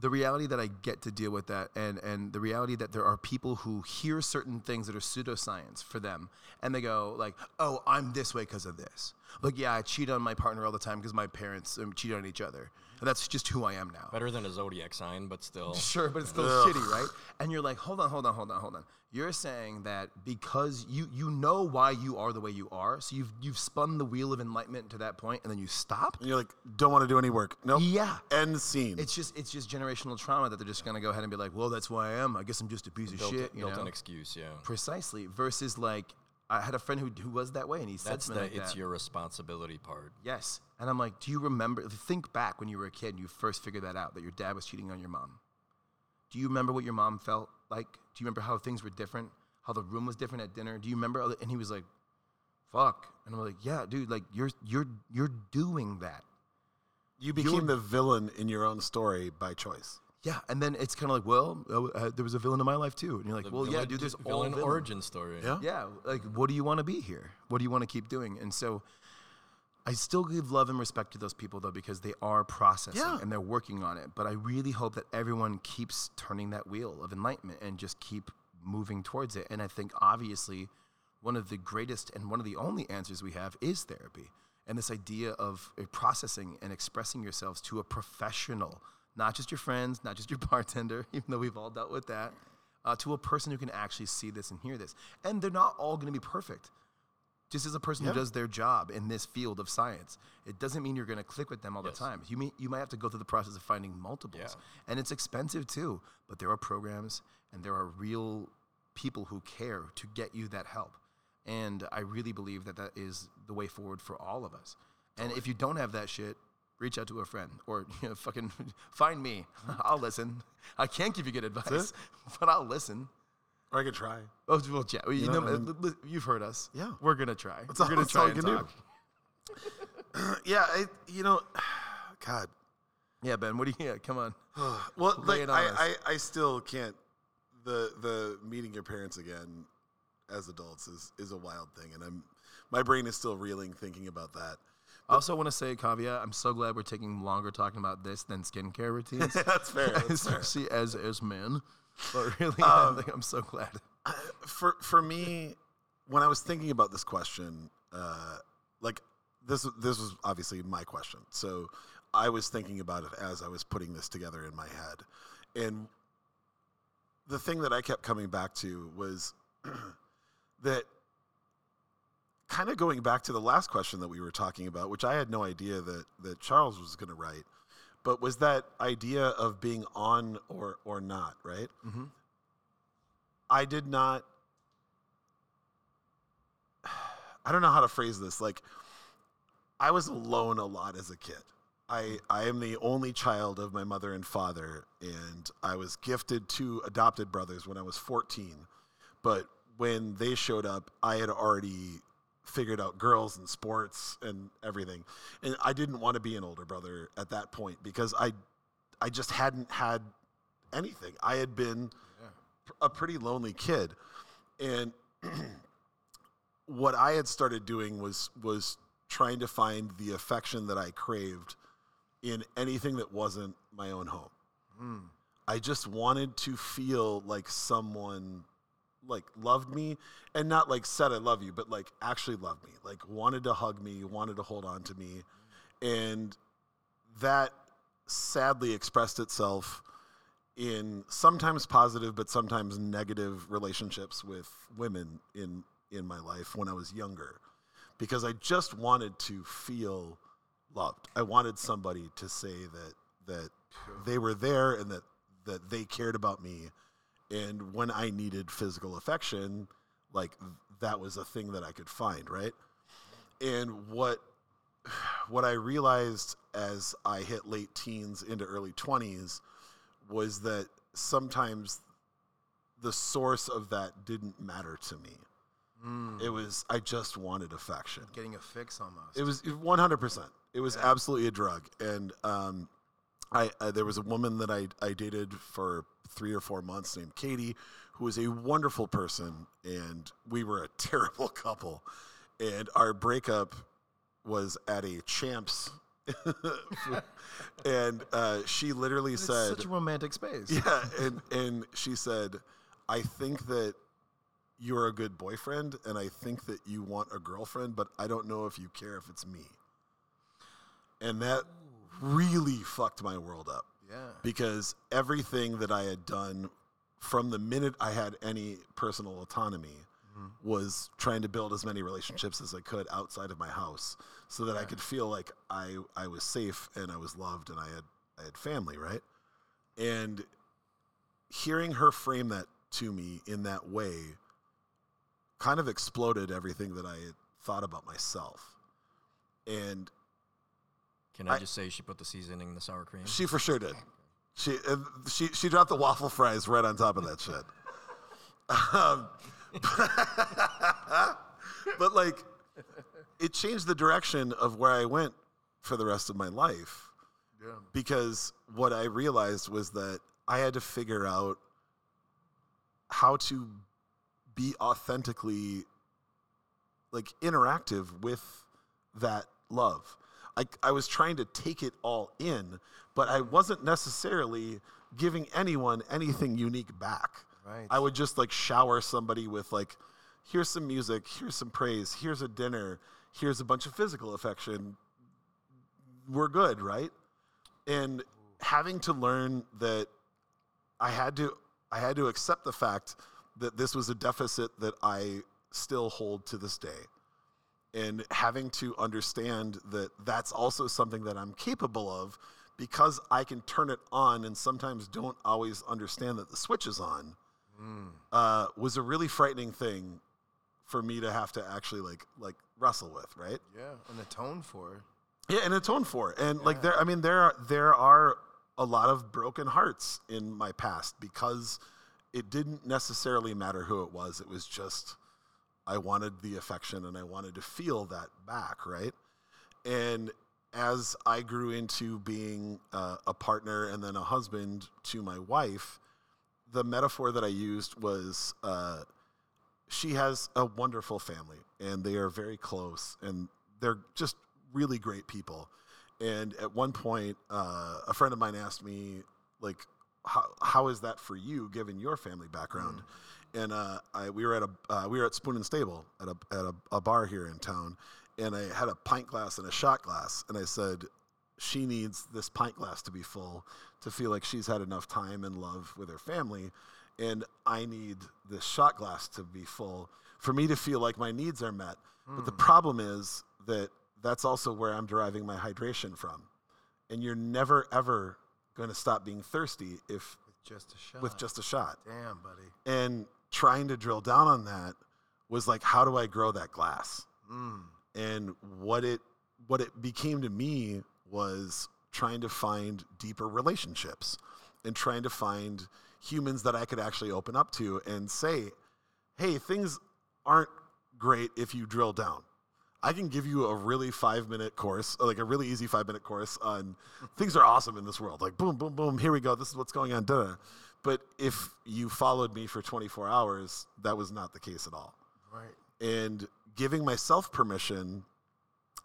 the reality that I get to deal with that, and and the reality that there are people who hear certain things that are pseudoscience for them, and they go like, "Oh, I'm this way because of this." Like, yeah, I cheat on my partner all the time because my parents um, cheat on each other. That's just who I am now. Better than a zodiac sign, but still. Sure, but it's still Ugh. shitty, right? And you're like, hold on, hold on, hold on, hold on. You're saying that because you you know why you are the way you are, so you've you've spun the wheel of enlightenment to that point, and then you stop. And you're like, don't want to do any work. Nope. Yeah. End scene. It's just it's just generational trauma that they're just gonna go ahead and be like, well, that's why I am. I guess I'm just a piece of shit. You built know? an excuse, yeah. Precisely. Versus like, I had a friend who who was that way, and he said That's the like it's that. your responsibility part. Yes. And I'm like, do you remember? Think back when you were a kid and you first figured that out that your dad was cheating on your mom. Do you remember what your mom felt like? Do you remember how things were different? How the room was different at dinner? Do you remember? And he was like, "Fuck." And I'm like, "Yeah, dude. Like you're you're you're doing that." you became the villain in your own story by choice. Yeah. And then it's kind of like, well, uh, uh, there was a villain in my life too. And you're like, The well, yeah, villain- dude. There's all villain villain. origin story. Yeah. Yeah, like what do you want to be here? What do you want to keep doing? And so I still give love and respect to those people though because they are processing Yeah. and they're working on it. But I really hope that everyone keeps turning that wheel of enlightenment and just keep moving towards it. And I think obviously one of the greatest and one of the only answers we have is therapy. And this idea of uh, processing and expressing yourselves to a professional, not just your friends, not just your bartender, even though we've all dealt with that, uh, to a person who can actually see this and hear this. And they're not all going to be perfect. Just as a person who does their job in this field of science, it doesn't mean you're going to click with them all Yes. the time. You, you might have to go through the process of finding multiples. Yeah. And it's expensive too, but there are programs and there are real people who care to get you that help. And I really believe that that is the way forward for all of us. And if you don't have that shit, reach out to a friend or you know, fucking find me. I'll listen. I can't give you good advice, but I'll listen. Or I could try. Oh, well, yeah, well, you, know, know, I mean- you've heard us. Yeah. we're gonna try. That's we're all- gonna try and you talk. yeah, I, you know, God. Yeah, Ben. What do you? Yeah, come on. Well, Lay like, on I. I, I still can't. The the meeting your parents again as adults is is a wild thing, and I'm my brain is still reeling thinking about that. I also want to say caveat. I'm so glad we're taking longer talking about this than skincare routines, That's fair. That's fair. especially as as men. But really, Um, like, I'm so glad. for for me, when I was thinking about this question, uh, like this this was obviously my question. So I was thinking about it as I was putting this together in my head, and the thing that I kept coming back to was that kind of going back to the last question that we were talking about, which I had no idea that that Charles was going to write, but was that idea of being on or or not, right? Mhm. I did not. I don't know how to phrase this. Like, I was alone a lot as a kid. I, I am the only child of my mother and father, and I was gifted two adopted brothers when I was 14. But when they showed up, I had already figured out girls and sports and everything. And I didn't want to be an older brother at that point because I, I just hadn't had anything. I had been a pretty lonely kid, and what I had started doing was was trying to find the affection that I craved in anything that wasn't my own home. Mm. I just wanted to feel like someone like loved me and not like said I love you, but like actually loved me, like wanted to hug me, wanted to hold on to me. And that sadly expressed itself in sometimes positive but sometimes negative relationships with women in in my life when I was younger because I just wanted to feel loved. I wanted somebody to say that that they were there and that that they cared about me and when I needed physical affection like that was a thing that I could find, right? And what what I realized as I hit late teens into early 20s was that sometimes the source of that didn't matter to me. Mm. It was I just wanted affection. Getting a fix almost. It was 100%. It was absolutely a drug and um I uh, there was a woman that I I dated for three or four months named Katie, who was a wonderful person, and we were a terrible couple, and our breakup was at a champs. and uh, she literally It's said, such a romantic space. yeah, and and she said, "I think that you're a good boyfriend, and I think that you want a girlfriend, but I don't know if you care if it's me." And that really fucked my world up Yeah. because everything that I had done from the minute I had any personal autonomy mm-hmm. was trying to build as many relationships as I could outside of my house so that I could feel like I I was safe and I was loved and I had I had family, right? And hearing her frame that to me in that way kind of exploded everything that I had thought about myself. And Can I, I- just say she put the seasoning in the sour cream? she for sure did. She she she dropped the waffle fries right on top of that shit. Um, but like, it changed the direction of where I went for the rest of my life Yeah. because what I realized was that I had to figure out how to be authentically like interactive with that love. I, I was trying to take it all in, but I wasn't necessarily giving anyone anything unique back. Right. I would just like shower somebody with like, here's some music, here's some praise, here's a dinner, here's a bunch of physical affection. We're good, right? And having to learn that I had to I had to accept the fact that this was a deficit that I still hold to this day. And having to understand that that's also something that I'm capable of because I can turn it on and sometimes don't always understand that the switch is on uh, was a really frightening thing for me to have to actually like like wrestle with, right? Yeah. And atone for. Yeah, and atone for. And like there I mean there are there are a lot of broken hearts in my past because it didn't necessarily matter who it was. It was just I wanted the affection and I wanted to feel that back, right? And as I grew into being uh, a partner and then a husband to my wife, the metaphor that I used was uh, she has a wonderful family and they are very close and they're just really great people. And at one point, uh, a friend of mine asked me, like, how, how is that for you, given your family background? And uh, I, we were at a uh, we were at Spoon and Stable at a at a, a bar here in town, and I had a pint glass and a shot glass, and I said, she needs this pint glass to be full to feel like she's had enough time and love with her family, and I need this shot glass to be full for me to feel like my needs are met. But the problem is that that's also where I'm deriving my hydration from, and you're never ever going to stop being thirsty if Just a shot. with just a shot Damn, buddy. and trying to drill down on that was like how do i grow that glass Mm. and what it what it became to me was trying to find deeper relationships and trying to find humans that i could actually open up to and say hey things aren't great if you drill down i can give you a really five minute course like a really easy five minute course on things are awesome in this world like boom boom boom here we go this is what's going on duh. But if you followed me for 24 hours that was not the case at all Right. and giving myself permission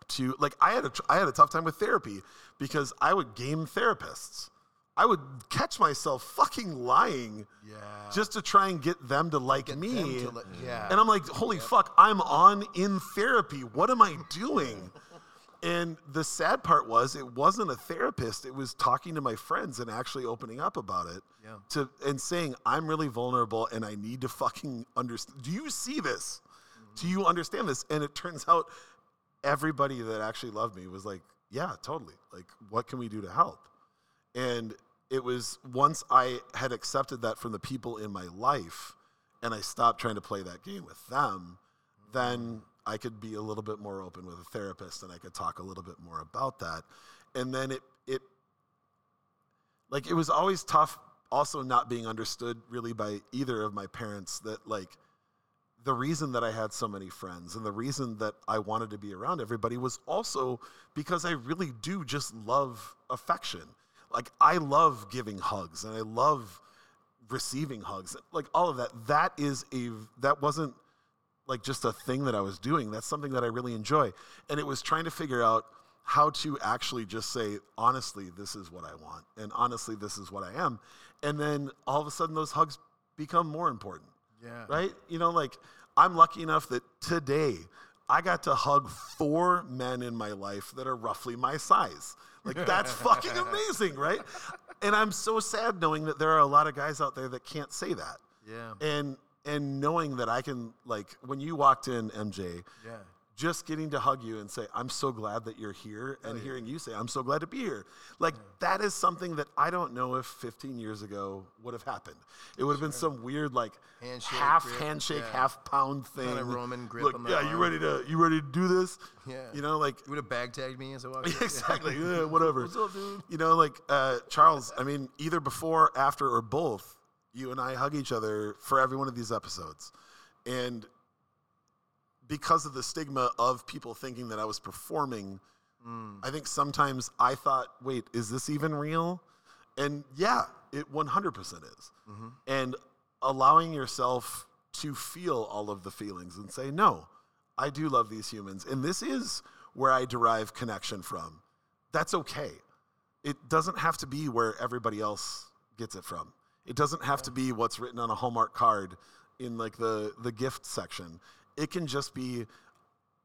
to like I had a tr- I had a tough time with therapy because I would game therapists. I would catch myself fucking lying Yeah. just to try and get them to like Get me. to let- yeah. And I'm like, holy fuck, I'm on in therapy. What am I doing? and the sad part was it wasn't a therapist. It was talking to my friends and actually opening up about it. Yeah. To and saying, I'm really vulnerable and I need to fucking understand. Do you see this? Do you understand this? And it turns out everybody that actually loved me was like, yeah, totally. Like, what can we do to help? And it was once I had accepted that from the people in my life and I stopped trying to play that game with them, then I could be a little bit more open with a therapist and I could talk a little bit more about that. And then it, it, like, it was always tough also not being understood really by either of my parents that, like, the reason that I had so many friends and the reason that I wanted to be around everybody was also because I really do just love affection. like I love giving hugs and I love receiving hugs. Like all of that. That is a that wasn't like just a thing that I was doing. That's something that I really enjoy. And it was trying to figure out how to actually just say, honestly, this is what I want. And honestly, this is what I am. And then all of a sudden, those hugs become more important. Yeah. Right? You know, like I'm lucky enough that today I got to hug four men in my life that are roughly my size. Like that's fucking amazing, right? And I'm so sad knowing that there are a lot of guys out there that can't say that. Yeah. And and knowing that I can like when you walked in, MJ, Yeah. just getting to hug you and say, I'm so glad that you're here, and hearing you say, I'm so glad to be here. Like, that is something that I don't know if 15 years ago would have happened. It would have been some weird, like, Handshake, half grip, handshake, yeah. half pound thing. Kinda Roman grip Look, yeah, you ready to you ready to do this? Yeah. You know, like You would have bag tagged me as I walked in. exactly. Yeah, whatever. What's up, dude? You know, like uh, Charles. I mean, either before, after, or both. You and I hug each other for every one of these episodes, and because of the stigma of people thinking that I was performing, mm. I think sometimes I thought, "Wait, is this even real?" And yeah, it 100% is. Mm-hmm. And allowing yourself to feel all of the feelings and say, "No, I do love these humans, and this is where I derive connection from." That's okay. It doesn't have to be where everybody else gets it from. It doesn't have to be what's written on a Hallmark card in like the the gift section. It can just be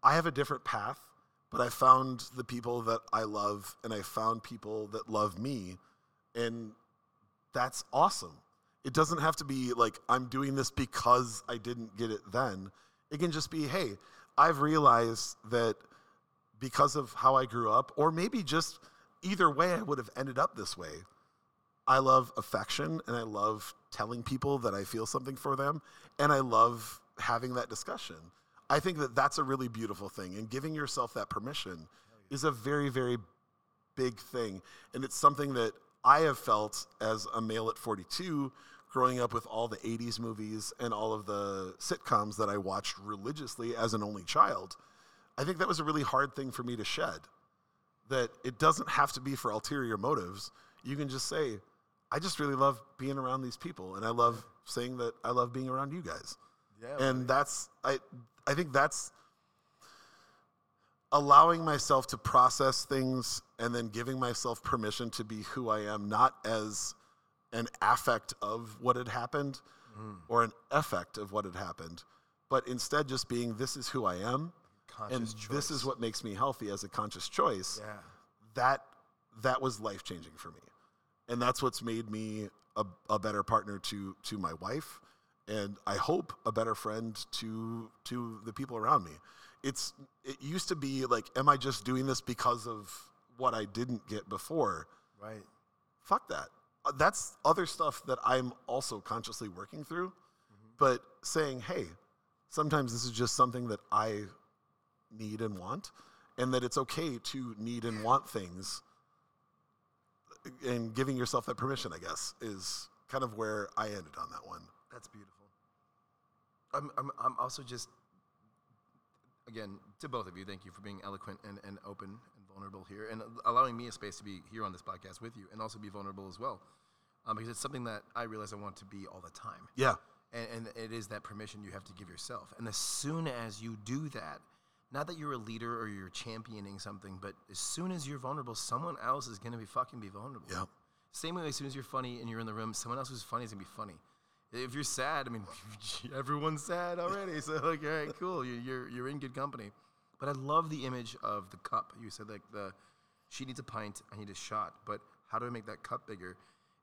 I have a different path, but I found the people that I love and I found people that love me and that's awesome. It doesn't have to be like I'm doing this because I didn't get it then. It can just be, hey, I've realized that because of how I grew up, or maybe just either way, I would have ended up this way. I love affection and I love telling people that I feel something for them, and I love having that discussion. I think that that's a really beautiful thing, and giving yourself that permission is a very, very big thing. And it's something that I have felt as a male at 42, growing up with all the 80s movies and all of the sitcoms that I watched religiously as an only child. I think that was a really hard thing for me to shed. That it doesn't have to be for ulterior motives. You can just say, I just really love being around these people, and I love saying that I love being around you guys. Yeah. And that's I I think that's allowing myself to process things and then giving myself permission to be who I am, not as an affect of what had happened mm. or an effect of what had happened, but instead just being this is who I am and Conscious this is what makes me healthy as a conscious choice. Yeah. That that was life changing for me. And that's what's made me a, a better partner to to my wife and I hope a better friend to to the people around me. It's it used to be like am I just doing this because of what I didn't get before? Right. Fuck that. Uh, That's other stuff that I'm also consciously working through. But saying, "Hey, sometimes this is just something that I need and want and that it's okay to need and want things." And giving yourself that permission, I guess, is kind of where I ended on that one. That's beautiful. I'm, I'm, I'm also just, again, to both of you, thank you for being eloquent and, and open and vulnerable here and allowing me a space to be here on this podcast with you and also be vulnerable as well. Um, because it's something that I realize I want to be all the time. Yeah. And, and it is that permission you have to give yourself. And as soon as you do that, not that you're a leader or you're championing something, but as soon as you're vulnerable, someone else is going to be fucking be vulnerable. Yep. Same way, as soon as you're funny and you're in the room, someone else who's funny is gonna be funny. If you're sad, I mean, everyone's sad already. So like, all right, cool, you- you're you're in good company. But I love the image of the cup. You said like the she needs a pint, I need a shot. But how do I make that cup bigger?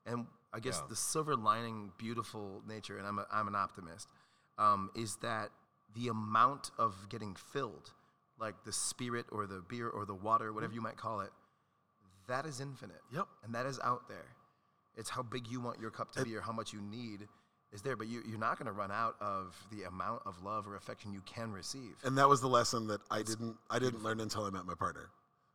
And I guess Yeah. the silver lining, beautiful nature, and I'm a, I'm an optimist, um, is that the amount of getting filled, like the spirit or the beer or the water, whatever mm-hmm. you might call it, that is infinite. Yep. And that is out there. It's how big you want your cup to be or how much you need is there. But you, you're not going to run out of the amount of love or affection you can receive. And that was the lesson that I didn't I didn't learn until I met my partner.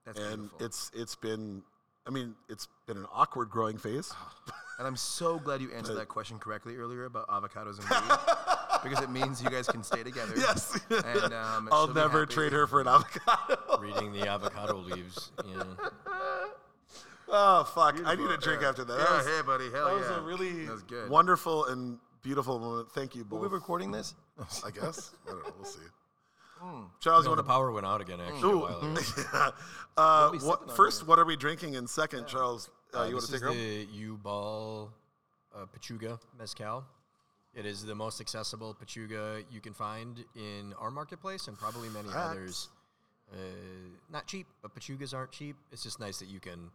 That's and beautiful. it's it's been I mean, it's been an awkward growing phase. Ah. and I'm so glad you answered that question correctly earlier about avocados and weed. because it means you guys can stay together. yes. And um, I'll never trade her for an avocado. Reading the avocado leaves. Yeah. Oh fuck! I need a drink yeah. after that. Yeah, that was, hey, buddy, hell that was a really was good. wonderful and beautiful moment. Thank you Were both. we recording this? I guess. I don't know. We'll see. Hmm. Charles, No, you the want to? power went out again. Actually, a while ago. yeah. Uh, what, first, what are we drinking? And second, Charles, uh, Uh, you want to take her home? the Yuu Baal uh, Pechuga Mezcal. It is the most accessible Pechuga you can find in our marketplace and probably many Facts. others. Uh, not cheap, but Pechugas aren't cheap. It's just nice that you can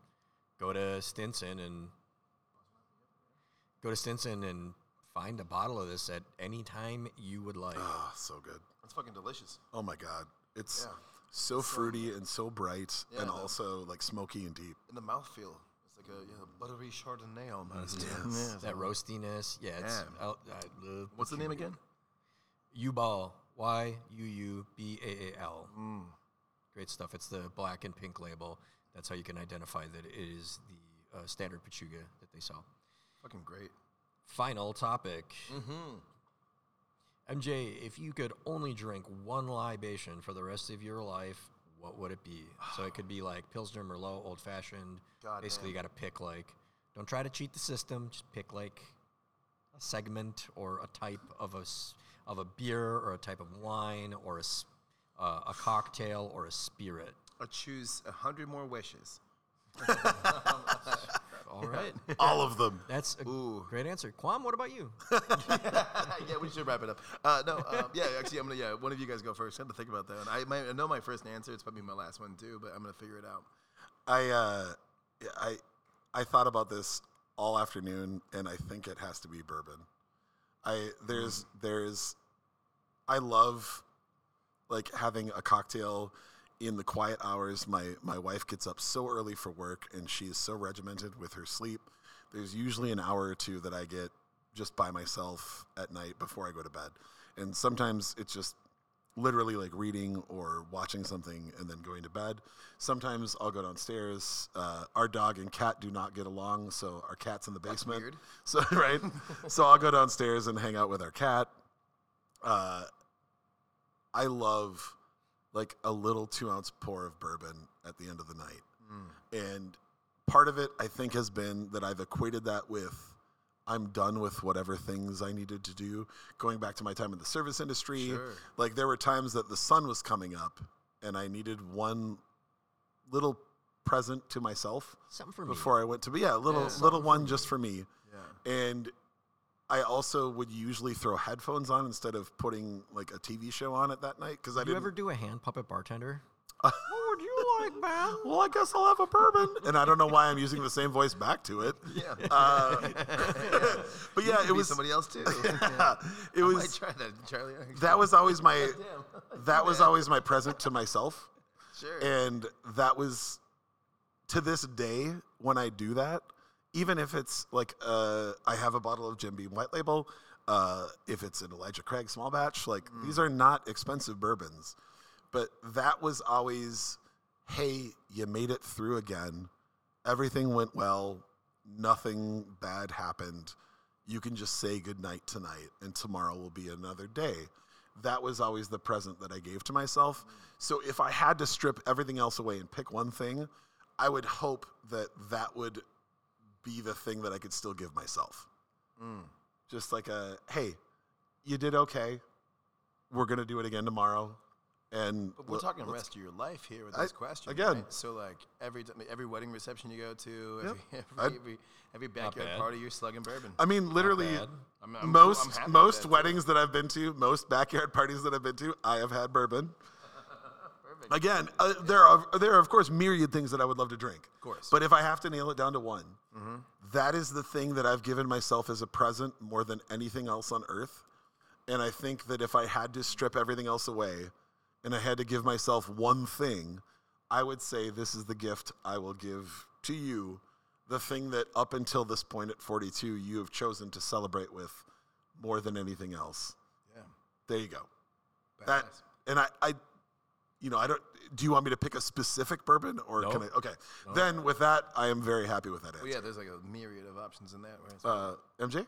go to Stinson and go to Stinson and find a bottle of this at any time you would like. Ah, so good. It's fucking delicious. Oh my god, it's Yeah. so fruity and so bright, Yeah, and the- also like smoky and deep. And the mouthfeel. It's like a yeah, buttery Chardonnay almost. Yes. that roastiness, yeah. It's, Yeah. I, I love What's the name again? Yuu Baal, Y U U B A A L. Mm. Great stuff. It's the black and pink label. That's how you can identify that it is the uh, standard Pechuga that they sell. Fucking great. Final topic. Mm-hmm. MJ, if you could only drink one libation for the rest of your life, what would it be? So it could be like Pilsner, Merlot, Old Fashioned. God Basically, you got to pick like, don't try to cheat the system. Just pick like a segment or a type of a s- of a beer or a type of wine or a s- uh, a cocktail or a spirit. I choose a hundred more wishes. All right, All of them. that's a Ooh. great answer. Quam, what about you? yeah, we should wrap it up. Uh, no, um, yeah, actually, I'm gonna. Yeah, one of you guys go first. I have to think about that. one. I, my, I know my first answer. It's probably my last one too, but I'm gonna figure it out. I uh, I I thought about this all afternoon, and I think it has to be bourbon. I there's there's I love like having a cocktail in the quiet hours. My my wife gets up so early for work, and she is so regimented with her sleep. There's usually an hour or two that I get just by myself at night before I go to bed, and sometimes it's just literally like reading or watching something and then going to bed. Sometimes I'll go downstairs. Uh, our dog and cat do not get along, so our cat's in the basement. weird. So right, so I'll go downstairs and hang out with our cat. Uh, I love like a little two ounce pour of bourbon at the end of the night, and part of it I think has been that I've equated that with I'm done with whatever things I needed to do. Going back to my time in the service industry, Sure. like there were times that the sun was coming up and I needed one little present to myself Something for me. before I went to bed yeah, a little Yeah. little one just for me. Yeah. And I also would usually throw headphones on instead of putting like a TV show on it that night because I Did you ever do a hand puppet bartender? what would you like, man? Well, I guess I'll have a bourbon. and I don't know why I'm using the same voice back to it. Yeah. Uh, but yeah, Could it be was somebody else too. yeah, it was I might try that, Charlie. that was always my Damn. that was always my present to myself. Sure. And that was to this day when I do that, even if it's like uh, I have a bottle of Jim Beam White Label, uh, if it's an Elijah Craig small batch, like these are not expensive bourbons, but that was always, hey, you made it through again, everything went well, nothing bad happened. You can just say goodnight tonight, and tomorrow will be another day. That was always the present that I gave to myself. So if I had to strip everything else away and pick one thing, I would hope that that would be the thing that I could still give myself. Mm. Just like a, hey, you did okay. We're gonna do it again tomorrow. And But we're let- talking let's- rest of your life here with I- this question. again. right? So like every every wedding reception you go to, every, I'd- every, every, every backyard party, you're slugging bourbon. I mean, literally. I'm- I'm cool- I'm most happy with most that, too. weddings that I've been to, most backyard parties that I've been to, I have had bourbon. Again, uh, there are there are of course myriad things that I would love to drink. Of course. But if I have to nail it down to one, Mm-hmm. that is the thing that I've given myself as a present more than anything else on earth. And I think that if I had to strip everything else away and I had to give myself one thing, I would say this is the gift I will give to you, the thing that up until this point at 42 you have chosen to celebrate with more than anything else. yeah. There you go. That and I, I, you know, I don't. Do you want me to pick a specific bourbon or No. can I? Okay, then with that, I am very happy with that Well, answer. yeah, there's like a myriad of options in that, right? So- Uh, MJ,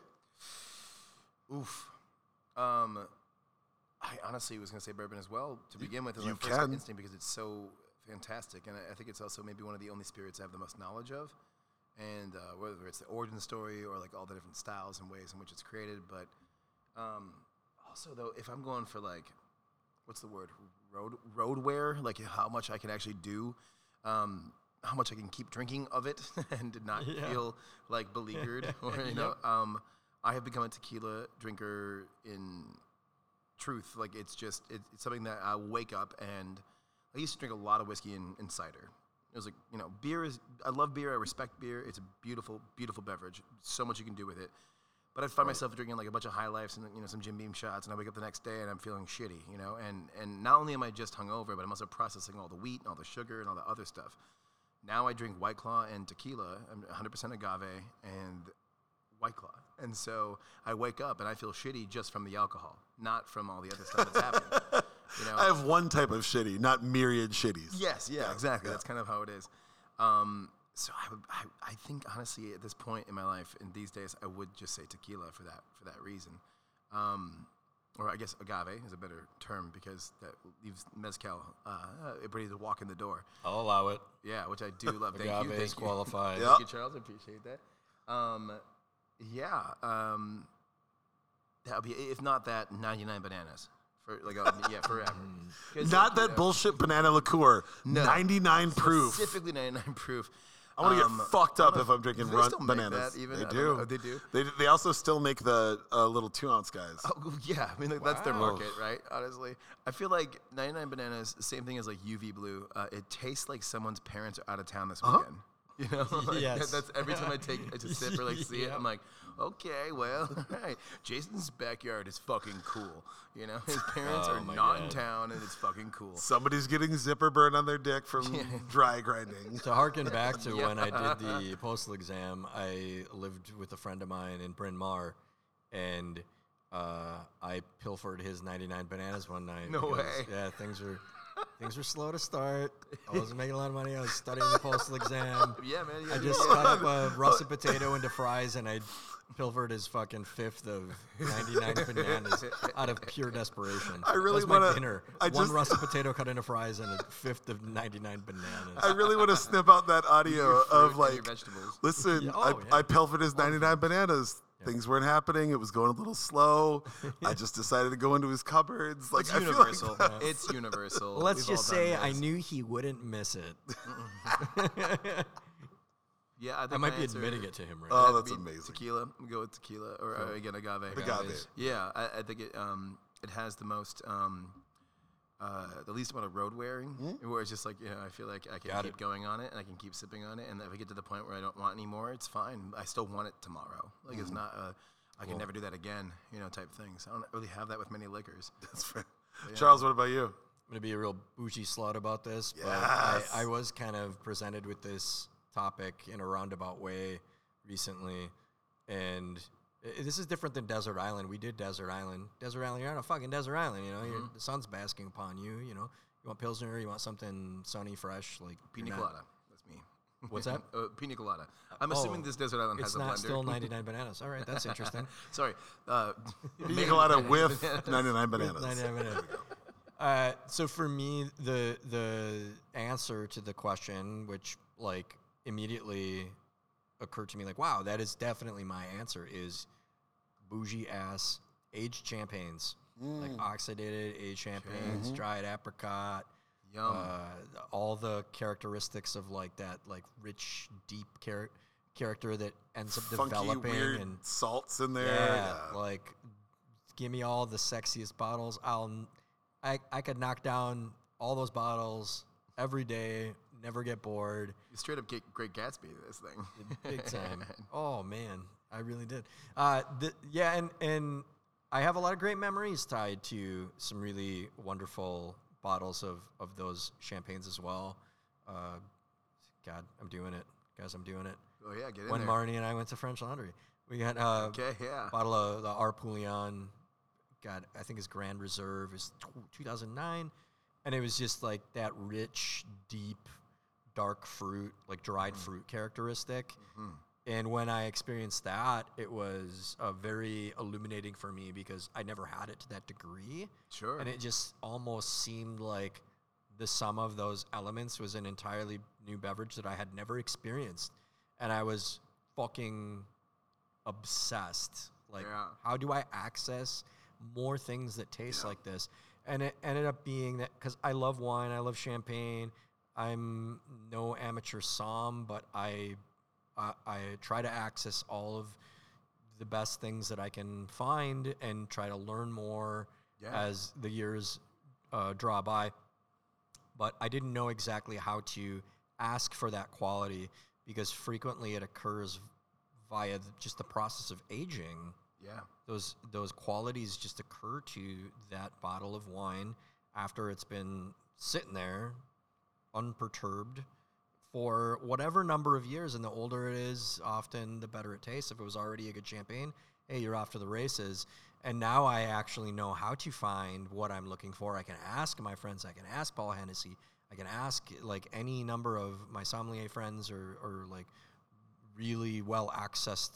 Oof. Um, I honestly was gonna say bourbon as well to begin with. As you my first can. instinct because it's so fantastic, and I, I think it's also maybe one of the only spirits I have the most knowledge of. and uh, whether it's the origin story or like all the different styles and ways in which it's created. But um, also, though, if I'm going for like, what's the word, road road wear, like how much I can actually do, um, how much I can keep drinking of it and not Yeah. feel like beleaguered, or you know, um, I have become a tequila drinker in truth. Like it's just it, it's something that I wake up and I used to drink a lot of whiskey and, and cider. It was like you know, beer is I love beer. I respect beer. It's a beautiful, beautiful beverage. So much you can do with it. But I'd find myself drinking like a bunch of high lifes and you know some Jim Beam shots, and I wake up the next day and I'm feeling shitty, you know. And and not only am I just hungover, but I'm also processing all the wheat and all the sugar and all the other stuff. Now I drink White Claw and tequila. I'm 100% agave and White Claw, and so I wake up and I feel shitty just from the alcohol, not from all the other stuff that's happening. You know, I have one type of shitty, not myriad shitties. Yes, yeah, exactly. yeah. That's kind of how it is. Um, so I, would, I, I think honestly, at this point in my life, in these days, I would just say tequila for that for that reason. Um, or I guess agave is a better term because that leaves mezcal uh, ready to walk in the door. I'll allow it. Yeah, which I do love. Thank Agave you. is you. qualified. Yeah. Thank you, Charles. I appreciate that. Um, yeah. Um, that would be if not that, ninety nine bananas for like uh, yeah forever. 'Cause, Not like, you that know, bullshit banana liqueur. No. 99 proof. Specifically ninety nine proof. I want to Um, get fucked up if I'm drinking do they run still make bananas. that even? They don't know. They do? They, they also still make the uh, little two ounce guys. Oh yeah, I mean like, that's their market, right? Honestly, I feel like 99 bananas, same thing as like UV blue. Uh, it tastes like someone's parents are out of town this Uh-huh. weekend. You know, Like, Yes. that's every time I take I just sip or like see it, I'm like, okay, well, all right. Jason's backyard is fucking cool. You know, his parents Oh are my not in God. town, and it's fucking cool. Somebody's getting zipper burn on their dick from dry grinding. To harken back to when I did the postal exam, I lived with a friend of mine in Bryn Mawr, and uh, I pilfered his 99 bananas one night. No because, way. Yeah, things were things were slow to start. I wasn't making a lot of money. I was studying the postal exam. Yeah, man. you I just do it. cut up a russet potato into fries, and I pilfered his fucking fifth of 99 bananas out of pure desperation. I really my wanna- dinner. I One just- russet potato cut into fries and a fifth of 99 bananas. I really want to snip out that audio of like, vegetables. listen, Yeah, I, oh, yeah. I pilfered his 99 bananas. Things weren't happening. It was going a little slow. I just decided to go into his cupboards. Like It's I feel like universal. it's universal. Let's We've just say I knew he wouldn't miss it. Yeah, I, think I might be answer- admitting it to him right Oh, now. That'd that's be amazing. Tequila. We go with tequila, or uh, again agave. Agave. Yeah, I, I think it um it has the most um uh the least amount of road wearing, where it's just like you know I feel like I can Got keep it. going on it and I can keep sipping on it, and if I get to the point where I don't want any more, it's fine. I still want it tomorrow. Like it's not a I can never do that again, you know, type things. I don't really have that with many liquors. That's fair. Charles, what about you? I'm gonna be a real bougie slut about this, but I, I was kind of presented with this topic in a roundabout way recently, and i- this is different than Desert Island. We did Desert Island. Desert Island, you're on a fucking desert island. You know, you're, the sun's basking upon you. You know, you want pilsner, you want something sunny, fresh, like Pina not- colada. That's me. What's that? Uh, pina colada. I'm assuming Oh, this desert island has a not blender. still 99 bananas. All right, that's interesting. Sorry. Uh, Pina colada with 99 bananas. 99 bananas. Uh, so for me, the the answer to the question, which like immediately occurred to me, like, wow, that is definitely my answer, is bougie ass aged champagnes, like oxidated aged champagnes, dried apricot, Yum. uh, all the characteristics of like that, like rich, deep char- character that ends up Funky, developing and salts in there. yeah, Yeah. like give me all the sexiest bottles. I'll I I could knock down all those bottles every day, never get bored. you straight up get Great Gatsby this thing. Big time. oh man, I really did. Uh yeah, and and I have a lot of great memories tied to some really wonderful bottles of of those champagnes as well. Uh God, I'm doing it. Guys, I'm doing it. Oh yeah, get in When there. Marnie and I went to French Laundry. We got uh okay, yeah. bottle of the Arpoulion. God, I think his Grand Reserve is tw 2009, and it was just like that rich, deep, dark fruit, like dried fruit characteristic. And when I experienced that, it was uh, very illuminating for me because I never had it to that degree, Sure. and it just almost seemed like the sum of those elements was an entirely new beverage that I had never experienced. and I was fucking obsessed. Like, Yeah. how do I access more things that taste like this? And it ended up being that because I love wine, I love champagne. I'm no amateur som, but I, I I try to access all of the best things that I can find and try to learn more Yeah. as the years uh, draw by. But I didn't know exactly how to ask for that quality because frequently it occurs via just the process of aging. Yeah. Those those qualities just occur to that bottle of wine after it's been sitting there unperturbed for whatever number of years. And the older it is, often the better it tastes. If it was already a good champagne, hey, you're off to the races. And now I actually know how to find what I'm looking for. I can ask my friends. I can ask Paul Hennessy. I can ask like any number of my sommelier friends or, or like really well accessed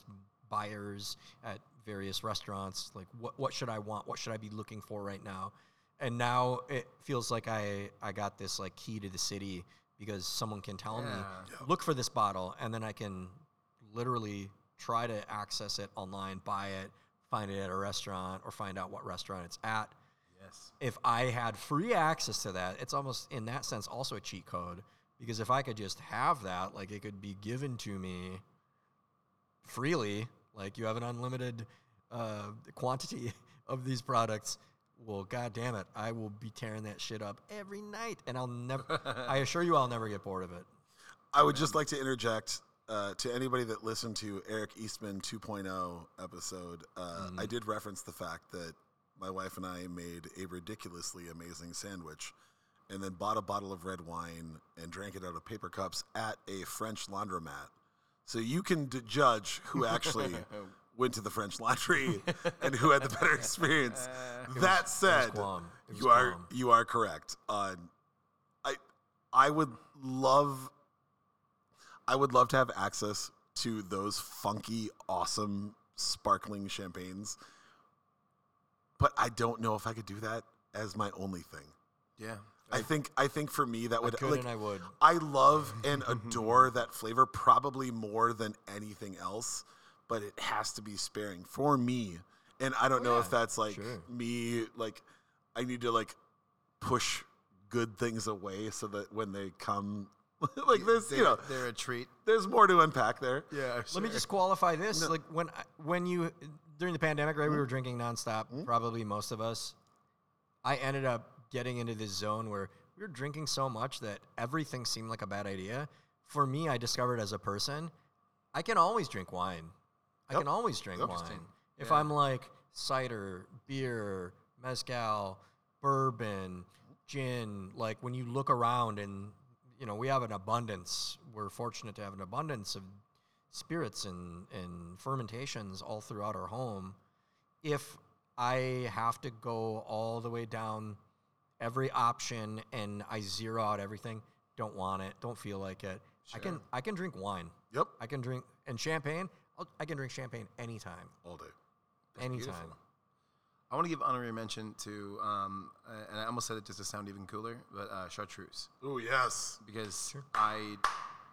buyers at various restaurants. Like, what, what should I want? What should I be looking for right now? And now it feels like I, I got this like key to the city because someone can tell me, look for this bottle, and then I can literally try to access it online, buy it, find it at a restaurant, or find out what restaurant it's at. Yes. If I had free access to that, it's almost in that sense also a cheat code because if I could just have that, like it could be given to me freely, like you have an unlimited uh, quantity of these products. Well, god damn it, I will be tearing that shit up every night, and I'll never. I assure you, I'll never get bored of it. I would just like to interject uh, to anybody that listened to Eric Eastman 2.0 episode. Uh, I did reference the fact that my wife and I made a ridiculously amazing sandwich and then bought a bottle of red wine and drank it out of paper cups at a French laundromat. So you can d- judge who actually went to the French laundry and who had the better experience. that said, was you are Guam. you are correct. On I I would love I would love to have access to those funky, awesome, sparkling champagnes. But I don't know if I could do that as my only thing. Yeah. I think I think for me that I would could like I would. I love and adore that flavor probably more than anything else, but it has to be sparing for me. And I don't know if that's like sure. me like I need to like push good things away so that when they come like this, They're, you know, they're a treat. there's more to unpack there. Yeah. Let me just qualify this. Like when I- when you during the pandemic, right? We mm-hmm. were drinking nonstop. Mm-hmm. Probably most of us. I ended up getting into this zone where we were drinking so much that everything seemed like a bad idea. For me, I discovered as a person, I can always drink wine. I Yep. can always drink wine. If Yeah. I'm like cider, beer, mezcal, bourbon, gin, like when you look around and you know, we have an abundance. We're fortunate to have an abundance of spirits and, and fermentations all throughout our home. If I have to go all the way down every option and I zero out everything, don't want it, don't feel like it. I can I can drink wine. Yep. I can drink and champagne. I'll, I can drink champagne anytime, All day. anytime. beautiful. I want to give honorary mention to, um, and I almost said it just to sound even cooler, but uh, chartreuse. Oh yes. because I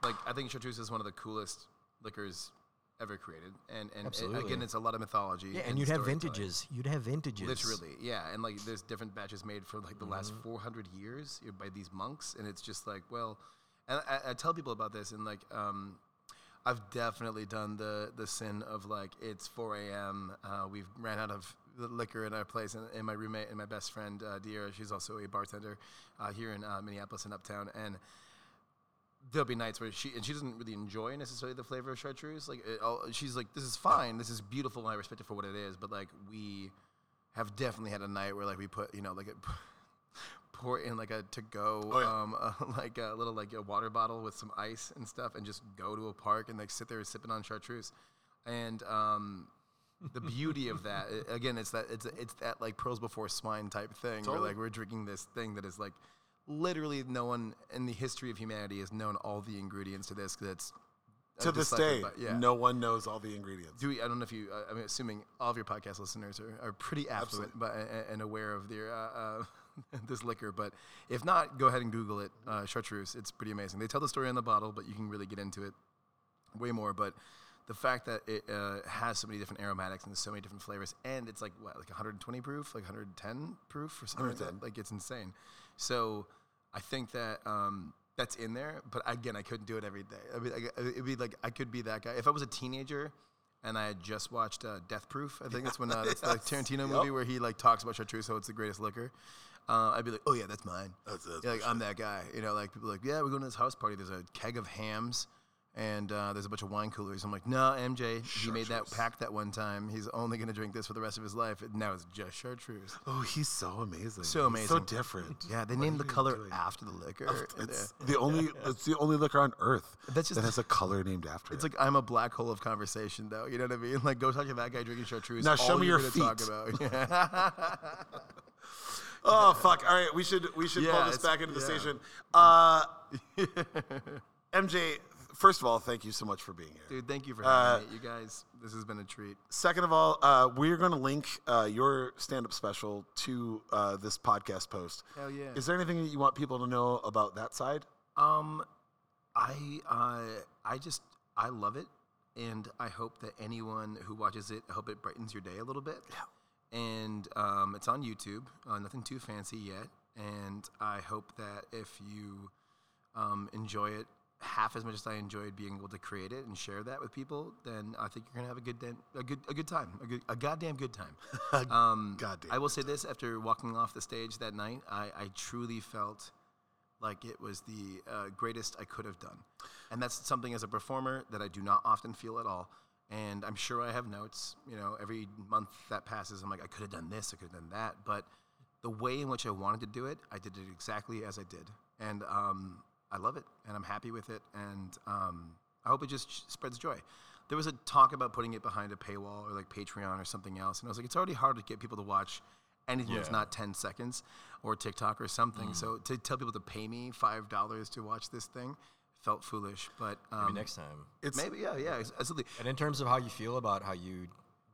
like I think chartreuse is one of the coolest liquors ever created, and and, Absolutely. again, it's a lot of mythology. Yeah, and you'd have storytelling. vintages. You'd have vintages. Literally, yeah, and like there's different batches made for like the last Mm-hmm. 400 years by these monks, and it's just like, well, and I, I tell people about this, and like, um, I've definitely done the the sin of like it's 4 a.m. Uh, we've ran out of liquor in our place, and, and my roommate and my best friend uh, Dira, she's also a bartender uh, here in uh, Minneapolis and Uptown, and there'll be nights where she and she doesn't really enjoy necessarily the flavor of chartreuse. Like it, all, she's like, this is fine, this is beautiful, and I respect it for what it is. But like we have definitely had a night where like we put you know like a, pour in like a to go Oh, yeah. um uh, like a little like a water bottle with some ice and stuff, and just go to a park and like sit there sipping on chartreuse, and um. the beauty of that again it's that it's it's that like pearls before swine type thing where Totally. like we're drinking this thing that is like literally no one in the history of humanity has known all the ingredients to this that's uh, To this day, by- yeah. no one knows all the ingredients. Do we, I don't know if you. Uh, I'm assuming all of your podcast listeners are, are pretty affluent, but uh, and aware of their uh, uh, this liquor. But if not, go ahead and Google it. Uh, chartreuse. It's pretty amazing. They tell the story on the bottle, but you can really get into it. way more. But the fact that it uh, has so many different aromatics and so many different flavors, and it's like what, like 120 proof, like 110 proof, or something like that. 110. Like it's insane. So I think that um, that's in there. But again, I couldn't do it every day. I mean, I, it'd be like I could be that guy if I was a teenager. And I had just watched uh, Death Proof. I think that's when uh, that's the Tarantino movie where he like talks about chartreuse, so it's the greatest liquor. Uh, I'd be like, oh yeah, that's mine. That's- that's Yeah, like I'm that guy. You know, like people are like, yeah, we're going to this house party. There's a keg of Hamm's, and uh, there's a bunch of wine coolers. I'm like, no, MJ, he made that pact that one time. He's only going to drink this for the rest of his life. And now it's just chartreuse. Oh, he's so amazing. So He's so different. Yeah, they What named the color doing? after the liquor. and, It's the only. It's the only liquor on Earth That's just- that has a color named after It's it. It's like I'm a black hole of conversation, though. You know what I mean? Like, go talk to that guy drinking chartreuse. Now show all me your feet. Talk about. oh fuck! All right, we should we should pull Yeah, this it's- back into the yeah. station. Uh, MJ, first of all, thank you so much for being here. Dude, thank you for having me. You guys, this has been a treat. Second of all, uh, we're going to link uh, your stand-up special to uh, this podcast post. Hell yeah. Is there anything that you want people to know about that side? Um, I uh, I just I love it, and I hope that anyone who watches it, I hope it brightens your day a little bit. Yeah. And um, it's on YouTube. Uh, nothing too fancy yet, and I hope that if you um, enjoy it half as much as I enjoyed being able to create it and share that with people, then I think you're gonna have a good dan- a good a good time, a good a goddamn good time. um, goddamn I will say this: after walking off the stage that night, I, I truly felt like it was the uh, greatest I could have done, and that's something as a performer that I do not often feel at all. And I'm sure I have notes. You know, every month that passes, I'm like, I could have done this, I could have done that, but the way in which I wanted to do it, I did it exactly as I did, and um, I love it, and I'm happy with it, and um, I hope it just spreads joy. There was a talk about putting it behind a paywall or like Patreon or something else, and I was like, it's already hard to get people to watch anything that's not 10 seconds or TikTok or something. So to tell people to pay me five dollars to watch this thing felt foolish, but um, Maybe next time. It's maybe yeah, yeah, absolutely. And in terms of how you feel about how you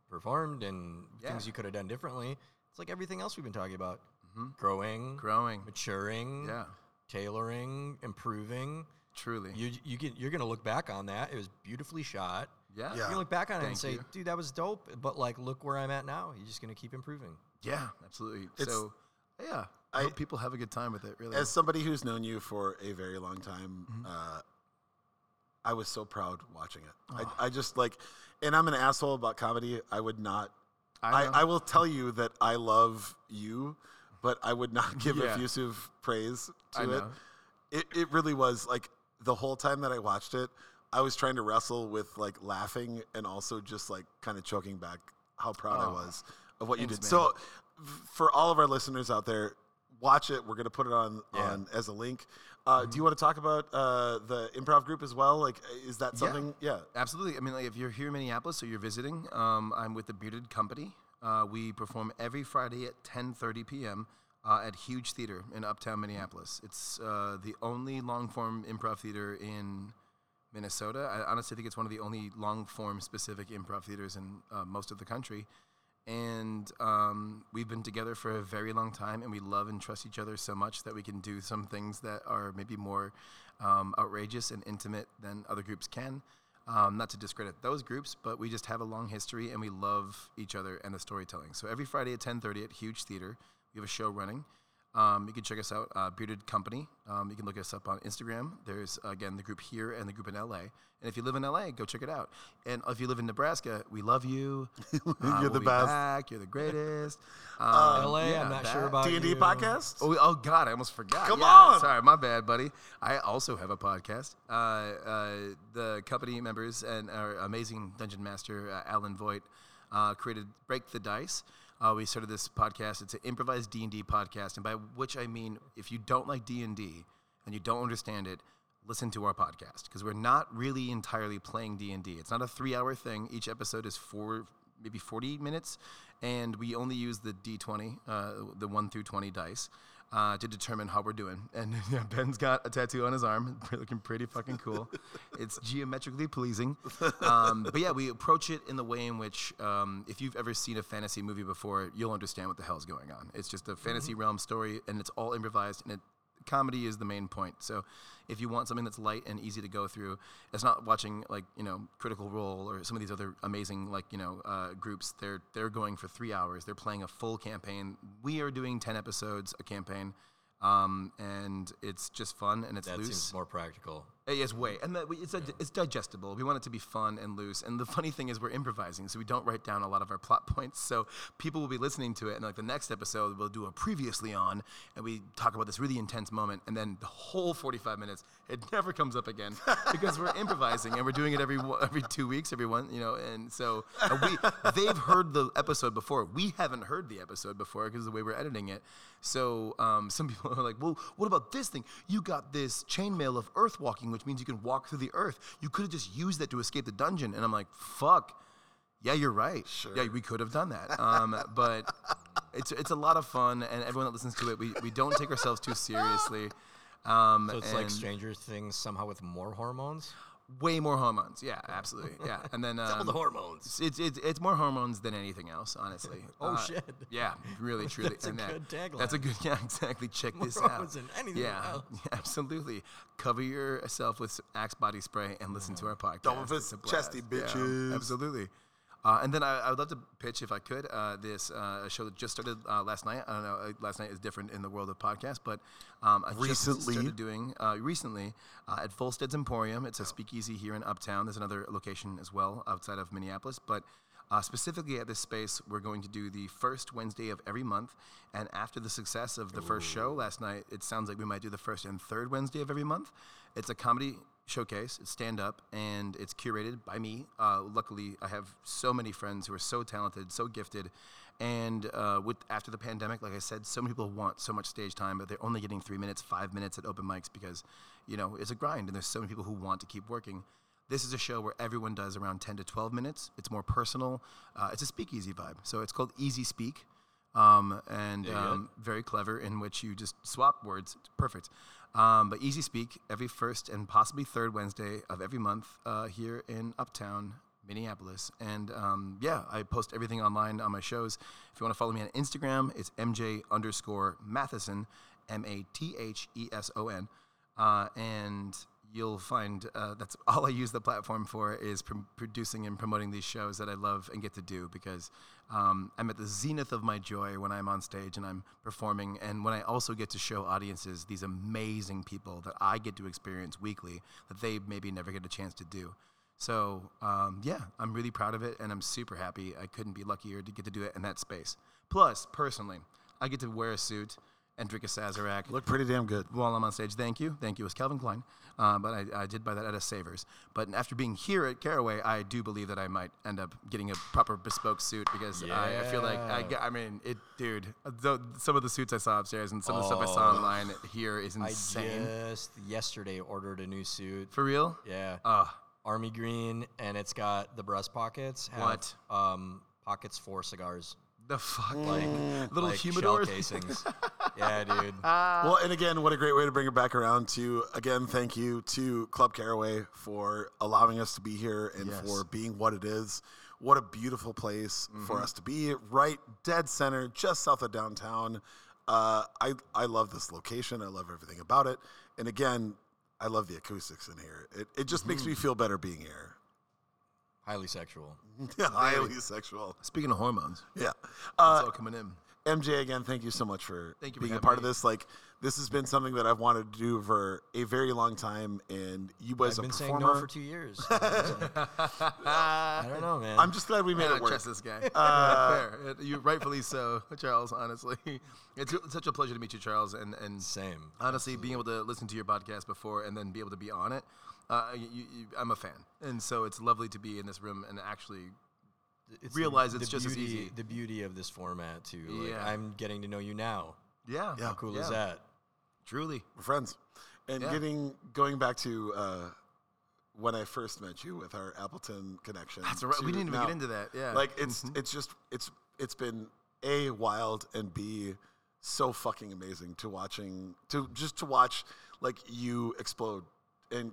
performed and Yeah. things you could have done differently, it's like everything else we've been talking about: growing, Growing, maturing, yeah, tailoring, improving. truly, You you get you're gonna look back on that. It was beautifully shot. yeah, Yeah. You're gonna look back on it and say, you. "Dude, that was dope." But like, look where I'm at now. You're just gonna keep improving. yeah, absolutely. It's- so yeah, I, I- hope people have a good time with it. Really, As somebody who's known you for a very long time, Mm-hmm. uh, I was so proud watching it. I, I just like, and I'm an asshole about comedy. I would not. I, know. I, will tell you that I love you, but I would not give Yeah. effusive praise to it. It it really was like the whole time that I watched it, I was trying to wrestle with like laughing and also just like kind of choking back how proud I Oh. was of what you did. man. So f- for all of our listeners out there, watch it. We're gonna put it on Yeah. on as a link. Uh, Do you want to talk about uh, the improv group as well? Like, is that Yeah. something? Yeah. Absolutely. I mean, like, if you're here in Minneapolis or you're visiting, um, I'm with the Bearded Company. Uh, we perform every Friday at 10:30 p.m. Uh, at Huge Theater in Uptown Minneapolis. It's uh, the only long-form improv theater in Minnesota. I honestly think it's one of the only long-form specific improv theaters in uh, most of the country. And um, we've been together for a very long time, and we love and trust each other so much that we can do some things that are maybe more um, outrageous and intimate than other groups can. Um, not to discredit those groups, but we just have a long history, and we love each other and the storytelling. So every Friday at 10:30 at Huge Theater, we have a show running. Um, you can check us out, uh, Bearded Company. Um, you can look us up on Instagram. There's again the group here and the group in LA. And if you live in LA, go check it out. And if you live in Nebraska, we love you. Uh, You're we'll the be best. Back. You're the greatest. Um, LA, yeah, I'm not that- sure about D and D you. podcast. Oh, oh God, I almost forgot. Come Yeah, on. Sorry, my bad, buddy. I also have a podcast. Uh, uh, the company members and our amazing dungeon master, uh, Alan Voigt, uh, created Break the Dice. Uh, we started this podcast. It's an improvised D&D podcast. And by which I mean, if you don't like D&D and you don't understand it, listen to our podcast because we're not really entirely playing D&D. It's not a three-hour thing. Each episode is four, maybe 40 minutes, and we only use the D20, uh, the 1 through 20 dice, uh, to determine how we're doing. And yeah, Ben's got a tattoo on his arm, looking pretty fucking cool. it's geometrically pleasing. Um, but yeah, we approach it in the way in which, um, if you've ever seen a fantasy movie before, you'll understand what the hell's going on. It's just a fantasy realm story, and it's all improvised, and it comedy is the main point. So if you want something that's light and easy to go through, it's not watching like you know Critical Role or some of these other amazing like you know uh, groups. They're they're going for three hours. They're playing a full campaign. We are doing ten episodes a campaign. Um, and it's just fun and it's That loose. seems more practical. Uh, Yes, way, and that we, it's a, it's digestible. We want it to be fun and loose. And the funny thing is, we're improvising, so we don't write down a lot of our plot points. So people will be listening to it, and like the next episode, we'll do a previously on, and we talk about this really intense moment, and then the whole forty-five minutes, it never comes up again because we're improvising and we're doing it every every two weeks, every one, you know. And so and we they've heard the episode before. We haven't heard the episode before because the way we're editing it. So um, some people are like, "Well, what about this thing? You got this chainmail of earth walking, which means you can walk through the earth. You could have just used that to escape the dungeon." And I'm like, "Fuck, yeah, you're right. Yeah, we could have done that." Um, but it's it's a lot of fun, and everyone that listens to it, we, we don't take ourselves too seriously. Um, So it's like Stranger Things somehow with more hormones. Way more hormones. Yeah, absolutely. Yeah, and then Double um, the hormones. it's, it's it's more hormones than anything else, honestly. Oh, Uh, shit. Yeah, really, truly. That's a that- good tagline. That's a good. Yeah, exactly. Check More this out. hormones than anything yeah, else. yeah, absolutely. Cover yourself with Axe body spray and listen to our podcast. Double fist It's a blast. chesty, Yeah, bitches. absolutely. Uh, and then I, I would love to pitch, if I could, uh, this uh, show that just started uh, last night. I don't know, uh, last night is different in the world of podcasts, but um, I just Recently? started doing uh, recently uh, at Volstead's Emporium. It's a speakeasy here in Uptown. There's another location as well outside of Minneapolis, but uh, specifically at this space, we're going to do the first Wednesday of every month. And after the success of the first show last night, it sounds like we might do the first and third Wednesday of every month. It's a comedy showcase. It's stand up and it's curated by me. Uh, luckily, I have so many friends who are so talented, so gifted. And uh, with after the pandemic, like I said, so many people want so much stage time, but they're only getting three minutes, five minutes at open mics because, you know, it's a grind, and there's so many people who want to keep working. This is a show where everyone does around 10 to 12 minutes. It's more personal. Uh, it's a speakeasy vibe. So it's called Easy Speak. Um, and Yeah, yeah. um, very clever in which you just swap words. Perfect. Um, but Easy Speak every first and possibly third Wednesday of every month uh, here in Uptown, Minneapolis. And um, yeah, I post everything online on my shows. If you want to follow me on Instagram, it's MJ underscore Matheson, M A T H E S O N. Uh, and you'll find uh, that's all I use the platform for is pr- producing and promoting these shows that I love and get to do because um, I'm at the zenith of my joy when I'm on stage and I'm performing, and when I also get to show audiences these amazing people that I get to experience weekly that they maybe never get a chance to do. So um, yeah, I'm really proud of it, and I'm super happy. I couldn't be luckier to get to do it in that space. Plus, personally, I get to wear a suit and drink a Sazerac Look pretty damn good. while I'm on stage. Thank you. Thank you. It was Calvin Klein. Uh, but I, I did buy that at a Savers. But after being here at Caraway, I do believe that I might end up getting a proper bespoke suit because I, I feel like, I, I mean, it, dude, the, some of the suits I saw upstairs and some of the stuff I Oh. saw online here is insane. I just yesterday ordered a new suit. For real? Yeah, Uh, army green, and it's got the breast pockets. Have, What? Um, pockets for cigars, the fuck? like Little like shell casings. yeah, dude. Well, and again, what a great way to bring it back around to again, thank you to Club Caraway for allowing us to be here and Yes. for being what it is. What a beautiful place for Mm-hmm. us to be, right dead center, just south of downtown. Uh, I I love this location. I love everything about it. And again, I love the acoustics in here. It it just Mm-hmm. makes me feel better being here. Highly sexual. Highly sexual. Speaking of hormones, Yeah. it's Uh, all coming in. MJ, again, thank you so much for Thank you for being a having part of me. this. Like, this has been something that I've wanted to do for a very long time, and you as I've a been saying performer, no for two years. I don't know, man. I'm just glad we made I it work. trust this guy. Fair. It- You rightfully so, Charles. Honestly, it's such a pleasure to meet you, Charles. And and Same. honestly, being able to listen to your podcast before and then be able to be on it, uh, you, you, I'm a fan. And so it's lovely to be in this room and actually It's realize it's just as easy. The beauty of this format too. Like, Yeah. I'm getting to know you now. Yeah. Yeah. How cool Yeah. is that? Truly. We're friends. And Yeah. getting going back to uh, when I first met you with our Appleton connection. That's right. We didn't even now. get into that. Yeah. Like it's Mhm. it's just it's it's been a wild and b so fucking amazing to watching to just to watch like you explode and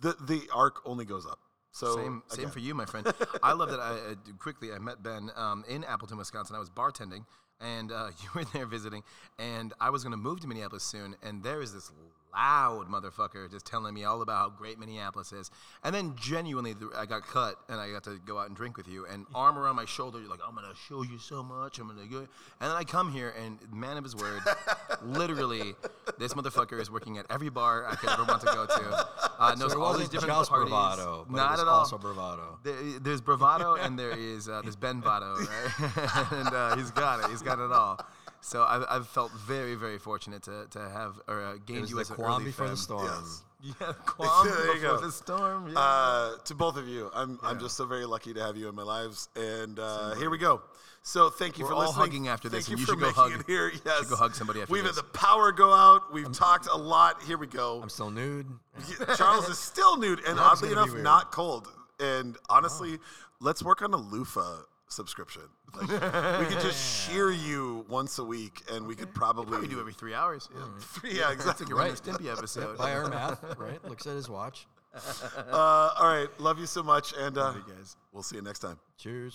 the the arc only goes up. So same, same again, for you, my friend. I love that. I uh, quickly I met Ben um, in Appleton, Wisconsin. I was bartending and uh, you were there visiting, and I was going to move to Minneapolis soon, and there is this loud motherfucker just telling me all about how great Minneapolis is, and then genuinely th- I got cut, and I got to go out and drink with you, and arm around my shoulder, you're like, I'm gonna show you so much, I'm gonna go, and then I come here, and man of his word, literally, this motherfucker is working at every bar I could ever want to go to, uh, knows So all these different just parties, bravado, not at all. also bravado. There, there's bravado and there is uh, there's Ben Vado, right? and uh, he's got it. He's got it all. So I've, I've felt very, very fortunate to, to have or uh, It gained was you the as an qualm early before the friend. storm. Yes. Yeah, qualm before go. the storm. Yeah. Uh, to both of you, I'm I'm just so very lucky to have you in my lives, and uh, here we go. So thank you We're for all listening. hugging after this, you and you for should go hug- it here. Yes, go hug somebody after We've this. had the power go out. We've talked a lot. Here we go. I'm still nude. Charles is still nude, and oddly enough, not cold. And honestly, let's work on a loofah subscription. Like, we could just shear you once a week, and we could probably we do every three hours. Yeah. three, Yeah, It's exactly. like a Ren and Stimpy episode. By our math, right? Looks at his watch. Uh, all right, love you so much, and uh, you guys. we'll see you next time. Cheers.